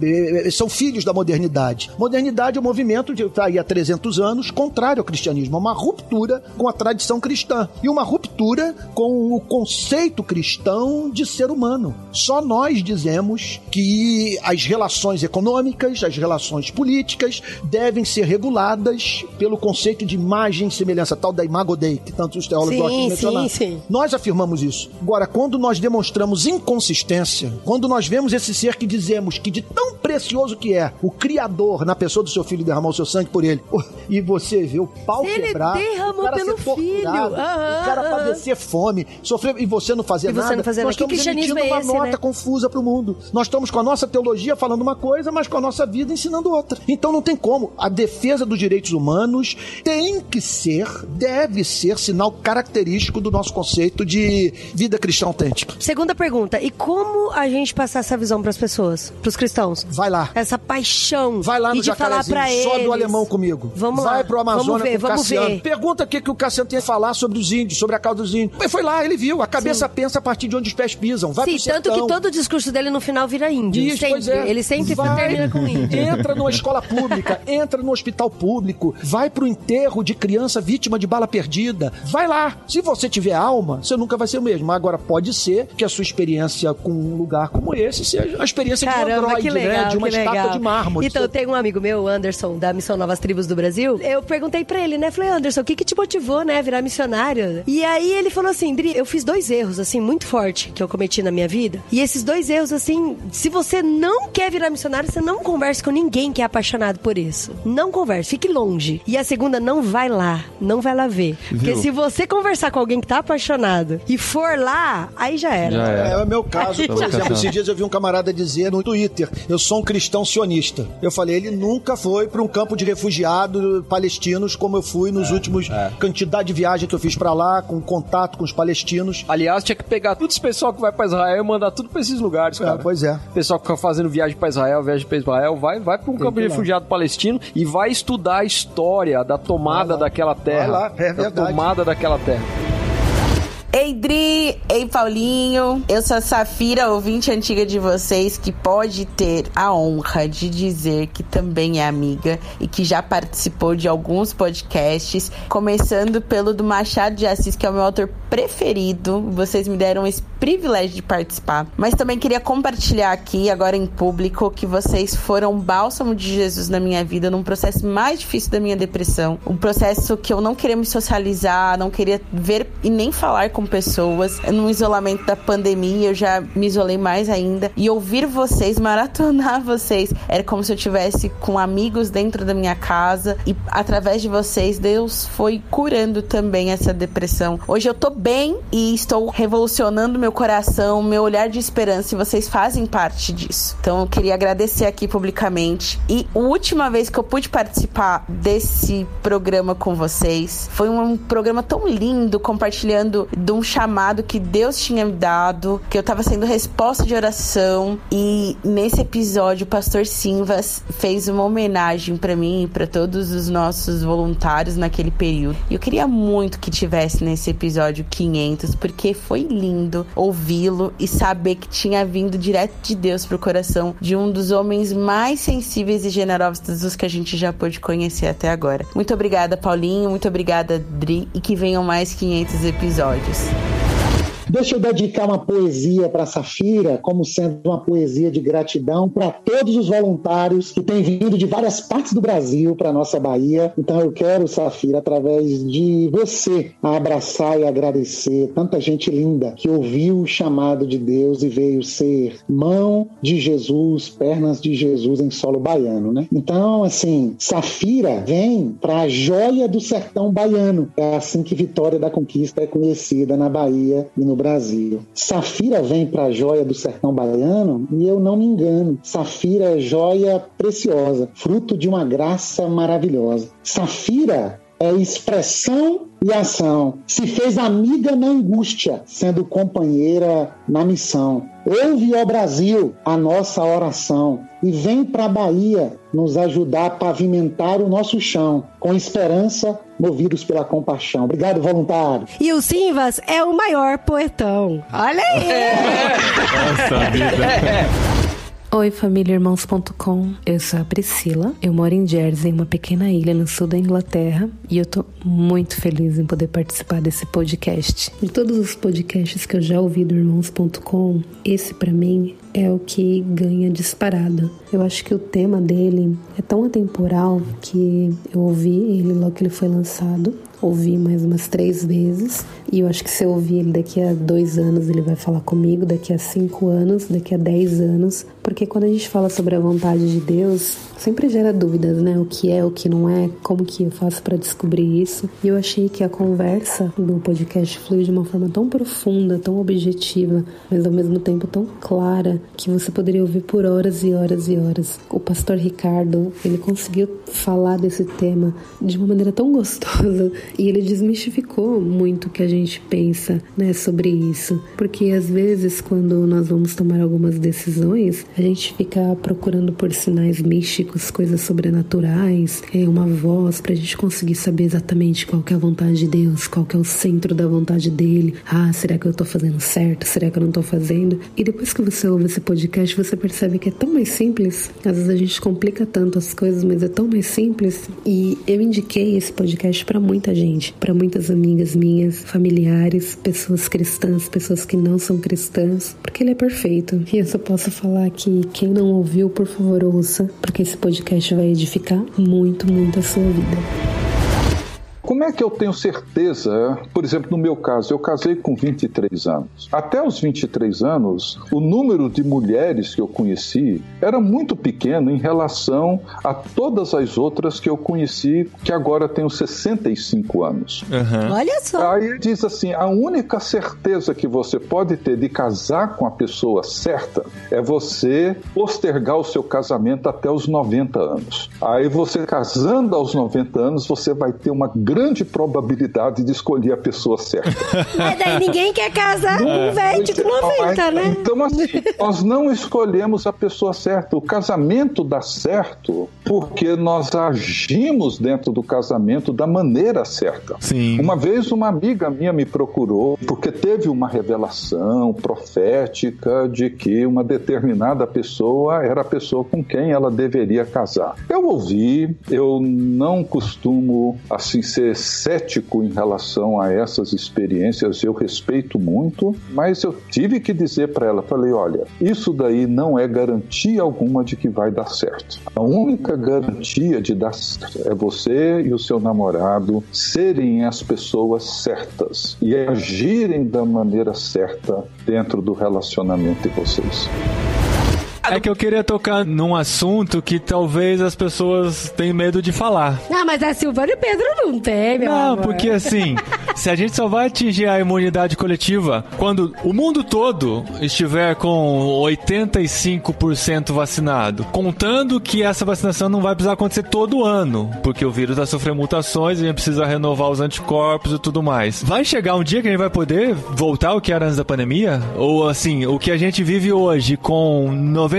É, é, São filhos da modernidade. Modernidade é um movimento de tá aí há 300 anos contrário ao cristianismo, é uma ruptura com a tradição cristã e uma ruptura com o conceito cristão de ser humano. Só nós dizemos que as relações econômicas, as relações políticas devem ser reguladas pelo conceito de imagem e semelhança, tal da imago Dei, que tantos teólogos Sim, gostam de mencionar. sim, sim. Nós afirmamos isso. Agora, quando nós demonstramos inconsistência, quando nós vemos esse ser que dizemos que de tão precioso que é, o Criador, na pessoa do seu filho, derramou o seu sangue por ele, e você vê o pau Ele quebrar, derramou o cara pelo ser torturado, filho. Aham, o cara aham. padecer fome, sofrer, e você não fazer nada, não fazer nós nada. Estamos emitindo é uma esse, nota né? confusa pro mundo. Nós estamos com a nossa teologia falando uma coisa, mas com a nossa vida ensinando outra. Então não tem como. A defesa dos direitos humanos tem que ser, deve ser sinal característico do nosso conceito de vida cristã autêntica. Segunda pergunta, e como a gente passar essa visão pras pessoas, pros cristãos? Vai lá. Essa paixão. Vai lá no Jacarezinho, sobe o alemão comigo. Vamos Vai lá. pro Amazonas Vamos ver, com o Cassiano. ver. Pergunta o que, que o Cassiano tem a falar sobre os índios, sobre a causa dos índios. Mas foi lá, ele viu. A cabeça pensa a partir de onde os pés pisam. Vai Sim, tanto que todo o discurso dele no final vira índio. Isso, sempre. é. Ele sempre Vai, termina com índio. Entra numa escola pública, entra no hospital público, vai pro enterro de criança vítima de bala perdida. Vai lá. Se você tiver alma, você nunca vai ser o mesmo. Agora, pode ser que a sua experiência com um lugar como esse seja a experiência de um Caramba, androide, legal, né? De uma estátua legal. de mármore. Então, tem um amigo meu, Anderson, da Missão Novas Tribos do Brasil. Eu perguntei pra ele, né? Falei, Anderson, o que que te motivou, né, virar missionário? E aí ele falou assim, Dri, eu fiz dois erros, assim, muito forte que eu cometi na minha vida. E esses dois erros, assim, se você não quer virar missionário, você não converse com ninguém que é apaixonado por isso. Não converse, fique longe. E a segunda, não vai lá, não vai lá ver. Porque Viu? se você conversar com alguém que tá apaixonado e for lá, aí já era. É, é o meu caso, por Já exemplo. Esses dias eu vi um camarada dizer no Twitter: eu sou um cristão sionista. Eu falei, ele nunca foi para um campo de refugiados palestinos como eu fui nos últimos quantidade de viagem que eu fiz para lá, com contato com os palestinos. Aliás, tinha que pegar todo esse pessoal que vai pra Israel e mandar tudo pra esses lugares, cara. pois é. O pessoal que fica fazendo viagem pra Israel, viagem pra Israel, vai, vai pra um Tem campo de refugiado palestino e vai estudar a história da tomada daquela terra. lá, é da verdade. tomada daquela terra. Ei, Dri! Ei, Paulinho! Eu sou a Safira, ouvinte antiga de vocês, que pode ter a honra de dizer que também é amiga e que já participou de alguns podcasts, começando pelo do Machado de Assis, que é o meu autor preferido. Vocês me deram esse privilégio de participar. Mas também queria compartilhar aqui, agora em público, que vocês foram bálsamo de Jesus na minha vida, num processo mais difícil da minha depressão. Um processo que eu não queria me socializar, não queria ver e nem falar com pessoas. No isolamento da pandemia, eu já me isolei mais ainda. E ouvir vocês, maratonar vocês, era como se eu tivesse com amigos dentro da minha casa. E através de vocês, Deus foi curando também essa depressão. Hoje eu tô bem e estou revolucionando meu coração, meu olhar de esperança. E vocês fazem parte disso. Então eu queria agradecer aqui publicamente. E a última vez que eu pude participar desse programa com vocês foi um programa tão lindo, compartilhando de um chamado que Deus tinha me dado, que eu tava sendo resposta de oração. E nesse episódio, o pastor Simvas fez uma homenagem para mim e para todos os nossos voluntários naquele período. E eu queria muito que tivesse nesse episódio 500, porque foi lindo ouvi-lo e saber que tinha vindo direto de Deus pro coração de um dos homens mais sensíveis e generosos dos que a gente já pôde conhecer até agora. Muito obrigada, Paulinho. Muito obrigada, Dri. E que venham mais 500 episódios. News. Deixa eu dedicar uma poesia para Safira, como sendo uma poesia de gratidão para todos os voluntários que têm vindo de várias partes do Brasil para nossa Bahia. Então eu quero, Safira, através de você, abraçar e agradecer tanta gente linda que ouviu o chamado de Deus e veio ser mão de Jesus, pernas de Jesus em solo baiano, né? Então, assim, Safira vem para a joia do sertão baiano. É assim que Vitória da Conquista é conhecida na Bahia e no Brasil. Safira vem para a joia do sertão baiano e eu não me engano. Safira é joia preciosa, fruto de uma graça maravilhosa. Safira é expressão e ação. Se fez amiga na angústia, sendo companheira na missão. Ouve, ó Brasil, a nossa oração e vem para a Bahia nos ajudar a pavimentar o nosso chão, com esperança, movidos pela compaixão. Obrigado, voluntário. E o Simvas é o maior poetão. Olha aí! Oi, famíliairmãos.com. Eu sou a Priscila. Eu moro em Jersey, uma pequena ilha no sul da Inglaterra, e eu tô muito feliz em poder participar desse podcast. De todos os podcasts que eu já ouvi do irmãos.com, esse para mim é o que ganha disparado. Eu acho que o tema dele é tão atemporal que eu ouvi ele logo que ele foi lançado. Ouvi mais umas três vezes. E eu acho que se eu ouvir ele daqui a dois anos, ele vai falar comigo. Daqui a cinco anos, daqui a dez anos. Porque quando a gente fala sobre a vontade de Deus, sempre gera dúvidas, né? O que é, o que não é, como que eu faço para descobrir isso. E eu achei que a conversa do podcast fluiu de uma forma tão profunda, tão objetiva, mas ao mesmo tempo tão clara que você poderia ouvir por horas e horas e horas. O pastor Ricardo, ele conseguiu falar desse tema de uma maneira tão gostosa e ele desmistificou muito o que a gente pensa, né, sobre isso. Porque às vezes quando nós vamos tomar algumas decisões, a gente fica procurando por sinais místicos, coisas sobrenaturais, é uma voz pra gente conseguir saber exatamente qual que é a vontade de Deus, qual que é o centro da vontade dele. Ah, será que eu tô fazendo certo? Será que eu não tô fazendo? E depois que você ouve esse podcast, você percebe que é tão mais simples. Às vezes a gente complica tanto as coisas, mas é tão mais simples. E eu indiquei esse podcast para muita gente, para muitas amigas minhas, familiares, pessoas cristãs, pessoas que não são cristãs, porque ele é perfeito. E eu só posso falar que quem não ouviu, por favor, ouça, porque esse podcast vai edificar muito, muito a sua vida. Como é que eu tenho certeza? Por exemplo, no meu caso, eu casei com 23 anos. Até os 23 anos, o número de mulheres que eu conheci era muito pequeno em relação a todas as outras que eu conheci, que agora tenho 65 anos. Uhum. Olha só. Aí diz assim: a única certeza que você pode ter de casar com a pessoa certa é você postergar o seu casamento até os 90 anos. Aí você casando aos 90 anos, você vai ter uma grande probabilidade de escolher a pessoa certa. Mas daí ninguém quer casar com um velho de 90, né? Então, assim, nós não escolhemos a pessoa certa. O casamento dá certo porque nós agimos dentro do casamento da maneira certa. Sim. Uma vez uma amiga minha me procurou porque teve uma revelação profética de que uma determinada pessoa era a pessoa com quem ela deveria casar. Eu ouvi, eu não costumo assim ser cético em relação a essas experiências, eu respeito muito, mas eu tive que dizer para ela, falei, olha, isso daí não é garantia alguma de que vai dar certo. A única garantia de dar certo é você e o seu namorado serem as pessoas certas e agirem da maneira certa dentro do relacionamento de vocês. É que eu queria tocar num assunto que talvez as pessoas tenham medo de falar. Não, mas a Silvana e o Pedro não tem, meu Não, amor. porque assim, se a gente só vai atingir a imunidade coletiva quando o mundo todo estiver com 85% vacinado, contando que essa vacinação não vai precisar acontecer todo ano, porque o vírus vai sofrer mutações e a gente precisa renovar os anticorpos e tudo mais. Vai chegar um dia que a gente vai poder voltar ao que era antes da pandemia? Ou assim, o que a gente vive hoje com 90%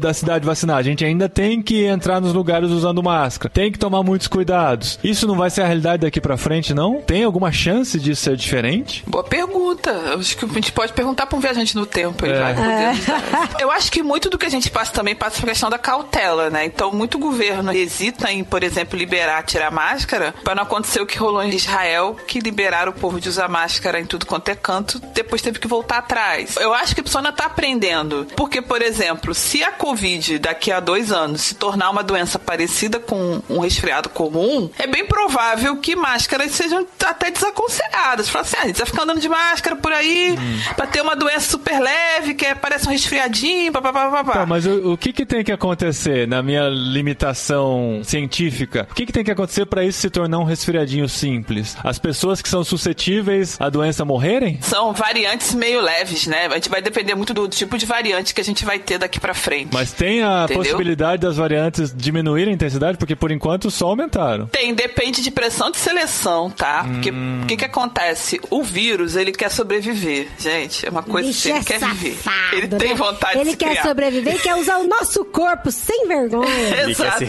da cidade vacinada, a gente ainda tem que entrar nos lugares usando máscara, tem que tomar muitos cuidados. Isso não vai ser a realidade daqui pra frente, não? Tem alguma chance disso ser diferente? Boa pergunta. Acho que a gente pode perguntar para um viajante no tempo. Ele É. vai poder É. Eu acho que muito do que a gente passa também passa por questão da cautela, né? Então, muito governo hesita em, por exemplo, liberar, tirar máscara, para não acontecer o que rolou em Israel, que liberaram o povo de usar máscara em tudo quanto é canto, depois teve que voltar atrás. Eu acho que a pessoa ainda tá aprendendo. Porque, por exemplo, se a Covid daqui a dois anos se tornar uma doença parecida com um resfriado comum, é bem provável que máscaras sejam até desaconselhadas. Fala assim, ah, a gente vai ficar andando de máscara por aí pra ter uma doença super leve, que é, parece um resfriadinho, papapá. Tá, mas o, o que, que tem que acontecer na minha limitação científica? O que, que tem que acontecer para isso se tornar um resfriadinho simples? As pessoas que são suscetíveis à doença morrerem? São variantes meio leves, né? A gente vai depender muito do tipo de variante que a gente vai ter daqui pra frente. Mas tem a Entendeu? possibilidade das variantes diminuírem a intensidade? Porque por enquanto só aumentaram. Tem, depende de pressão de seleção, tá? Porque Hum. o que que acontece? O vírus, ele quer sobreviver, gente. É uma coisa Bicho assim, ele é quer viver. safado, Ele tem né? vontade Ele de se quer criar. sobreviver e quer usar o nosso corpo sem vergonha. Exato.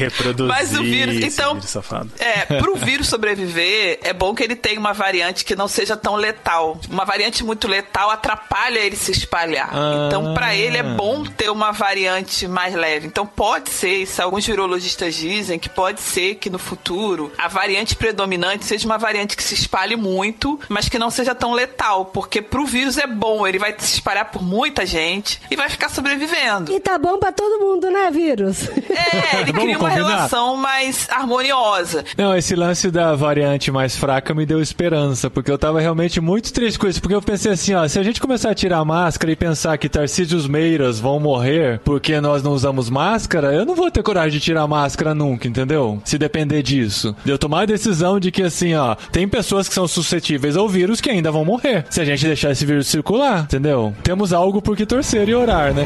Mas o vírus, então, safado. é, pro vírus sobreviver, é bom que ele tenha uma variante que não seja tão letal. Uma variante muito letal atrapalha ele se espalhar. Ah. Então, pra ele é bom ter uma variante mais leve. Então, pode ser, isso alguns virologistas dizem, que pode ser que no futuro a variante predominante seja uma variante que se espalhe muito, mas que não seja tão letal, porque pro vírus é bom, ele vai se espalhar por muita gente e vai ficar sobrevivendo. E tá bom pra todo mundo, né, vírus? É, ele cria uma relação mais harmoniosa. Não, esse lance da variante mais fraca me deu esperança, porque eu tava realmente muito triste com isso, porque eu pensei assim, ó, se a gente começar a tirar a máscara e pensar que Tarcísios Meiras vão morrer porque nós não usamos máscara, eu não vou ter coragem de tirar máscara nunca, entendeu? Se depender disso. De eu tomar a decisão de que, assim, ó, tem pessoas que são suscetíveis ao vírus que ainda vão morrer. Se a gente deixar esse vírus circular, entendeu? Temos algo por que torcer e orar, né?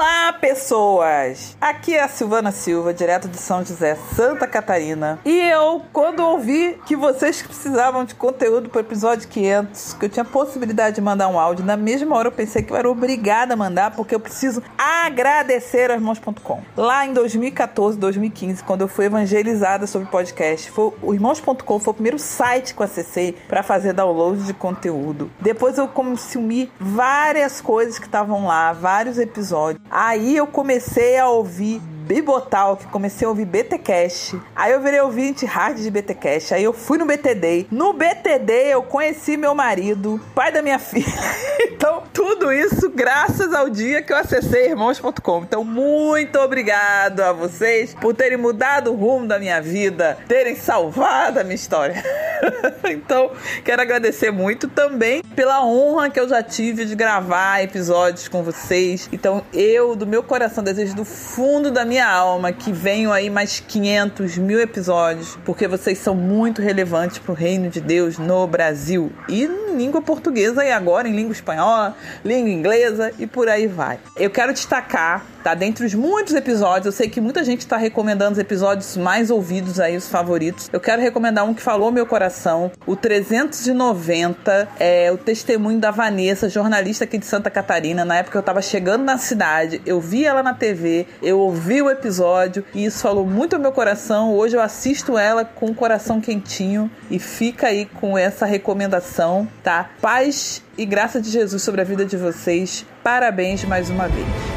Olá, pessoas! Aqui é a Silvana Silva, direto de São José, Santa Catarina. E eu, quando ouvi que vocês precisavam de conteúdo para o episódio 500, que eu tinha possibilidade de mandar um áudio, na mesma hora eu pensei que eu era obrigada a mandar, porque eu preciso agradecer a Irmãos.com. Lá em 2014, 2015, quando eu fui evangelizada sobre podcast, foi, o Irmãos.com foi o primeiro site que eu acessei para fazer download de conteúdo. Depois eu consumi várias coisas que estavam lá, vários episódios. Aí eu comecei a ouvir Bibotalk, comecei a ouvir BTcast. Aí eu virei ouvinte hard de BTcast. Aí eu fui no BTD. No BTD eu conheci meu marido, pai da minha filha. Então, tudo isso graças ao dia que eu acessei irmãos.com. Então, muito obrigado a vocês por terem mudado o rumo da minha vida, terem salvado a minha história. então, quero agradecer muito também pela honra que eu já tive de gravar episódios com vocês. Então, eu, do meu coração, desejo do fundo da minha alma que venham aí mais 500 mil episódios, porque vocês são muito relevantes para o reino de Deus no Brasil e em língua portuguesa e agora em língua espanhola, língua inglesa e por aí vai. Eu quero destacar, tá? Dentre os muitos episódios, eu sei que muita gente está recomendando os episódios mais ouvidos aí, os favoritos. Eu quero recomendar um que falou meu coração, o 390, é o testemunho da Vanessa, jornalista aqui de Santa Catarina. Na época eu estava chegando na cidade, eu vi ela na TV, eu ouvi o episódio e isso falou muito ao meu coração. Hoje eu assisto ela com o coração quentinho e fica aí com essa recomendação, tá? Paz e graça de Jesus sobre a vida de vocês. Parabéns mais uma vez.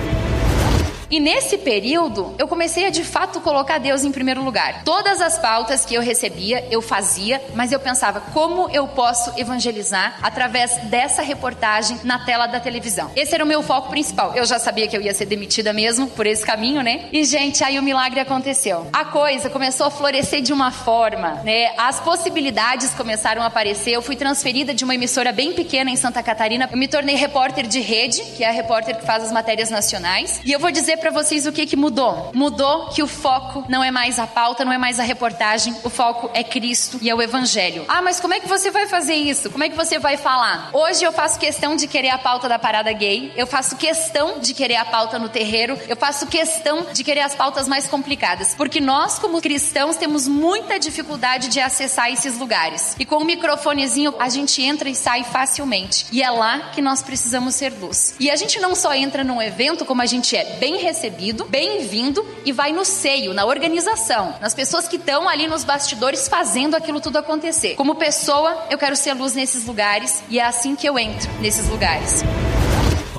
E nesse período, eu comecei a de fato colocar Deus em primeiro lugar. Todas as pautas que eu recebia, eu fazia, mas eu pensava como eu posso evangelizar através dessa reportagem na tela da televisão. Esse era o meu foco principal. Eu já sabia que eu ia ser demitida mesmo por esse caminho, né? E gente, aí o milagre aconteceu. A coisa começou a florescer de uma forma, né? As possibilidades começaram a aparecer. Eu fui transferida de uma emissora bem pequena em Santa Catarina. Eu me tornei repórter de rede, que é a repórter que faz as matérias nacionais. E eu vou dizer para vocês o que que mudou. Mudou que o foco não é mais a pauta, não é mais a reportagem, o foco é Cristo e é o evangelho. Ah, mas como é que você vai fazer isso? Como é que você vai falar? Hoje eu faço questão de querer a pauta da parada gay, eu faço questão de querer a pauta no terreiro, eu faço questão de querer as pautas mais complicadas, porque nós como cristãos temos muita dificuldade de acessar esses lugares. E com o microfonezinho a gente entra e sai facilmente. E é lá que nós precisamos ser luz. E a gente não só entra num evento como a gente é bem recebido, bem-vindo e vai no seio, na organização, nas pessoas que estão ali nos bastidores fazendo aquilo tudo acontecer. Como pessoa, eu quero ser luz nesses lugares e é assim que eu entro nesses lugares.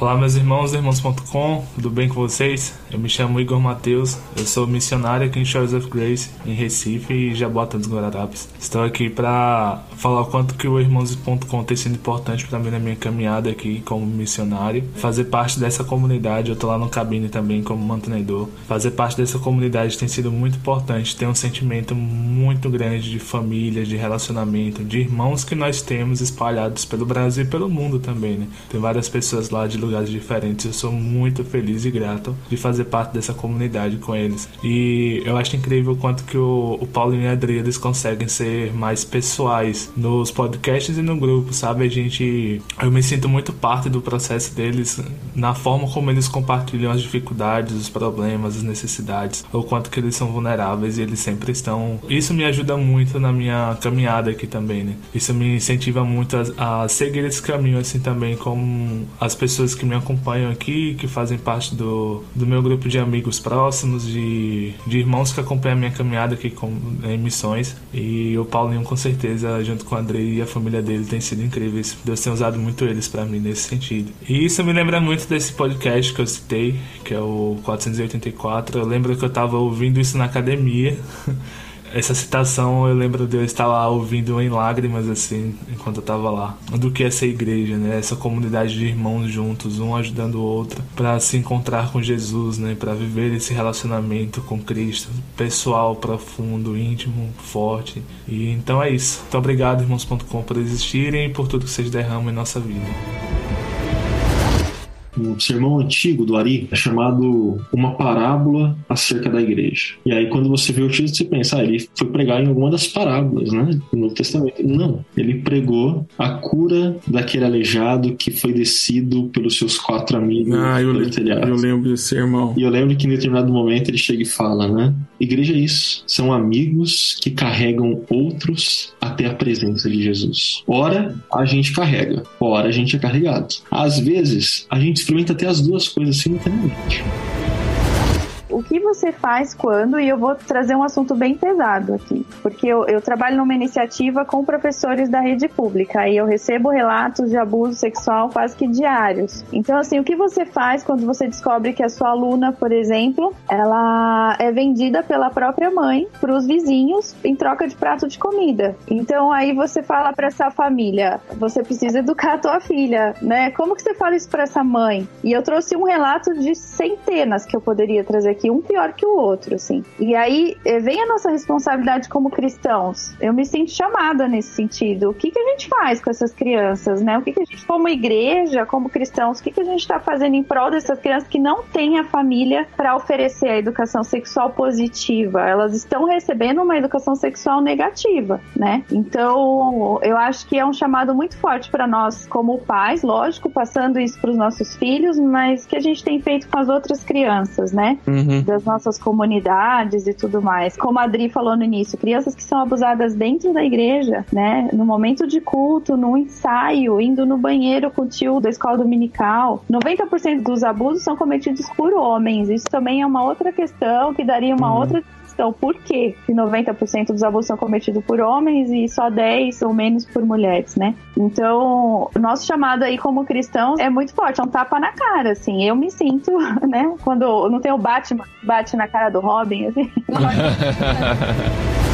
Olá, meus irmãos, irmãos.com, tudo bem com vocês? Eu me chamo Igor Matheus, eu sou missionário aqui em Shores of Grace, em Recife e Jabota dos Guararapes. Estou aqui para falar o quanto que o irmãos.com tem sido importante mim na minha caminhada aqui como missionário. Fazer parte dessa comunidade, eu tô lá no cabine também como mantenedor. Fazer parte dessa comunidade tem sido muito importante, tem um sentimento muito grande de família, de relacionamento, de irmãos que nós temos espalhados pelo Brasil e pelo mundo também, né? Tem várias pessoas lá de lugares diferentes. Eu sou muito feliz e grato de fazer parte dessa comunidade com eles. E eu acho incrível o quanto que o, o Paulo e a Adri eles conseguem ser mais pessoais nos podcasts e no grupo, sabe? A gente. Eu me sinto muito parte do processo deles na forma como eles compartilham as dificuldades, os problemas, as necessidades, o quanto que eles são vulneráveis e eles sempre estão. Isso me ajuda muito na minha caminhada aqui também, né? Isso me incentiva muito a, a seguir esse caminho assim também, como as pessoas que me acompanham aqui, que fazem parte do, do meu grupo de amigos próximos, de, de irmãos que acompanham a minha caminhada aqui com, em missões. E o Paulinho, com certeza, junto com o Andrei e a família dele, tem sido incríveis. Deus tem usado muito eles para mim nesse sentido. E isso me lembra muito desse podcast que eu citei, que é o 484. Eu lembro que eu tava ouvindo isso na academia. essa citação eu lembro de eu estar lá ouvindo em lágrimas assim enquanto eu estava lá. Do que essa igreja né? Essa comunidade de irmãos juntos um ajudando o outro para se encontrar com Jesus né? Para viver esse relacionamento com Cristo pessoal profundo íntimo forte. E então é isso. Muito obrigado irmãos.com por existirem e por tudo que vocês derramam em nossa vida um sermão antigo do Ari chamado Uma Parábola acerca da Igreja. E aí, quando você vê o título, você pensa, ah, ele foi pregar em alguma das parábolas, né? Do Novo Testamento. Não. Ele pregou a cura daquele aleijado que foi descido pelos seus quatro amigos Ah, eu, le- eu lembro desse irmão. E eu lembro que em determinado momento ele chega e fala, né? Igreja é isso. São amigos que carregam outros até a presença de Jesus. Ora, a gente carrega. Ora, a gente é carregado. Às vezes, a gente experimenta até as duas coisas simultaneamente. O que você faz quando, e eu vou trazer um assunto bem pesado aqui, porque eu, eu trabalho numa iniciativa com professores da rede pública e eu recebo relatos de abuso sexual quase que diários. Então, assim, o que você faz quando você descobre que a sua aluna, por exemplo, ela é vendida pela própria mãe para os vizinhos em troca de prato de comida? Então, aí você fala para essa família, você precisa educar a tua filha, né? Como que você fala isso para essa mãe? E eu trouxe um relato de centenas que eu poderia trazer aqui, um pior que o outro, assim. E aí eh, vem a nossa responsabilidade como cristãos. Eu me sinto chamada nesse sentido. O que, que a gente faz com essas crianças, né? O que, que a gente, como igreja, como cristãos, o que, que a gente está fazendo em prol dessas crianças que não têm a família para oferecer a educação sexual positiva? Elas estão recebendo uma educação sexual negativa, né? Então, eu acho que é um chamado muito forte para nós, como pais, lógico, passando isso para os nossos filhos, mas que a gente tem feito com as outras crianças, né? Das nossas comunidades e tudo mais. Como a Adri falou no início, crianças que são abusadas dentro da igreja, né? No momento de culto, no ensaio, indo no banheiro com o tio da escola dominical. 90% dos abusos são cometidos por homens. Isso também é uma outra questão que daria uma outra questão. Por que 90% dos abusos são cometidos por homens e só 10 ou menos por mulheres, né? Então, nosso chamado aí como cristãos é muito forte, é um tapa na cara, assim. Eu me sinto, né? Quando não tem o Batman, bate na cara do Robin, assim.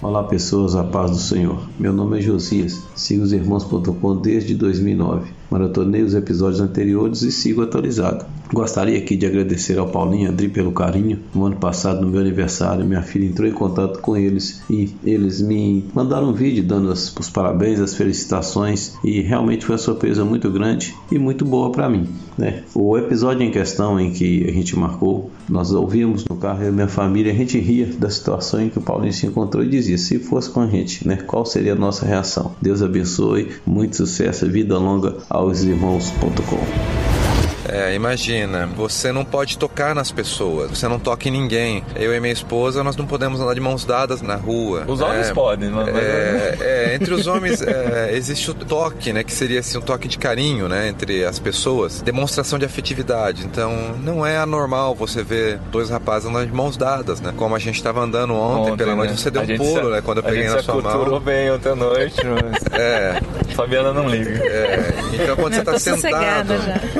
Olá pessoas, a paz do Senhor. Meu nome é Josias, sigo os irmãos.com desde 2009. Maratonei os episódios anteriores e sigo atualizado. Gostaria aqui de agradecer ao Paulinho e Andri pelo carinho. No ano passado, no meu aniversário, minha filha entrou em contato com eles e eles me mandaram um vídeo dando as- os parabéns, as felicitações e realmente foi uma surpresa muito grande e muito boa para mim. Né? O episódio em questão em que a gente marcou, nós ouvimos no carro eu e minha família, a gente ria da situação em que o Paulinho se encontrou e dizia: se fosse com a gente, né, qual seria a nossa reação? Deus abençoe, muito sucesso, vida longa aos irmãos.com. É, imagina, você não pode tocar nas pessoas, você não toca em ninguém. Eu e minha esposa, nós não podemos andar de mãos dadas na rua. Os homens É, podem, mas... É, é, entre os homens é, existe o toque, né? Que seria assim, um toque de carinho, né? Entre as pessoas. Demonstração de afetividade. Então, não é anormal você ver dois rapazes andando de mãos dadas, né? Como a gente estava andando ontem, Ontem, pela noite, né? você deu A um gente pulo, se- né? Quando eu a peguei gente na sua mão. bem ontem à noite, mas... É. Fabiana não liga. É, então quando você Eu tá tô sentado,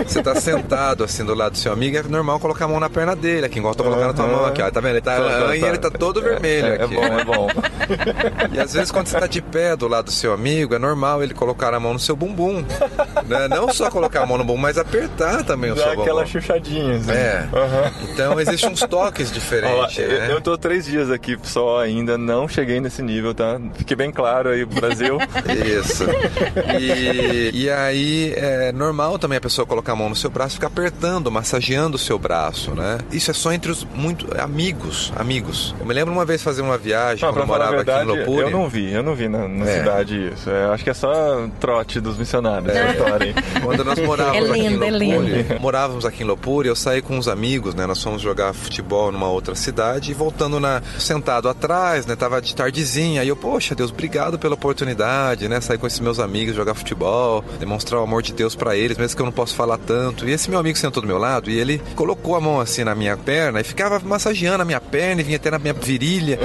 você tá sentado assim do lado do seu amigo, é normal colocar a mão na perna dele, aqui igual eu tô colocando a tua mão aqui, ó. Tá vendo? Ele tá, Tá, tá, e tá. ele tá todo vermelho É, é aqui. bom, é bom. E às vezes quando você tá de pé do lado do seu amigo, é normal ele colocar a mão no seu bumbum. né? Não só colocar a mão no bumbum, mas apertar também o Dá seu bumbum. aquela chuchadinha, assim. É. Então existem uns toques diferentes, Olha né? eu, eu tô três dias aqui só ainda, não cheguei nesse nível, tá? Fique bem claro aí, Brasil. Isso. E, e aí é normal também a pessoa colocar a mão no seu braço e ficar apertando, massageando o seu braço, né? Isso é só entre os muito amigos, amigos. Eu me lembro uma vez fazer uma viagem Não, quando pra eu morava verdade, aqui em Lopuri. eu não vi, eu não vi na, na É. cidade isso. É, acho que é só trote dos missionários essa história. Quando nós morávamos É aqui em lindo, é Lopuri, lindo. morávamos aqui em Lopuri, eu saí com uns amigos, né? Nós fomos jogar futebol numa outra cidade e voltando na sentado atrás, né? Tava de tardezinha. Aí eu, poxa, Deus, obrigado pela oportunidade, né? Sair com esses meus amigos, jogar futebol, demonstrar o amor de Deus pra eles, mesmo que eu não possa falar tanto. E esse meu amigo sentou do meu lado e ele colocou a mão assim na minha perna e ficava massageando a minha perna e vinha até na minha virilha.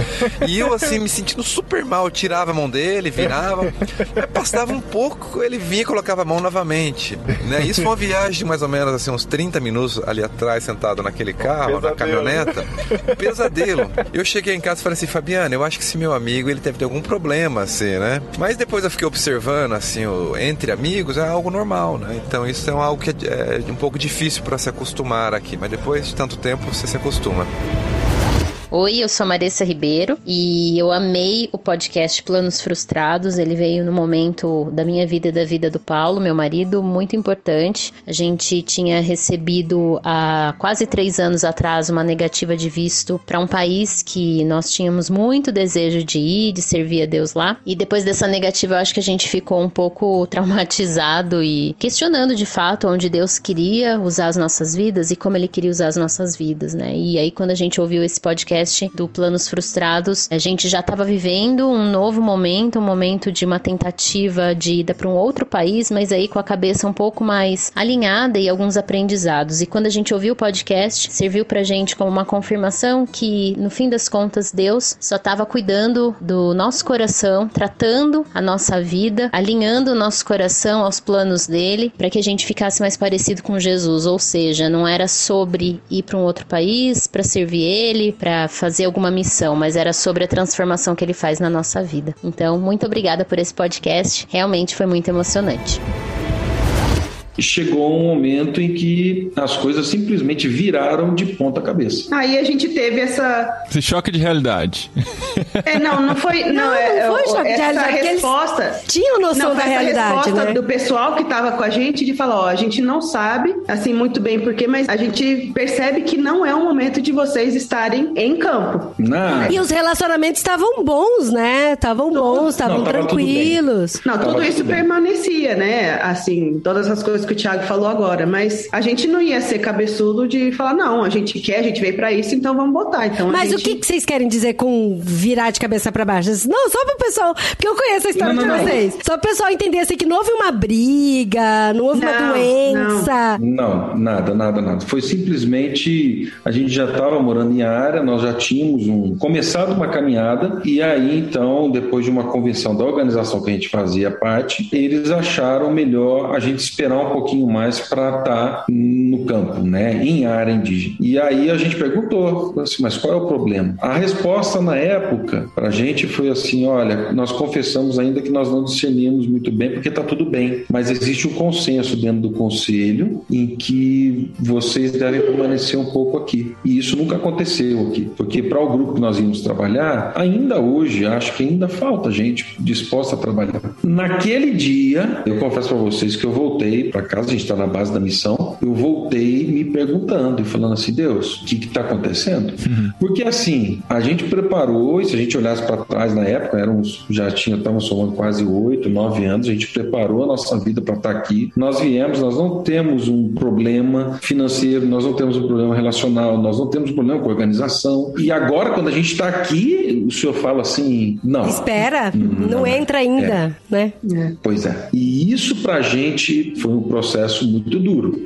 E eu assim me sentindo super mal, eu tirava a mão dele, virava, passava um pouco, ele vinha e colocava a mão novamente. Né? Isso foi uma viagem de mais ou menos assim, uns 30 minutos ali atrás, sentado naquele carro, na caminhoneta. Pesadelo. Eu cheguei em casa e falei assim, Fabiana, eu acho que esse meu amigo ele deve ter algum problema, assim, né? Mas depois eu fiquei observando, assim, o- entre amigos é algo normal, né? Então isso é algo que é, é um pouco difícil para se acostumar aqui, mas depois de tanto tempo você se acostuma. Oi, eu sou Marissa Ribeiro e eu amei o podcast Planos Frustrados. Ele veio no momento da minha vida e da vida do Paulo, meu marido, muito importante. A gente tinha recebido há quase três anos atrás uma negativa de visto para um país que nós tínhamos muito desejo de ir, de servir a Deus lá. E depois dessa negativa, eu acho que a gente ficou um pouco traumatizado e questionando de fato onde Deus queria usar as nossas vidas e como Ele queria usar as nossas vidas, né? E aí, quando a gente ouviu esse podcast do Planos Frustrados, a gente já estava vivendo um novo momento, um momento de uma tentativa de ida para um outro país, mas aí com a cabeça um pouco mais alinhada e alguns aprendizados. E quando a gente ouviu o podcast, serviu pra gente como uma confirmação que, no fim das contas, Deus só estava cuidando do nosso coração, tratando a nossa vida, alinhando o nosso coração aos planos dele, para que a gente ficasse mais parecido com Jesus. Ou seja, não era sobre ir para um outro país para servir ele, para fazer alguma missão, mas era sobre a transformação que ele faz na nossa vida. Então, muito obrigada por esse podcast. Realmente foi muito emocionante. Chegou um momento em que as coisas simplesmente viraram de ponta cabeça. Aí a gente teve essa. Esse choque de realidade. É, não, não foi. Não, Não, é, não foi choque de realidade, resposta. tinham noção não, da realidade, resposta né? do pessoal que estava com a gente de falar: ó, a gente não sabe, assim, muito bem porquê, mas a gente percebe que não é o momento de vocês estarem em campo. Não. E os relacionamentos estavam bons, né? Estavam bons, estavam Não, tava tudo tranquilos. Não, tudo isso permanecia, né? Assim, todas as coisas que o Thiago falou agora. Mas a gente não ia ser cabeçudo de falar, não, a gente quer, a gente veio pra isso, então vamos botar. Então, a Mas gente... o que, que vocês querem dizer com virar de cabeça pra baixo? Não, só pro pessoal, porque eu conheço a história Não, não, de não. vocês. Só pro pessoal entender assim que não houve uma briga, não houve uma Não, doença. Não, nada, nada, nada. Foi simplesmente a gente já estava morando em área, nós já tínhamos um, começado uma caminhada e aí então, depois de uma convenção da organização que a gente fazia parte, eles acharam melhor a gente esperar um pouquinho mais para estar no campo, né, em área indígena. E aí a gente perguntou, assim, mas qual é o problema? A resposta na época para a gente foi assim, olha, nós confessamos ainda que nós não discernimos muito bem porque está tudo bem, mas existe um consenso dentro do conselho em que vocês devem permanecer um pouco aqui. E isso nunca aconteceu aqui, porque para o grupo que nós íamos trabalhar, ainda hoje, acho que ainda falta gente disposta a trabalhar. Naquele dia, eu confesso para vocês que eu voltei para casa, a gente está na base da missão, eu voltei me perguntando e falando assim, Deus, o que está acontecendo? Porque assim, a gente preparou, e se a gente olhasse para trás na época, éramos, já tinha, estávamos somando quase oito, nove anos, a gente preparou a nossa vida para estar aqui. Nós viemos, nós não temos um problema financeiro, nós não temos um problema relacional, nós não temos um problema com organização. E agora, quando a gente está aqui, o senhor fala assim, não. Espera, Hum, não entra ainda, né? Pois é. E isso pra gente foi um processo muito duro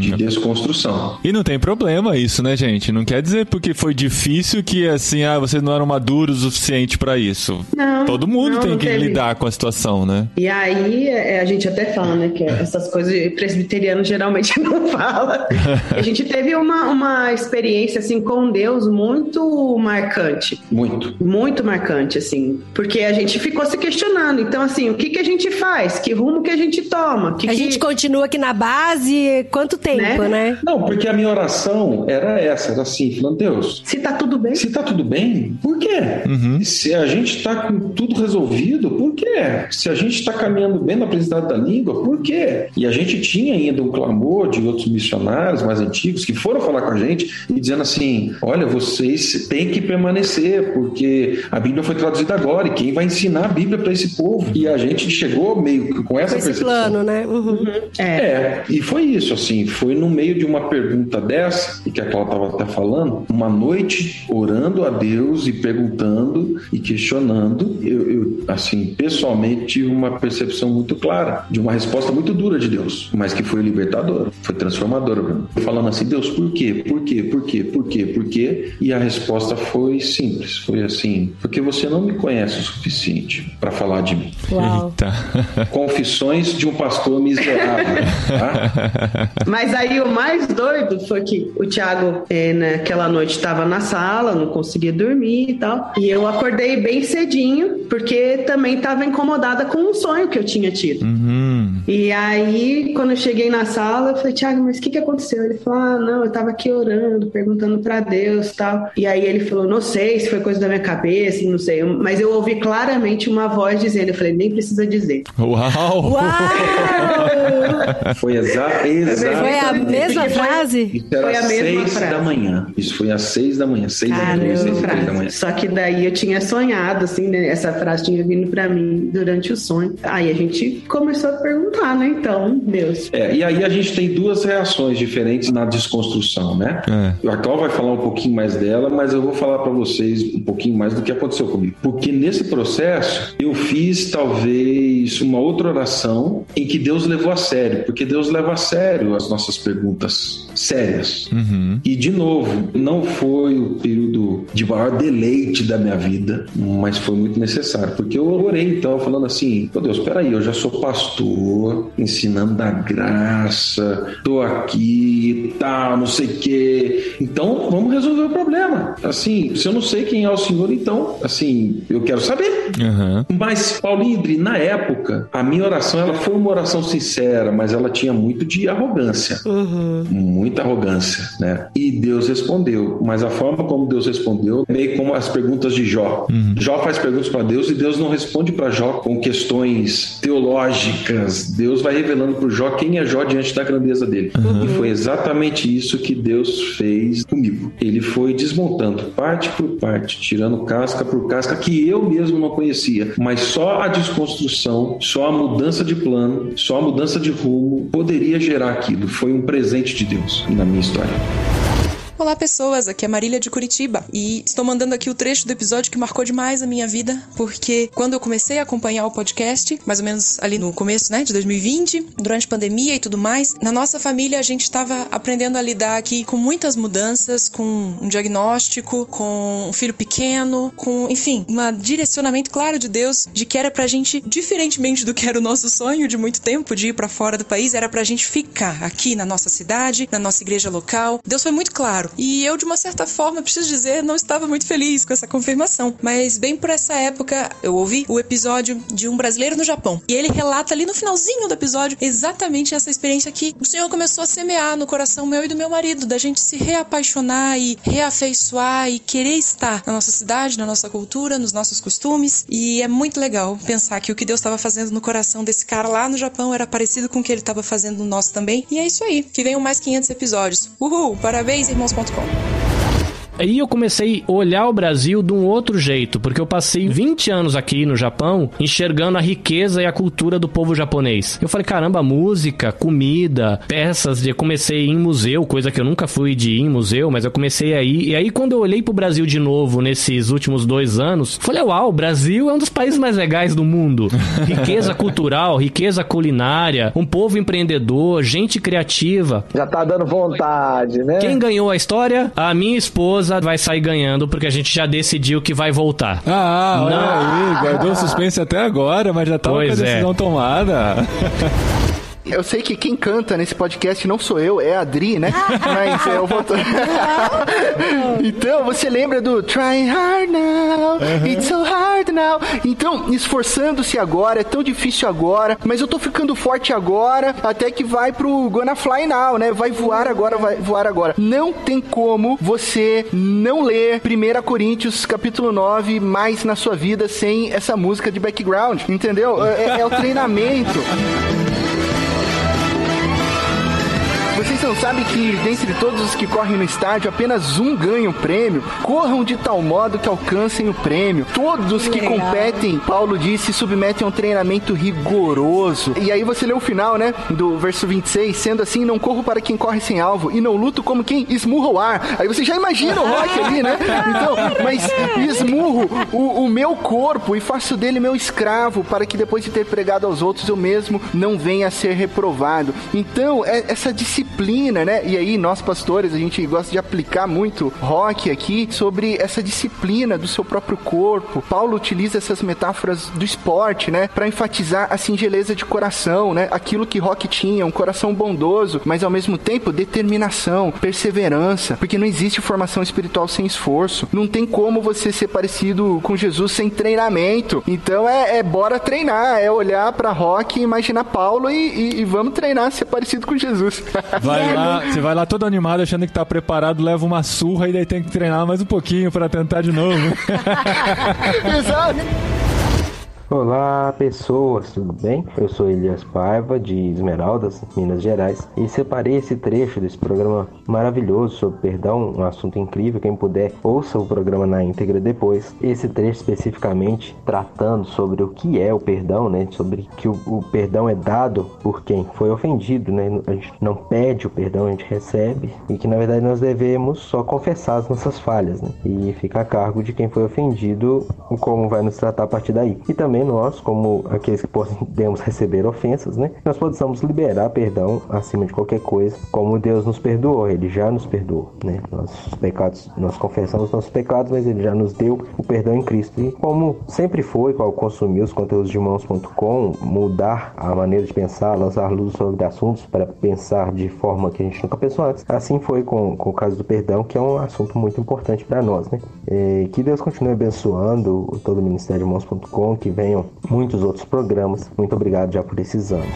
de desconstrução. E não tem problema isso, né, gente? Não quer dizer porque foi difícil que, assim, ah, vocês não eram maduros o suficiente pra isso. Não, Todo mundo não, tem não que teve. lidar com a situação, né? E aí é, a gente até fala, né, que essas coisas presbiteriano geralmente não fala. a gente teve uma, uma experiência assim com Deus muito marcante. Muito. Muito marcante, assim. Porque a gente ficou se questionando. Então, assim, o que, que a gente faz? Que rumo que a gente toma? Que a que- gente continua aqui na base quanto tempo, né? Não, porque a minha oração era essa, era assim, falando, Deus. Se tá tudo bem. Se tá tudo bem, por quê? Se a gente tá com tudo resolvido, por quê? Se a gente tá caminhando bem na presidade da língua, por quê? E a gente tinha ainda um clamor de outros missionários mais antigos que foram falar com a gente e dizendo assim: olha, vocês têm que permanecer, porque a Bíblia foi traduzida agora e quem vai ensinar a Bíblia para esse povo? E a gente chegou meio que com essa Com esse percepção. plano, né? Uhum. É. e foi isso, assim, foi no meio de uma pergunta dessa, e que a Cláudia estava até falando, uma noite orando a Deus e perguntando e questionando, eu, eu, assim, pessoalmente tive uma percepção muito clara de uma resposta muito dura de Deus, mas que foi libertadora, foi transformadora. pra mim. Falando assim, Deus, por quê? Por quê? Por quê? Por quê? Por quê? E a resposta foi simples, foi assim, porque você não me conhece o suficiente para falar de mim. Uau. Confissões de um pastor miserável. Mas aí o mais doido foi que o Thiago, eh, naquela noite, estava na sala, não conseguia dormir e tal. E eu acordei bem cedinho, porque também estava incomodada com um sonho que eu tinha tido. Uhum. E aí, quando eu cheguei na sala, eu falei, Tiago, mas o que, que aconteceu? Ele falou, ah, não, eu tava aqui orando, perguntando para Deus tal. E aí ele falou, não sei se foi coisa da minha cabeça, não sei. Mas eu ouvi claramente uma voz dizendo, eu falei, nem precisa dizer. Uau! Uau! Foi exa exatamente. Foi a mesma frase? Isso era Foi a às mesma seis frase. da manhã. Isso foi às seis da manhã. Seis da manhã, seis e três da manhã. Só que daí eu tinha sonhado, assim, né? Essa frase tinha vindo pra mim durante o sonho. Aí a gente começou a perguntar, né? Então, Deus. É, e aí a gente tem duas reações diferentes na desconstrução, né? A Cláudia vai falar um pouquinho mais dela, mas eu vou falar para vocês um pouquinho mais do que aconteceu comigo. Porque nesse processo eu fiz talvez uma outra oração em que Deus levou a sério, porque Deus leva a sério as nossas perguntas sérias. E de novo, não foi o período de maior deleite da minha vida, mas foi muito necessário, porque eu orei então falando assim: "Meu Deus, espera aí, eu já sou pastor, ensinando da graça, tô aqui, e tal, não sei o quê. Então, vamos resolver o problema. Assim, se eu não sei quem é o Senhor, então, assim, eu quero saber. Mas, Paulinho, Dri, na época, a minha oração ela foi uma oração sincera, mas ela tinha muito de arrogância. Muita arrogância, né? E Deus respondeu. Mas a forma como Deus respondeu, é meio como as perguntas de Jó. Jó faz perguntas para Deus e Deus não responde para Jó com questões teológicas. Deus vai revelando para Jó quem é Jó diante da grandeza dele. E foi exatamente isso que Deus fez comigo. Ele foi desmontando parte por parte, tirando casca por casca que eu mesmo não conhecia. Mas só a desconstrução, só a mudança de plano, só a mudança de rumo poderia gerar aquilo. Foi um presente de Deus na minha história. Olá pessoas, aqui é Marília de Curitiba e estou mandando aqui o trecho do episódio que marcou demais a minha vida, porque quando eu comecei a acompanhar o podcast, mais ou menos ali no começo, né, de 2020, durante a pandemia e tudo mais, na nossa família a gente estava aprendendo a lidar aqui com muitas mudanças, com um diagnóstico, com um filho pequeno, com, enfim, um direcionamento claro de Deus de que era pra gente, diferentemente do que era o nosso sonho de muito tempo de ir para fora do país, era pra gente ficar aqui na nossa cidade, na nossa igreja local. Deus foi muito claro. E eu, de uma certa forma, preciso dizer, não estava muito feliz com essa confirmação. Mas bem por essa época, eu ouvi o episódio de um brasileiro no Japão. E ele relata ali no finalzinho do episódio exatamente essa experiência que o Senhor começou a semear no coração meu e do meu marido, da gente se reapaixonar e reafeiçoar e querer estar na nossa cidade, na nossa cultura, nos nossos costumes. E é muito legal pensar que o que Deus estava fazendo no coração desse cara lá no Japão era parecido com o que ele estava fazendo no nosso também. E é isso aí. Que venham mais 500 episódios. Uhul! Parabéns, irmãos.com. Aí eu comecei a olhar o Brasil de um outro jeito, porque eu passei 20 anos aqui no Japão enxergando a riqueza e a cultura do povo japonês. Eu falei, caramba, música, comida, peças. Eu comecei em museu, coisa que eu nunca fui de ir em museu, mas eu comecei aí. E aí, quando eu olhei pro Brasil de novo nesses últimos dois anos, falei, uau, o Brasil é um dos países mais legais do mundo. Riqueza cultural, riqueza culinária, um povo empreendedor, gente criativa. Já tá dando vontade, né? Quem ganhou a história? A minha esposa vai sair ganhando, porque a gente já decidiu que vai voltar. Ah, olha aí, guardou o suspense até agora, mas já tá com a Pois é. decisão tomada. Eu sei que quem canta nesse podcast não sou eu, é a Adri, né? Mas eu vou. então, você lembra do Try Hard Now, It's So Hard Now. Então, esforçando-se agora, é tão difícil agora, mas eu tô ficando forte agora, até que vai pro Gonna Fly Now, né? Vai voar agora, vai voar agora. Não tem como você não ler 1 Coríntios capítulo 9 mais na sua vida sem essa música de background, entendeu? É, é o treinamento. Vocês não sabem que dentre todos os que correm no estádio, apenas um ganha o prêmio? Corram de tal modo que alcancem o prêmio. Todos que Legal. competem, Paulo disse, se submetem a um treinamento rigoroso. E aí você lê o final, né? Do verso 26, sendo assim, não corro para quem corre sem alvo e não luto como quem esmurra o ar. Aí você já imagina o rock ali, né? Então, mas esmurro o, o meu corpo e faço dele meu escravo para que depois de ter pregado aos outros eu mesmo não venha a ser reprovado. Então, é- essa disciplina disciplina, né? E aí, nós pastores, a gente gosta de aplicar muito rock aqui sobre essa disciplina do seu próprio corpo. Paulo utiliza essas metáforas do esporte, né? Para enfatizar a singeleza de coração, né? Aquilo que rock tinha, um coração bondoso, mas ao mesmo tempo determinação, perseverança, porque não existe formação espiritual sem esforço. Não tem como você ser parecido com Jesus sem treinamento. Então é, é bora treinar, é olhar para rock, imaginar Paulo e, e, e vamos treinar ser parecido com Jesus. Vai lá, você vai lá todo animado achando que tá preparado, leva uma surra e daí tem que treinar mais um pouquinho para tentar de novo. Exato. Olá pessoas, tudo bem? Eu sou Elias Paiva de Esmeraldas, Minas Gerais e separei esse trecho desse programa maravilhoso sobre perdão, um assunto incrível. Quem puder, ouça o programa na íntegra depois. Esse trecho especificamente tratando sobre o que é o perdão, né? Sobre que o, o perdão é dado por quem foi ofendido, né? A gente não pede o perdão, a gente recebe e que na verdade nós devemos só confessar as nossas falhas, né? E fica a cargo de quem foi ofendido como vai nos tratar a partir daí. E também nós, como aqueles que podemos receber ofensas, né? Nós possamos liberar perdão acima de qualquer coisa, como Deus nos perdoou, Ele já nos perdoou, né? Nossos pecados, nós confessamos nossos pecados, mas Ele já nos deu o perdão em Cristo. E como sempre foi, ao consumir os conteúdos de mãos.com, mudar a maneira de pensar, lançar luz sobre assuntos para pensar de forma que a gente nunca pensou antes, assim foi com, com o caso do perdão, que é um assunto muito importante para nós, né? É, que Deus continue abençoando todo o Ministério de Mãos.com, que vem venham muitos outros programas. Muito obrigado já por esses anos.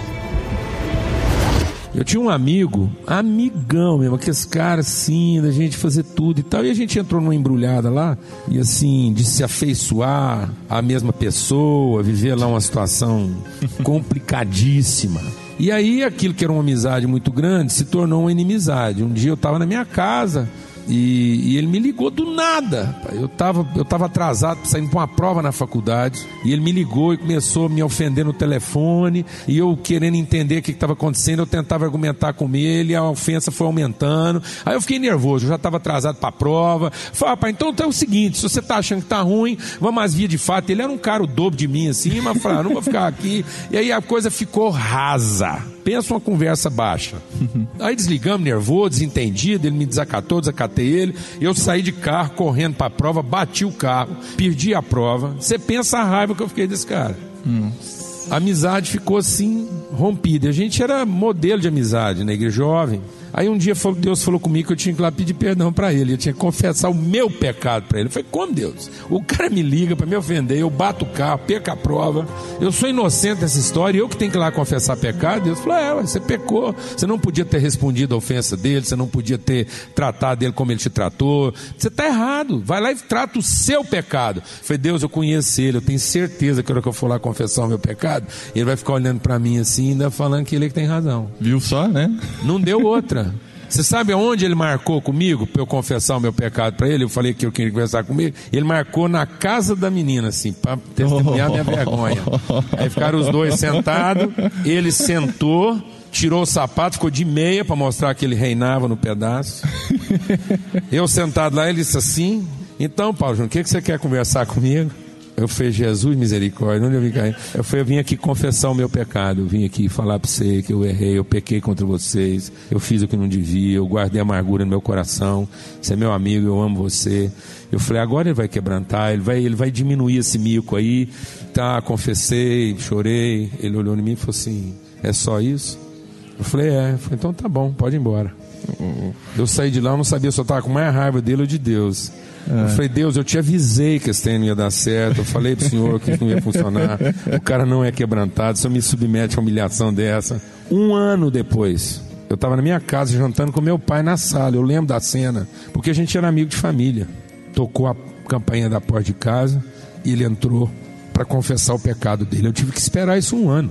Eu tinha um amigo, amigão mesmo, aqueles caras assim, da gente fazer tudo e tal. E a gente entrou numa embrulhada lá, e assim, de se afeiçoar à mesma pessoa, viver lá uma situação complicadíssima. E aí aquilo que era uma amizade muito grande se tornou uma inimizade. Um dia eu estava na minha casa, e, e, ele me ligou do nada. Eu estava eu tava atrasado, saindo para uma prova na faculdade. E ele me ligou e começou a me ofender no telefone. E eu querendo entender o que estava acontecendo, eu tentava argumentar com ele. A ofensa foi aumentando. Aí eu fiquei nervoso, eu já estava atrasado para a prova. Falei, rapaz, então, então é o seguinte: se você está achando que está ruim, vamos às vias de fato. Ele era um cara o dobro de mim assim, mas falei, ah, não vou ficar aqui. E aí a coisa ficou rasa. Pensa uma conversa baixa. Aí desligamos, nervoso, desentendido, ele me desacatou, desacatei ele. Eu saí de carro correndo para a prova, bati o carro, perdi a prova. Você pensa a raiva que eu fiquei desse cara. A amizade ficou assim rompida. A gente era modelo de amizade na igreja jovem. Aí um dia Deus falou comigo que eu tinha que ir lá pedir perdão para ele. Eu tinha que confessar o meu pecado para ele. Eu falei, como Deus? O cara me liga para me ofender, eu bato o carro, perco a prova. Eu sou inocente dessa história, eu que tenho que ir lá confessar pecado. Deus falou, é, você pecou. Você não podia ter respondido a ofensa dele, você não podia ter tratado ele como ele te tratou. Você está errado. Vai lá e trata o seu pecado. Eu falei, Deus, eu conheço ele, eu tenho certeza que na hora que eu for lá confessar o meu pecado, ele vai ficar olhando para mim assim, ainda falando que ele é que tem razão. Viu só, né? Não deu outra. Você sabe aonde ele marcou comigo para eu confessar o meu pecado para ele? Eu falei que eu queria conversar comigo. Ele marcou na casa da menina, assim, para testemunhar minha vergonha. Aí ficaram os dois sentados, ele sentou, tirou o sapato, ficou de meia para mostrar que ele reinava no pedaço. Eu sentado lá, ele disse assim: Então, Paulo Júnior, o que, que você quer conversar comigo? Eu falei, Jesus, misericórdia, onde eu vim cair? Eu eu vim aqui confessar o meu pecado, eu vim aqui falar para você que eu errei, eu pequei contra vocês, eu fiz o que não devia, eu guardei amargura no meu coração, você é meu amigo, eu amo você. Eu falei, agora ele vai quebrantar, ele vai, ele vai diminuir esse mico aí. Tá, confessei, chorei. Ele olhou em mim e falou assim: é só isso? Eu falei, é. Eu falei, então tá bom, pode ir embora. Eu saí de lá, eu não sabia se eu estava com mais raiva dele ou de Deus. É. Eu falei, Deus, eu te avisei que esse treino ia dar certo. Eu falei pro senhor que isso não ia funcionar. O cara não é quebrantado. Se eu me submete a humilhação dessa. Um ano depois, eu estava na minha casa jantando com meu pai na sala. Eu lembro da cena, porque a gente era amigo de família. Tocou a campainha da porta de casa e ele entrou para confessar o pecado dele. Eu tive que esperar isso um ano.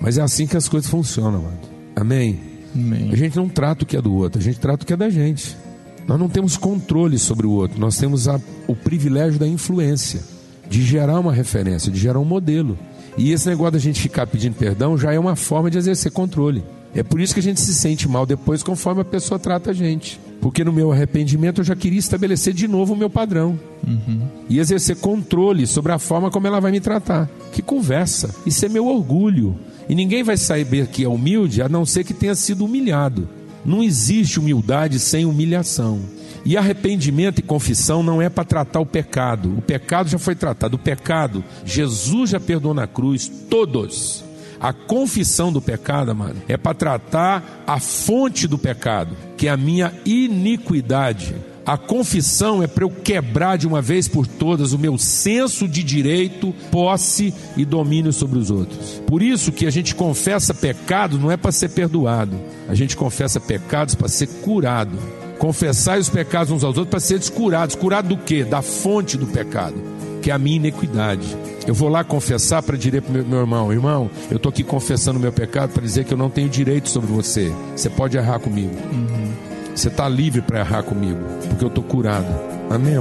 Mas é assim que as coisas funcionam, mano. Amém? Amém? A gente não trata o que é do outro, a gente trata o que é da gente. Nós não temos controle sobre o outro, nós temos a, o privilégio da influência, de gerar uma referência, de gerar um modelo. E esse negócio da gente ficar pedindo perdão já é uma forma de exercer controle. É por isso que a gente se sente mal depois conforme a pessoa trata a gente. Porque no meu arrependimento eu já queria estabelecer de novo o meu padrão. Uhum. E exercer controle sobre a forma como ela vai me tratar. Que conversa. Isso é meu orgulho. E ninguém vai saber que é humilde a não ser que tenha sido humilhado. Não existe humildade sem humilhação. E arrependimento e confissão não é para tratar o pecado. O pecado já foi tratado. O pecado, Jesus já perdoou na cruz, todos. A confissão do pecado, mano, é para tratar a fonte do pecado, que é a minha iniquidade. A confissão é para eu quebrar de uma vez por todas o meu senso de direito, posse e domínio sobre os outros. Por isso que a gente confessa pecado não é para ser perdoado. A gente confessa pecados para ser curado. Confessar os pecados uns aos outros para ser descurados. Curado do quê? Da fonte do pecado, que é a minha iniquidade. Eu vou lá confessar para dizer para o meu, meu irmão: irmão, eu estou aqui confessando o meu pecado para dizer que eu não tenho direito sobre você. Você pode errar comigo. Uhum. Você está livre para errar comigo, porque eu estou curado. Amém?